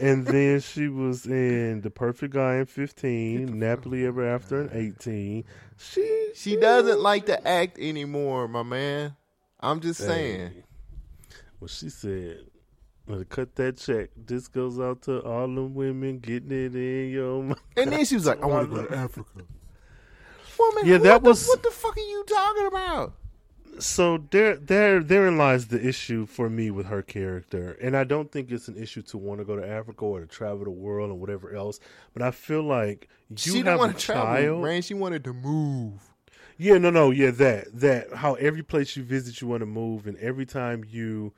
S2: And then she was in The Perfect Guy in 15, Nappily Ever After in 18. She
S1: She doesn't like to act anymore, my man. I'm just saying.
S2: Hey. Well, she said, "Well, cut that check. This goes out to all the women getting it in your [laughs] mouth."
S1: And then she was like, I want to go to Africa. Woman,
S2: Yeah,
S1: what
S2: that
S1: the-
S2: was-
S1: What the fuck are you talking about?
S2: So there, there, therein lies the issue for me with her character, and I don't think it's an issue to want to go to Africa or to travel the world or whatever else. But I feel like you
S1: she
S2: have
S1: didn't
S2: a
S1: want to travel,
S2: child.
S1: man. She wanted to move.
S2: Yeah, no, no, yeah, that that how every place you visit, you want to move, and every time you,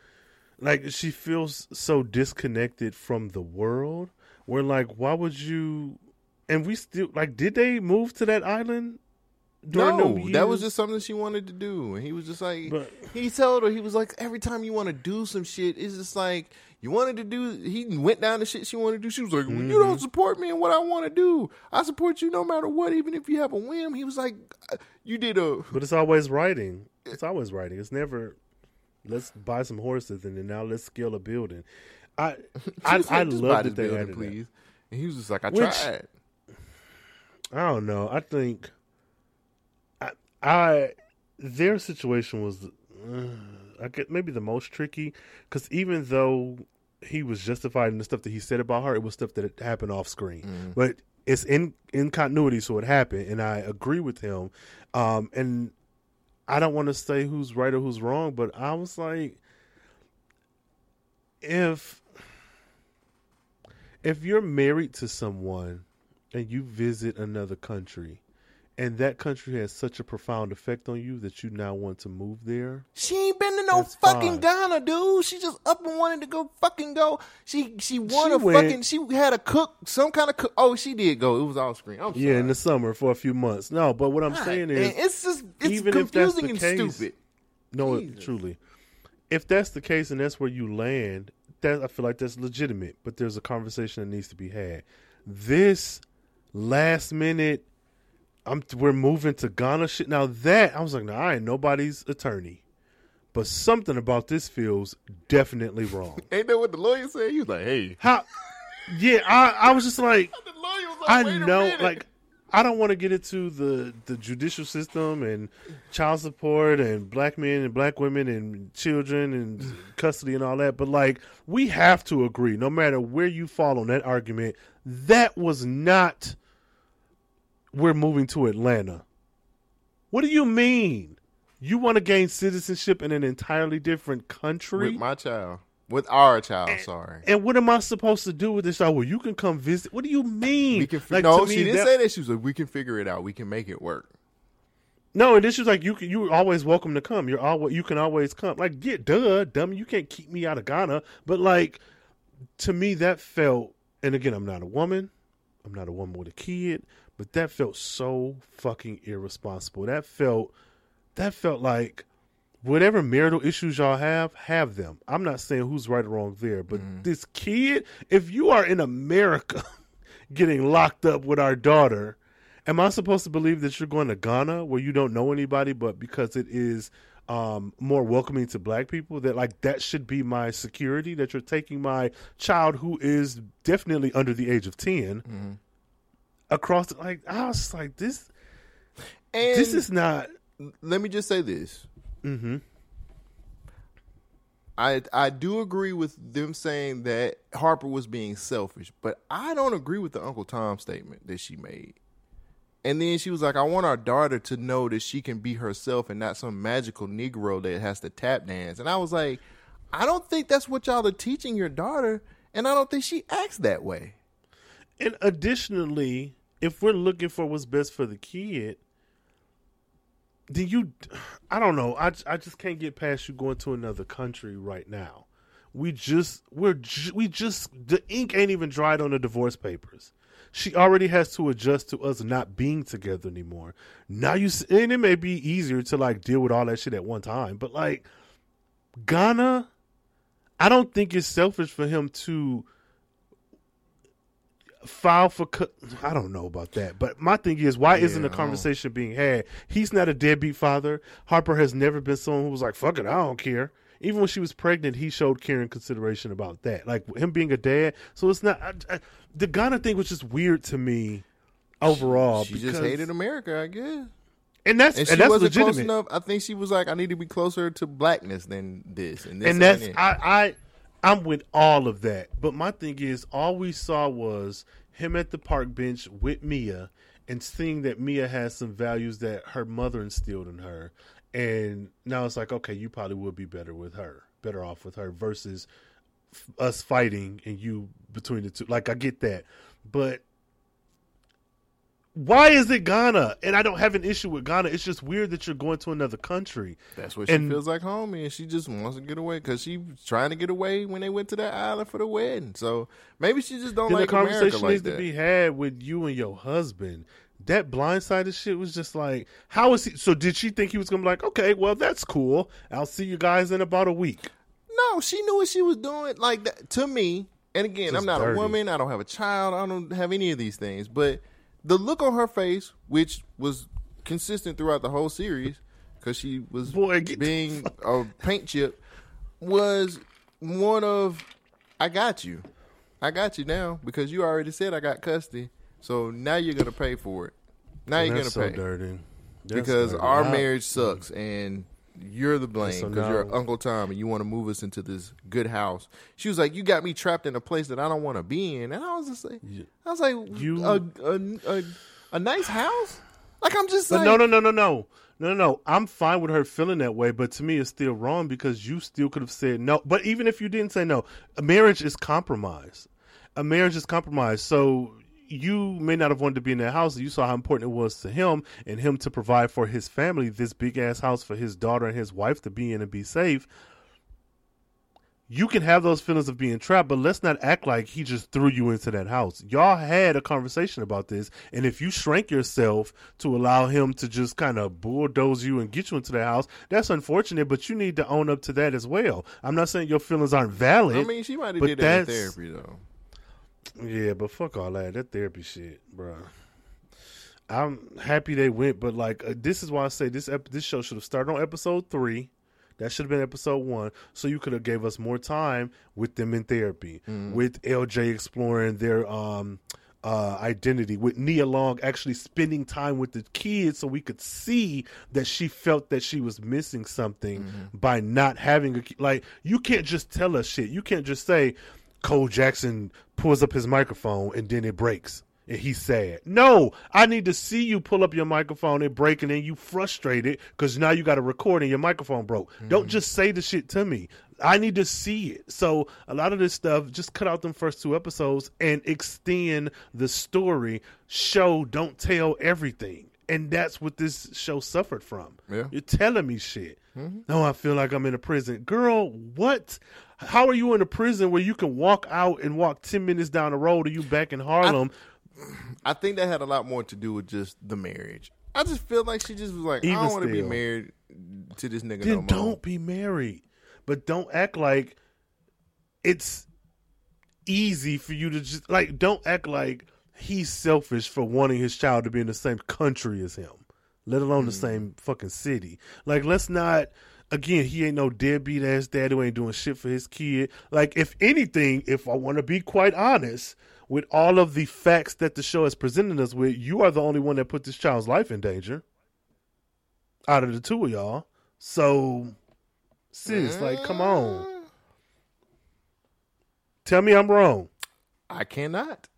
S2: like, she feels so disconnected from the world. Where like, why would you? And we still like, did they move to that island?
S1: No, that was just something she wanted to do, and he was just like,
S2: But-
S1: he told her he was like, every time you want to do some shit, it's just like you wanted to do. He went down the shit she wanted to do. She was like, well, you
S2: Mm-hmm.
S1: don't support me in what I want to do. I support you no matter what, even if you have a whim. He was like, uh, you did a.
S2: But it's always writing. It's always writing. It's never let's buy some horses and then now let's scale a building. I [laughs] I,
S1: like,
S2: I love that they
S1: building,
S2: added that.
S1: please. And he was just like, I
S2: Which-
S1: tried.
S2: I don't know. I think I, their situation was uh, I get maybe the most tricky because even though he was justified in the stuff that he said about her, it was stuff that happened off screen. But it's in in continuity, so it happened, and I agree with him. Um, and I don't want to say who's right or who's wrong, but I was like, if if you're married to someone and you visit another country and that country has such a profound effect on you that you now want to move there
S1: She ain't been to no
S2: That's
S1: fucking
S2: fine.
S1: Ghana, dude. She just up and wanted to go fucking go. She she won
S2: She
S1: a
S2: went-
S1: fucking. She had a cook, some kind of cook. Oh, she did go. It was off screen. I'm sorry.
S2: yeah in the summer for a few months no but what i'm
S1: God,
S2: saying is
S1: it's just it's
S2: even if that's
S1: confusing
S2: the
S1: and
S2: case-
S1: stupid.
S2: no it-
S1: Jesus.
S2: truly if that's the case and that's where you land that i feel like that's legitimate but there's a conversation that needs to be had this last minute i'm we're moving to ghana shit now that i was like no i ain't nobody's attorney but something about this feels definitely wrong [laughs]
S1: Ain't that what the lawyer said? He was like, "Hey."
S2: How? Yeah, I, I was just like, [laughs]
S1: The lawyer was like,
S2: I
S1: "Wait a
S2: know,
S1: minute."
S2: like, I don't want to get into the the judicial system and child support and black men and black women and children and [sighs] custody and all that, but like, we have to agree, no matter where you fall on that argument, that was not. We're moving to Atlanta. What do you mean? You want to gain citizenship in an entirely different country?
S1: with my child, with our child. Sorry.
S2: And what am I supposed to do with this? Oh, well, you can come visit. What do you mean?
S1: We can. Fi-
S2: Like,
S1: no,
S2: me,
S1: she didn't
S2: that-
S1: say that. She was like, "We can figure it out. We can make it work."
S2: No, and this is like you. can- You're always welcome to come. You're always. You can always come. Like, yeah, duh, dummy. You can't keep me out of Ghana. But like, to me, that felt. And again, I'm not a woman. I'm not a woman with a kid. But that felt so fucking irresponsible. That felt. That felt like. Whatever marital issues y'all have, have them. I'm not saying who's right or wrong there, but this kid, if you are in America [laughs] getting locked up with our daughter, am I supposed to believe that you're going to Ghana where you don't know anybody, but because it is um, more welcoming to black people, that like that should be my security? That you're taking my child who is definitely under the age of 10 across. The, like I was like this.
S1: And
S2: This is not.
S1: let me just say this.
S2: Mm-hmm.
S1: I I do agree with them saying that Harper was being selfish, but I don't agree with the Uncle Tom statement that she made. And then she was like, "I want our daughter to know that she can be herself and not some magical Negro that has to tap dance." And I was like, "I don't think that's what y'all are teaching your daughter, and I don't think she acts that way."
S2: And additionally, if we're looking for what's best for the kid, then you, I don't know. I, I just can't get past you going to another country right now. We just we're ju- we just the ink ain't even dried on the divorce papers. She already has to adjust to us not being together anymore. Now you and it may be easier to like deal with all that shit at one time, but like Ghana, I don't think it's selfish for him to file for co- I don't know about that, but my thing is why isn't
S1: Yeah,
S2: a
S1: I
S2: conversation being had? He's not a deadbeat father. Harper has never been someone who was like, "Fuck it, I don't care." Even when she was pregnant, he showed care and consideration about that, like him being a dad. So it's not I, I, the Ghana thing was just weird to me overall.
S1: she just
S2: because-
S1: hated America, I guess.
S2: and that's
S1: And
S2: and,
S1: she
S2: that's
S1: wasn't close
S2: legitimate.
S1: enough. I think she was like, "I need to be closer to blackness than this." And, this
S2: and that's
S1: ain't it.
S2: I, I I'm with all of that. But my thing is, all we saw was him at the park bench with Mia, and seeing that Mia has some values that her mother instilled in her, and now it's like okay, you probably would be better with her, better off with her versus us fighting and you between the two. Like I get that, but why is it Ghana? And I don't have an issue with Ghana. It's just weird that you're going to another country.
S1: That's what she
S2: And-
S1: feels like home, and she just wants to get away because she was trying to get away when they went to that island for the wedding. So maybe she just don't like
S2: the conversation
S1: America like
S2: needs
S1: that.
S2: to be had with you and your husband. That blindsided shit was just like, how is he? So did she think he was gonna be like, okay, well that's cool. I'll see you guys in about a week.
S1: No, she knew what she was doing. Like that, to me, and again,
S2: Just
S1: I'm not
S2: dirty.
S1: a woman. I don't have a child. I don't have any of these things. But the look on her face, which was consistent throughout the whole series, because she was
S2: Boy,
S1: being a paint chip, was one of, I got you, I got you now because you already said I got custody. So now you're gonna pay for it. Now you're
S2: That's
S1: gonna
S2: so
S1: pay
S2: dirty. That's
S1: because
S2: dirty.
S1: our
S2: How-
S1: marriage mm. sucks and you're the blame because no.
S2: you're
S1: Uncle Tom and you want to move us into this good house. She was like, you got me trapped in a place that I don't want to be in, and I was just like, I was like,
S2: you
S1: a a, a, a nice house? Like I'm just like,
S2: no, no, no, no, no. No, no, I'm fine with her feeling that way, but to me, it's still wrong because you still could have said no. But even if you didn't say no, a marriage is compromise. A marriage is compromise. So you may not have wanted to be in that house. You saw how important it was to him and him to provide for his family this big ass house for his daughter and his wife to be in and be safe. You can have those feelings of being trapped, but let's not act like he just threw you into that house. Y'all had a conversation about this, and if you shrank yourself to allow him to just kind of bulldoze you and get you into that house, that's unfortunate, but you need to own up to that as well. I'm not saying your feelings aren't valid.
S1: I mean, she might have did that in therapy though.
S2: Yeah, but fuck all that. That therapy shit, bro. I'm happy they went, but like uh, this is why I say this ep- this show should have started on episode three. That should have been episode one, so you could have gave us more time with them in therapy, with LJ exploring their um uh identity, with Nia Long actually spending time with the kids, so we could see that she felt that she was missing something by not having a like. You can't just tell us shit. You can't just say Cole Jackson pulls up his microphone and then it breaks. And he's sad. No, I need to see you pull up your microphone and break, and then you frustrated because now you got to record and your microphone broke. Don't mm. just say the shit to me. I need to see it. So a lot of this stuff, just cut out them first two episodes and extend the story. Show, don't tell everything, and that's what this show suffered from.
S1: Yeah.
S2: You're telling me shit. Mm-hmm. No, I feel like I'm in a prison. Girl, what? How are you in a prison where you can walk out and walk 10 minutes down the road and you back in Harlem?
S1: I think that had a lot more to do with just the marriage. I just feel like she just was like, I don't want to be married to this nigga no
S2: then
S1: more.
S2: don't be married. But don't act like it's easy for you to just like don't act like he's selfish for wanting his child to be in the same country as him, let alone the mm. same fucking city. Like let's not again, he ain't no deadbeat ass dad who ain't doing shit for his kid. Like if anything, if I want to be quite honest, with all of the facts that the show has presented us with, you are the only one that put this child's life in danger. Out of the two of y'all. So sis, like come on. Mm. Tell me I'm wrong.
S1: I cannot.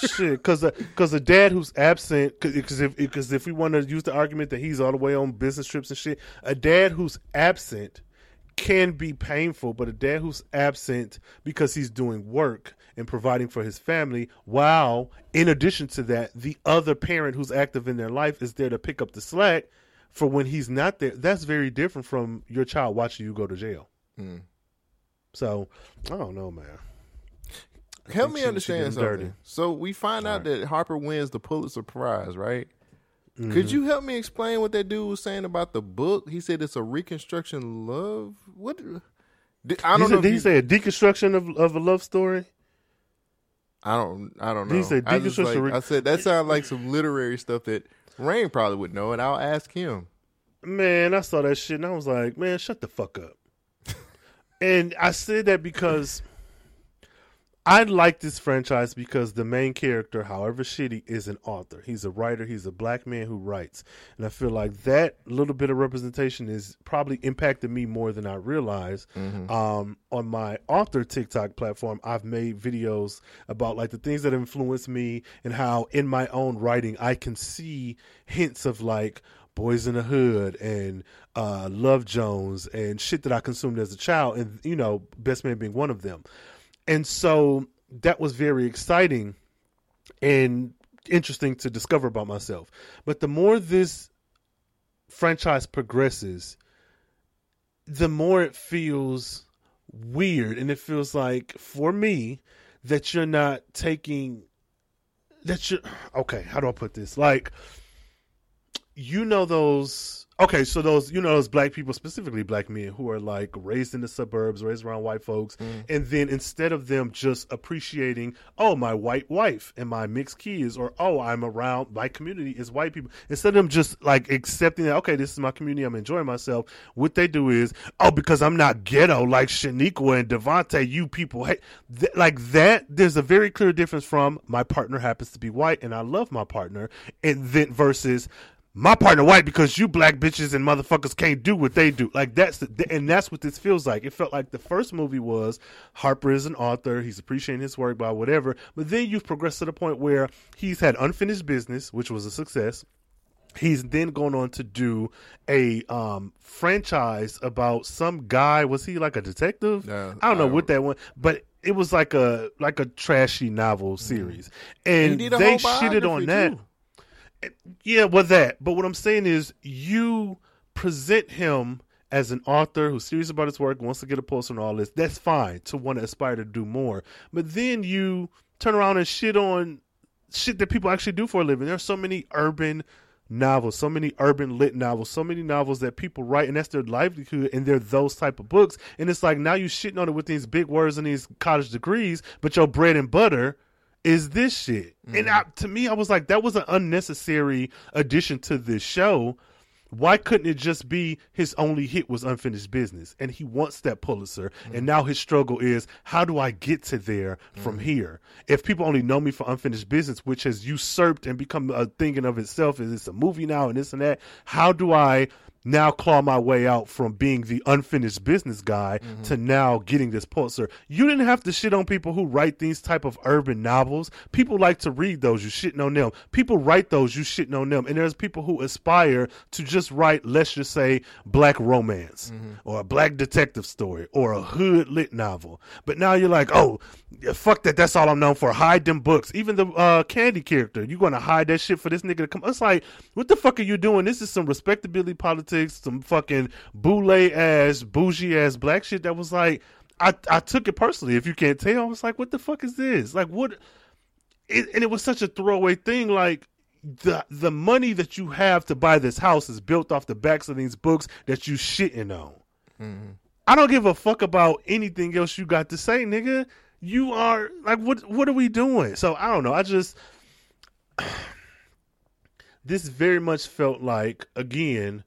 S2: Shit, because because a dad who's absent, because if because if we want to use the argument that he's all the way on business trips and shit, a dad who's absent can be painful, but a dad who's absent because he's doing work and providing for his family, while in addition to that, the other parent who's active in their life is there to pick up the slack for when he's not there. That's very different from your child watching you go to jail. Hmm. So I don't know, man.
S1: Help me understand something.
S2: dirty.
S1: So we find out that Harper wins the Pulitzer Prize, right?
S2: Mm-hmm.
S1: Could you help me explain what that dude was saying about the book? He said it's a reconstruction love. What? I don't
S2: said,
S1: know.
S2: did he say a deconstruction of, of a love story?
S1: I don't. I don't know.
S2: Did he say
S1: I,
S2: deconstruction
S1: like,
S2: re-
S1: I said that sounds like [laughs] some literary stuff that Rain probably would know, and I'll ask him.
S2: Man, I saw that shit and I was like, man, shut the fuck up. [laughs] and I said that because I like this franchise because the main character, however shitty, is an author. He's a writer. He's a black man who writes, and I feel like that little bit of representation is probably impacted me more than I realized. Um, on my author TikTok platform, I've made videos about like the things that influence me and how in my own writing I can see hints of like Boys in the Hood and uh, Love Jones and shit that I consumed as a child, and you know, Best Man being one of them. And so that was very exciting and interesting to discover about myself. But the more this franchise progresses, the more it feels weird and it feels like for me that you're not taking that you okay how do i put this like you know those okay so those you know those black people specifically black men who are like raised in the suburbs raised around white folks
S1: Mm.
S2: and then instead of them just appreciating oh my white wife and my mixed kids or oh i'm around my community is white people instead of them just like accepting that okay this is my community i'm enjoying myself what they do is oh because i'm not ghetto like shaniqua and devontae you people hate Th- like that there's a very clear difference from my partner happens to be white and i love my partner and then versus my partner white because you black bitches and motherfuckers can't do what they do. Like that's the, and that's what this feels like. It felt like the first movie was Harper is an author, he's appreciating his work by whatever, but then you've progressed to the point where he's had unfinished business, which was a success. He's then going on to do a um, franchise about some guy. Was he like a detective?
S1: No,
S2: I don't know
S1: I-
S2: what that one, but it was like a like a trashy novel series,
S1: He
S2: and they shitted on that.
S1: too.
S2: Yeah, well, that. But what I'm saying is, you present him as an author who's serious about his work, wants to get a Pulitzer and all this. That's fine to want to aspire to do more. But then you turn around and shit on shit that people actually do for a living. There's so many urban novels, so many urban lit novels, so many novels that people write, and that's their livelihood, and they're those type of books. And it's like now you shitting on it with these big words and these college degrees, but your bread and butter is this shit. And mm. I, to me, I was like, that was an unnecessary addition to this show. Why couldn't it just be his only hit was unfinished business and he wants that Pulitzer and mm. now his struggle is how do I get to there from mm. here? If people only know me for unfinished business, which has usurped and become a thing in of itself, is it's a movie now and this and that, how do I now claw my way out from being the unfinished business guy to now getting this Pulitzer. You didn't have to shit on people who write these type of urban novels. People like to read those. You shitting on them. People write those. You shitting on them. And there's people who aspire to just write, let's just say, black romance or a black detective story or a hood lit novel. But now you're like, oh, fuck that. That's all I'm known for. Hide them books. Even the uh, Candy character, you going to hide that shit for this nigga to come? It's like, what the fuck are you doing? This is some respectability politics, some fucking boule ass, bougie ass black shit that was like, I, I took it personally. If you can't tell, I was like, what the fuck is this? Like, what? It, and it was such a throwaway thing. Like, the the money that you have to buy this house is built off the backs of these books that you shitting on. Mm-hmm. I don't give a fuck about anything else you got to say, nigga. You are like, what? What are we doing? So I don't know. I just [sighs] this very much felt like again.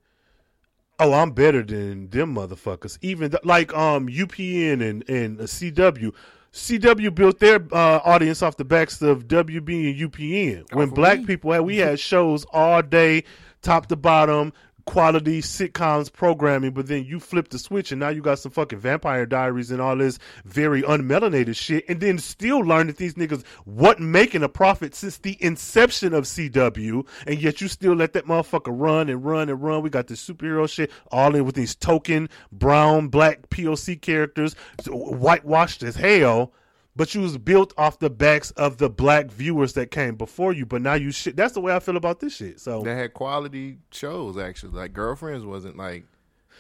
S2: Oh, I'm better than them motherfuckers. Even th- like um UPN and and uh, CW. CW built their uh, audience off the backs of WB and UPN. When black
S1: me.
S2: people had, we [laughs] had shows all day, top to bottom, quality sitcoms programming. But then you flip the switch, and now you got some fucking Vampire Diaries and all this very unmelanated shit. And then still learn that these niggas wasn't making a profit since the inception of CW, and yet you still let that motherfucker run and run and run. We got this superhero shit all in with these token brown, black POC characters, whitewashed as hell. But you was built off the backs of the black viewers that came before you. But now you shit. That's the way I feel about this shit. So
S1: They had quality shows actually. Like Girlfriends wasn't like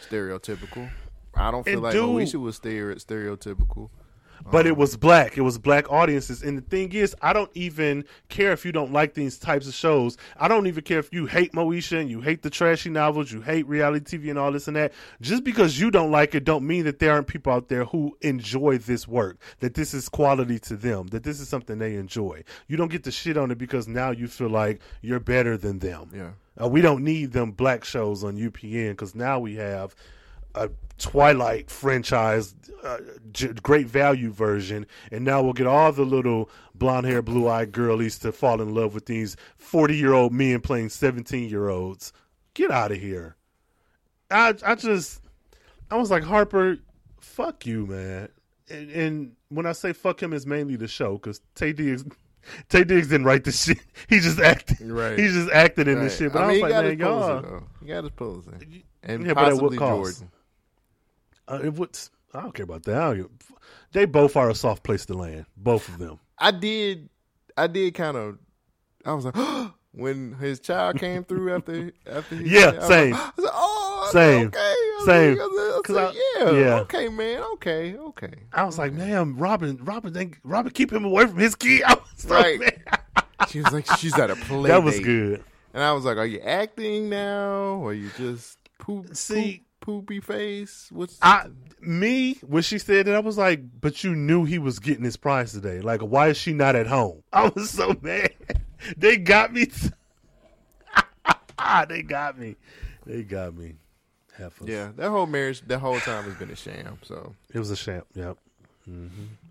S1: stereotypical. I don't feel
S2: And
S1: like
S2: dude-
S1: Moesha was stere- stereotypical.
S2: But it was black. It was black audiences. And the thing is, I don't even care if you don't like these types of shows. I don't even care if you hate Moesha and you hate the trashy novels, you hate reality TV and all this and that. Just because you don't like it, don't mean that there aren't people out there who enjoy this work. That this is quality to them. That this is something they enjoy. You don't get to shit on it because now you feel like you're better than them.
S1: Yeah.
S2: Uh, we don't need them black shows on UPN because now we have a Twilight franchise, uh, j- great value version, and now we'll get all the little blonde hair, blue eyed girlies to fall in love with these 40 year old men playing 17 year olds. Get out of here. I, I just, I was like, Harper, fuck you, man. And, and when I say fuck him, it's mainly the show because Taye Diggs [laughs] Taye Diggs didn't write the shit. [laughs] He just acted.
S1: Right.
S2: He just acted in this shit. But
S1: I
S2: I,
S1: mean, he
S2: was like, man, y'all.
S1: He got his Pulitzer. And
S2: Yeah, but at what
S1: possibly
S2: cost? Uh, it would, I don't care about that. I don't they both are a soft place to land. Both of them.
S1: I did, I did kind of. I was like, [gasps] when his child came through after after. He
S2: Yeah,
S1: I
S2: same.
S1: Like, [gasps] I was like, oh,
S2: Same.
S1: okay,
S2: Same.
S1: Like, I was, I
S2: 'Cause
S1: was like, yeah,
S2: yeah.
S1: okay, man, okay, okay.
S2: I was like, man, Robin, Robin, Robin, keep him away from his kid. [laughs] I was
S1: Right.
S2: mad.
S1: She was like, she's at a play. [laughs]
S2: That was
S1: date.
S2: good.
S1: And I was like, are you acting now, or you just poop?
S2: See-
S1: poop, poopy face. What's
S2: I me when she said that I was like, but you knew he was getting his prize today. Like, why is she not at home? [laughs] I was so mad. [laughs] They got me. [laughs] they got me. They got me. Heifers.
S1: yeah, that whole marriage, that whole time has been a sham. So,
S2: it was a sham. Yep. hmm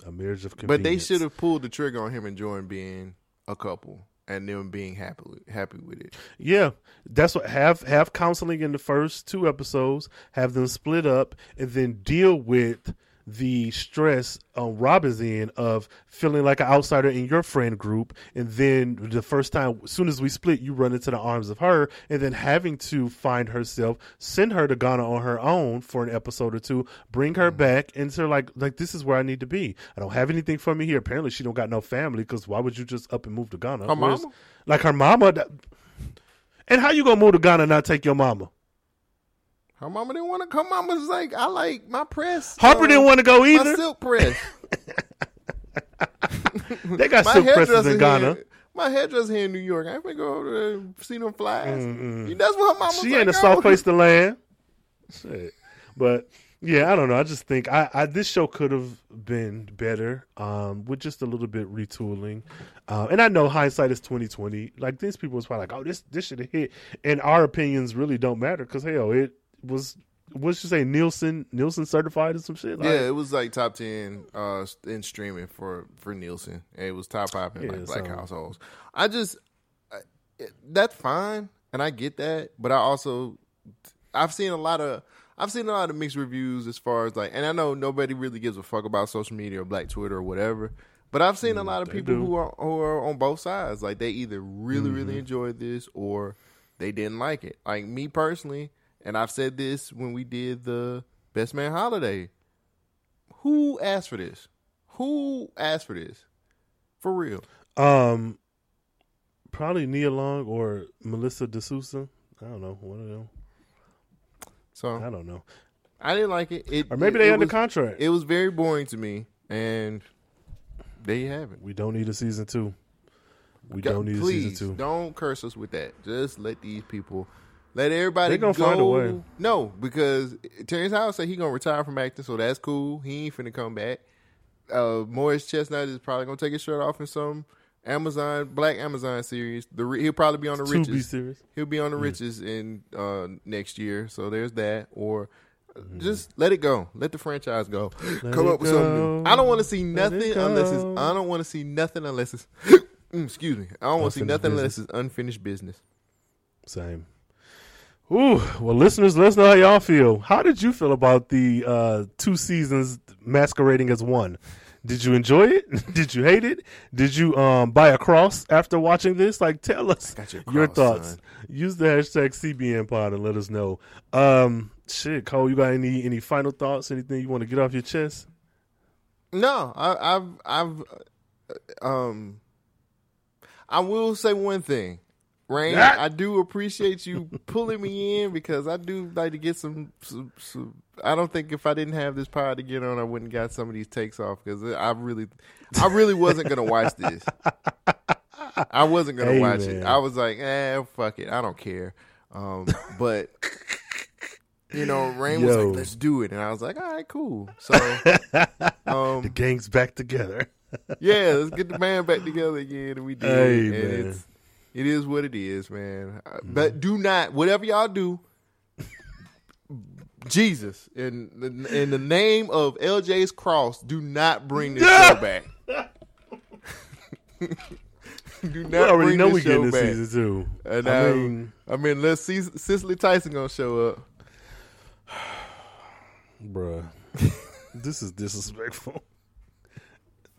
S2: A marriage of convenience.
S1: but they should have pulled the trigger on him and Jordan being a couple and them being happy happy with it.
S2: Yeah, that's what have have counseling in the first two episodes, have them split up, and then deal with the stress on Robin's end of feeling like an outsider in your friend group, and then the first time, as soon as we split, you run into the arms of her, and then having to find herself, send her to Ghana on her own for an episode or two, bring her mm-hmm. back, and so like like this is where I need to be. I don't have anything for me here. Apparently, she don't got no family because why would you just up and move to Ghana?
S1: Her
S2: Whereas-
S1: mama?
S2: like her mama. And how you gonna move to Ghana and not take your mama?
S1: Her mama didn't want to. come. mama was like, I like my press.
S2: Harper didn't want to go either.
S1: my silk press. [laughs]
S2: They got
S1: my
S2: silk presses in Ghana.
S1: Here, my hairdresser here in New York. I ain't gonna go over there and see them flies. That's what her mama.
S2: She ain't a soft
S1: "Oh."
S2: place to land. [laughs] Shit. But yeah, I don't know. I just think I, I this show could have been better um, with just a little bit retooling. Uh, and I know hindsight is twenty twenty. Like these people was probably like, oh, this this should have hit. And our opinions really don't matter because hell, it was. What's you say, Nielsen? Nielsen certified or some shit? Like,
S1: Yeah, it was like top ten uh, in streaming for for Nielsen. And it was top five in
S2: Yeah,
S1: like black
S2: so-
S1: households. I just I, it, that's fine, and I get that, but I also I've seen a lot of I've seen a lot of mixed reviews as far as like, and I know nobody really gives a fuck about social media or Black Twitter or whatever. But I've seen a lot of
S2: Mm, they
S1: people
S2: do.
S1: who are who are on both sides. Like they either really really
S2: Mm-hmm.
S1: enjoyed this or they didn't like it. Like me personally, and I've said this when we did the Best Man Holiday. Who asked for this? Who asked for this? For real.
S2: Um, probably Nia Long or Melissa De Sousa. I don't know. One of them.
S1: So
S2: I don't know.
S1: I didn't like it. it
S2: Or maybe they
S1: it
S2: under
S1: was,
S2: contract.
S1: It was very boring to me, and there you have it.
S2: we don't need a season two. We don't need
S1: Please
S2: a season two.
S1: don't curse us with that. Just let these people, let everybody
S2: They gonna
S1: go.
S2: find a way.
S1: No, because Terrence Howard said he gonna retire from acting, so that's cool. He ain't finna come back. Uh, Morris Chestnut is probably gonna take his shirt off in some Amazon Black Amazon series. The he'll probably be on the
S2: be
S1: riches.
S2: serious.
S1: He'll be on the riches in uh, next year. So there's that. Or uh, just let it go. Let the franchise go. [gasps] Come
S2: it
S1: up with something new. I don't want to see nothing
S2: it
S1: unless it's. I don't want to see nothing unless it's. [sniffs] Mm, excuse me. I don't want to see nothing unless it's unfinished business.
S2: Same. Ooh, well, listeners, let us know how y'all feel. How did you feel about the uh, two seasons masquerading as one? Did you enjoy it? [laughs] Did you hate it? Did you um, buy a cross after watching this? Like, tell us
S1: your
S2: your thoughts.
S1: son.
S2: Use the hashtag CBN Pod and let us know. Um, shit, Cole, you got any any final thoughts? Anything you want to get off your chest?
S1: No, I, I've, I've, uh, um, I will say one thing, Rain.
S2: Ah.
S1: I do appreciate you pulling me in because I do like to get some, some, some. I don't think if I didn't have this pod to get on, I wouldn't got some of these takes off because I really, I really wasn't gonna watch this. I wasn't gonna
S2: Hey,
S1: watch
S2: man.
S1: it. I was like, eh, fuck it, I don't care. Um, but you know, Rain was like, let's do it, and I was like, all right, cool. So. [laughs] Um,
S2: The gang's back together.
S1: yeah, let's get the band back together again, and we did.
S2: Hey,
S1: and
S2: man.
S1: It's it is what it is, man. Uh, But do not whatever y'all do. Jesus, in the, in the name of LJ's cross, do not bring this show back. [laughs] do not
S2: We already
S1: bring
S2: know
S1: this
S2: we
S1: show
S2: getting
S1: back.
S2: this season two.
S1: And
S2: I
S1: I
S2: mean,
S1: I mean, unless Cicely Tyson gonna show up. [sighs]
S2: bruh, this is disrespectful.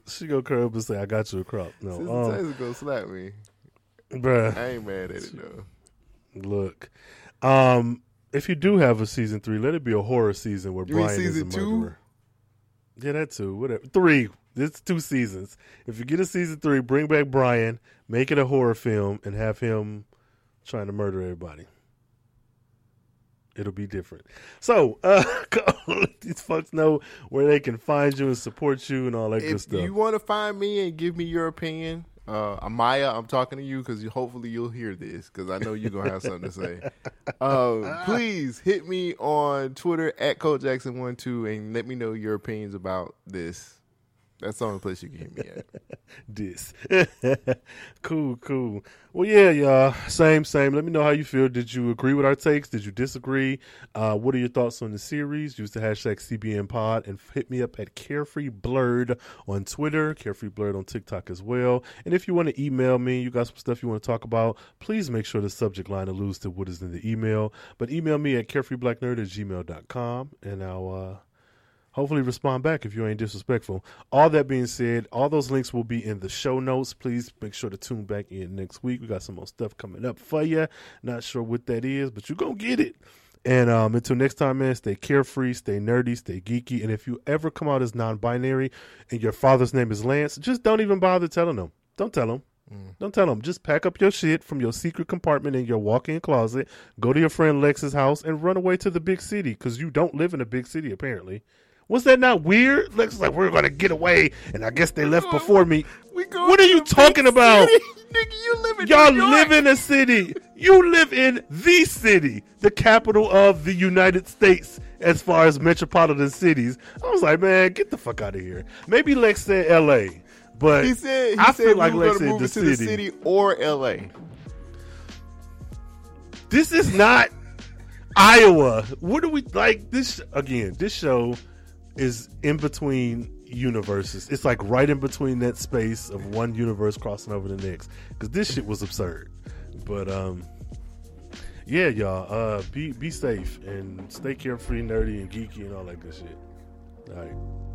S2: She go curb and say, "I got you a crop." No,
S1: Sister
S2: um,
S1: Taylor gonna slap me.
S2: Bruh.
S1: I ain't mad at it though.
S2: Look, um, if you do have a season three, let it be a horror season where
S1: You
S2: Brian is a
S1: two?
S2: murderer. Yeah, that too. Whatever. Three. It's two seasons. If you get a season three, bring back Brian, make it a horror film, and have him trying to murder everybody. It'll be different. So, [laughs] uh, let [laughs] these folks know where they can find you and support you and all that good
S1: If
S2: stuff.
S1: you want to find me and give me your opinion, uh, Amaya, I'm talking to you because you, hopefully you'll hear this because I know you're gonna have something to say. Uh, [laughs] please hit me on Twitter at ColeJackson12 and let me know your opinions about this. That's the only place you can hit me at. [laughs]
S2: this. [laughs] cool, cool. Well, yeah, y'all. Same, same. Let me know how you feel. Did you agree with our takes? Did you disagree? Uh, what are your thoughts on the series? Use the hashtag CBN Pod and hit me up at Carefree Blurred on Twitter, Carefree Blurred on TikTok as well. And if you want to email me, you got some stuff you want to talk about, please make sure the subject line alludes to what is in the email. But email me at carefreeblacknerd at gmail.com and I'll uh, hopefully respond back if you ain't disrespectful. All that being said, all those links will be in the show notes. Please make sure to tune back in next week. We got some more stuff coming up for you. Not sure what that is, but you're going to get it. And um, until next time, man, stay carefree, stay nerdy, stay geeky. And if you ever come out as non binary and your father's name is Lance, just don't even bother telling them. Don't tell them. Don't tell them. Just pack up your shit from your secret compartment in your walk-in closet. Go to your friend Lex's house and run away to the big city because you don't live in a big city apparently. Was that not weird? Lex is like, we're gonna get away, and I guess they left before me. What are you talking about? [laughs]
S1: Nigga, you live in
S2: Y'all live in a city. You live in the city, the capital of the United States, as far as metropolitan cities. I was like, man, get the fuck out of here. Maybe Lex said L.A., but
S1: He said he
S2: I
S1: said
S2: feel like Lex said
S1: move
S2: the
S1: to
S2: city.
S1: the city or L.A.
S2: This is not Iowa. What do we like? This again. This show is in between universes. It's like right in between that space of one universe crossing over the next. Because this shit was absurd. But um, yeah, y'all. Uh, be be safe and stay carefree, nerdy, and geeky, and all that good shit. All right.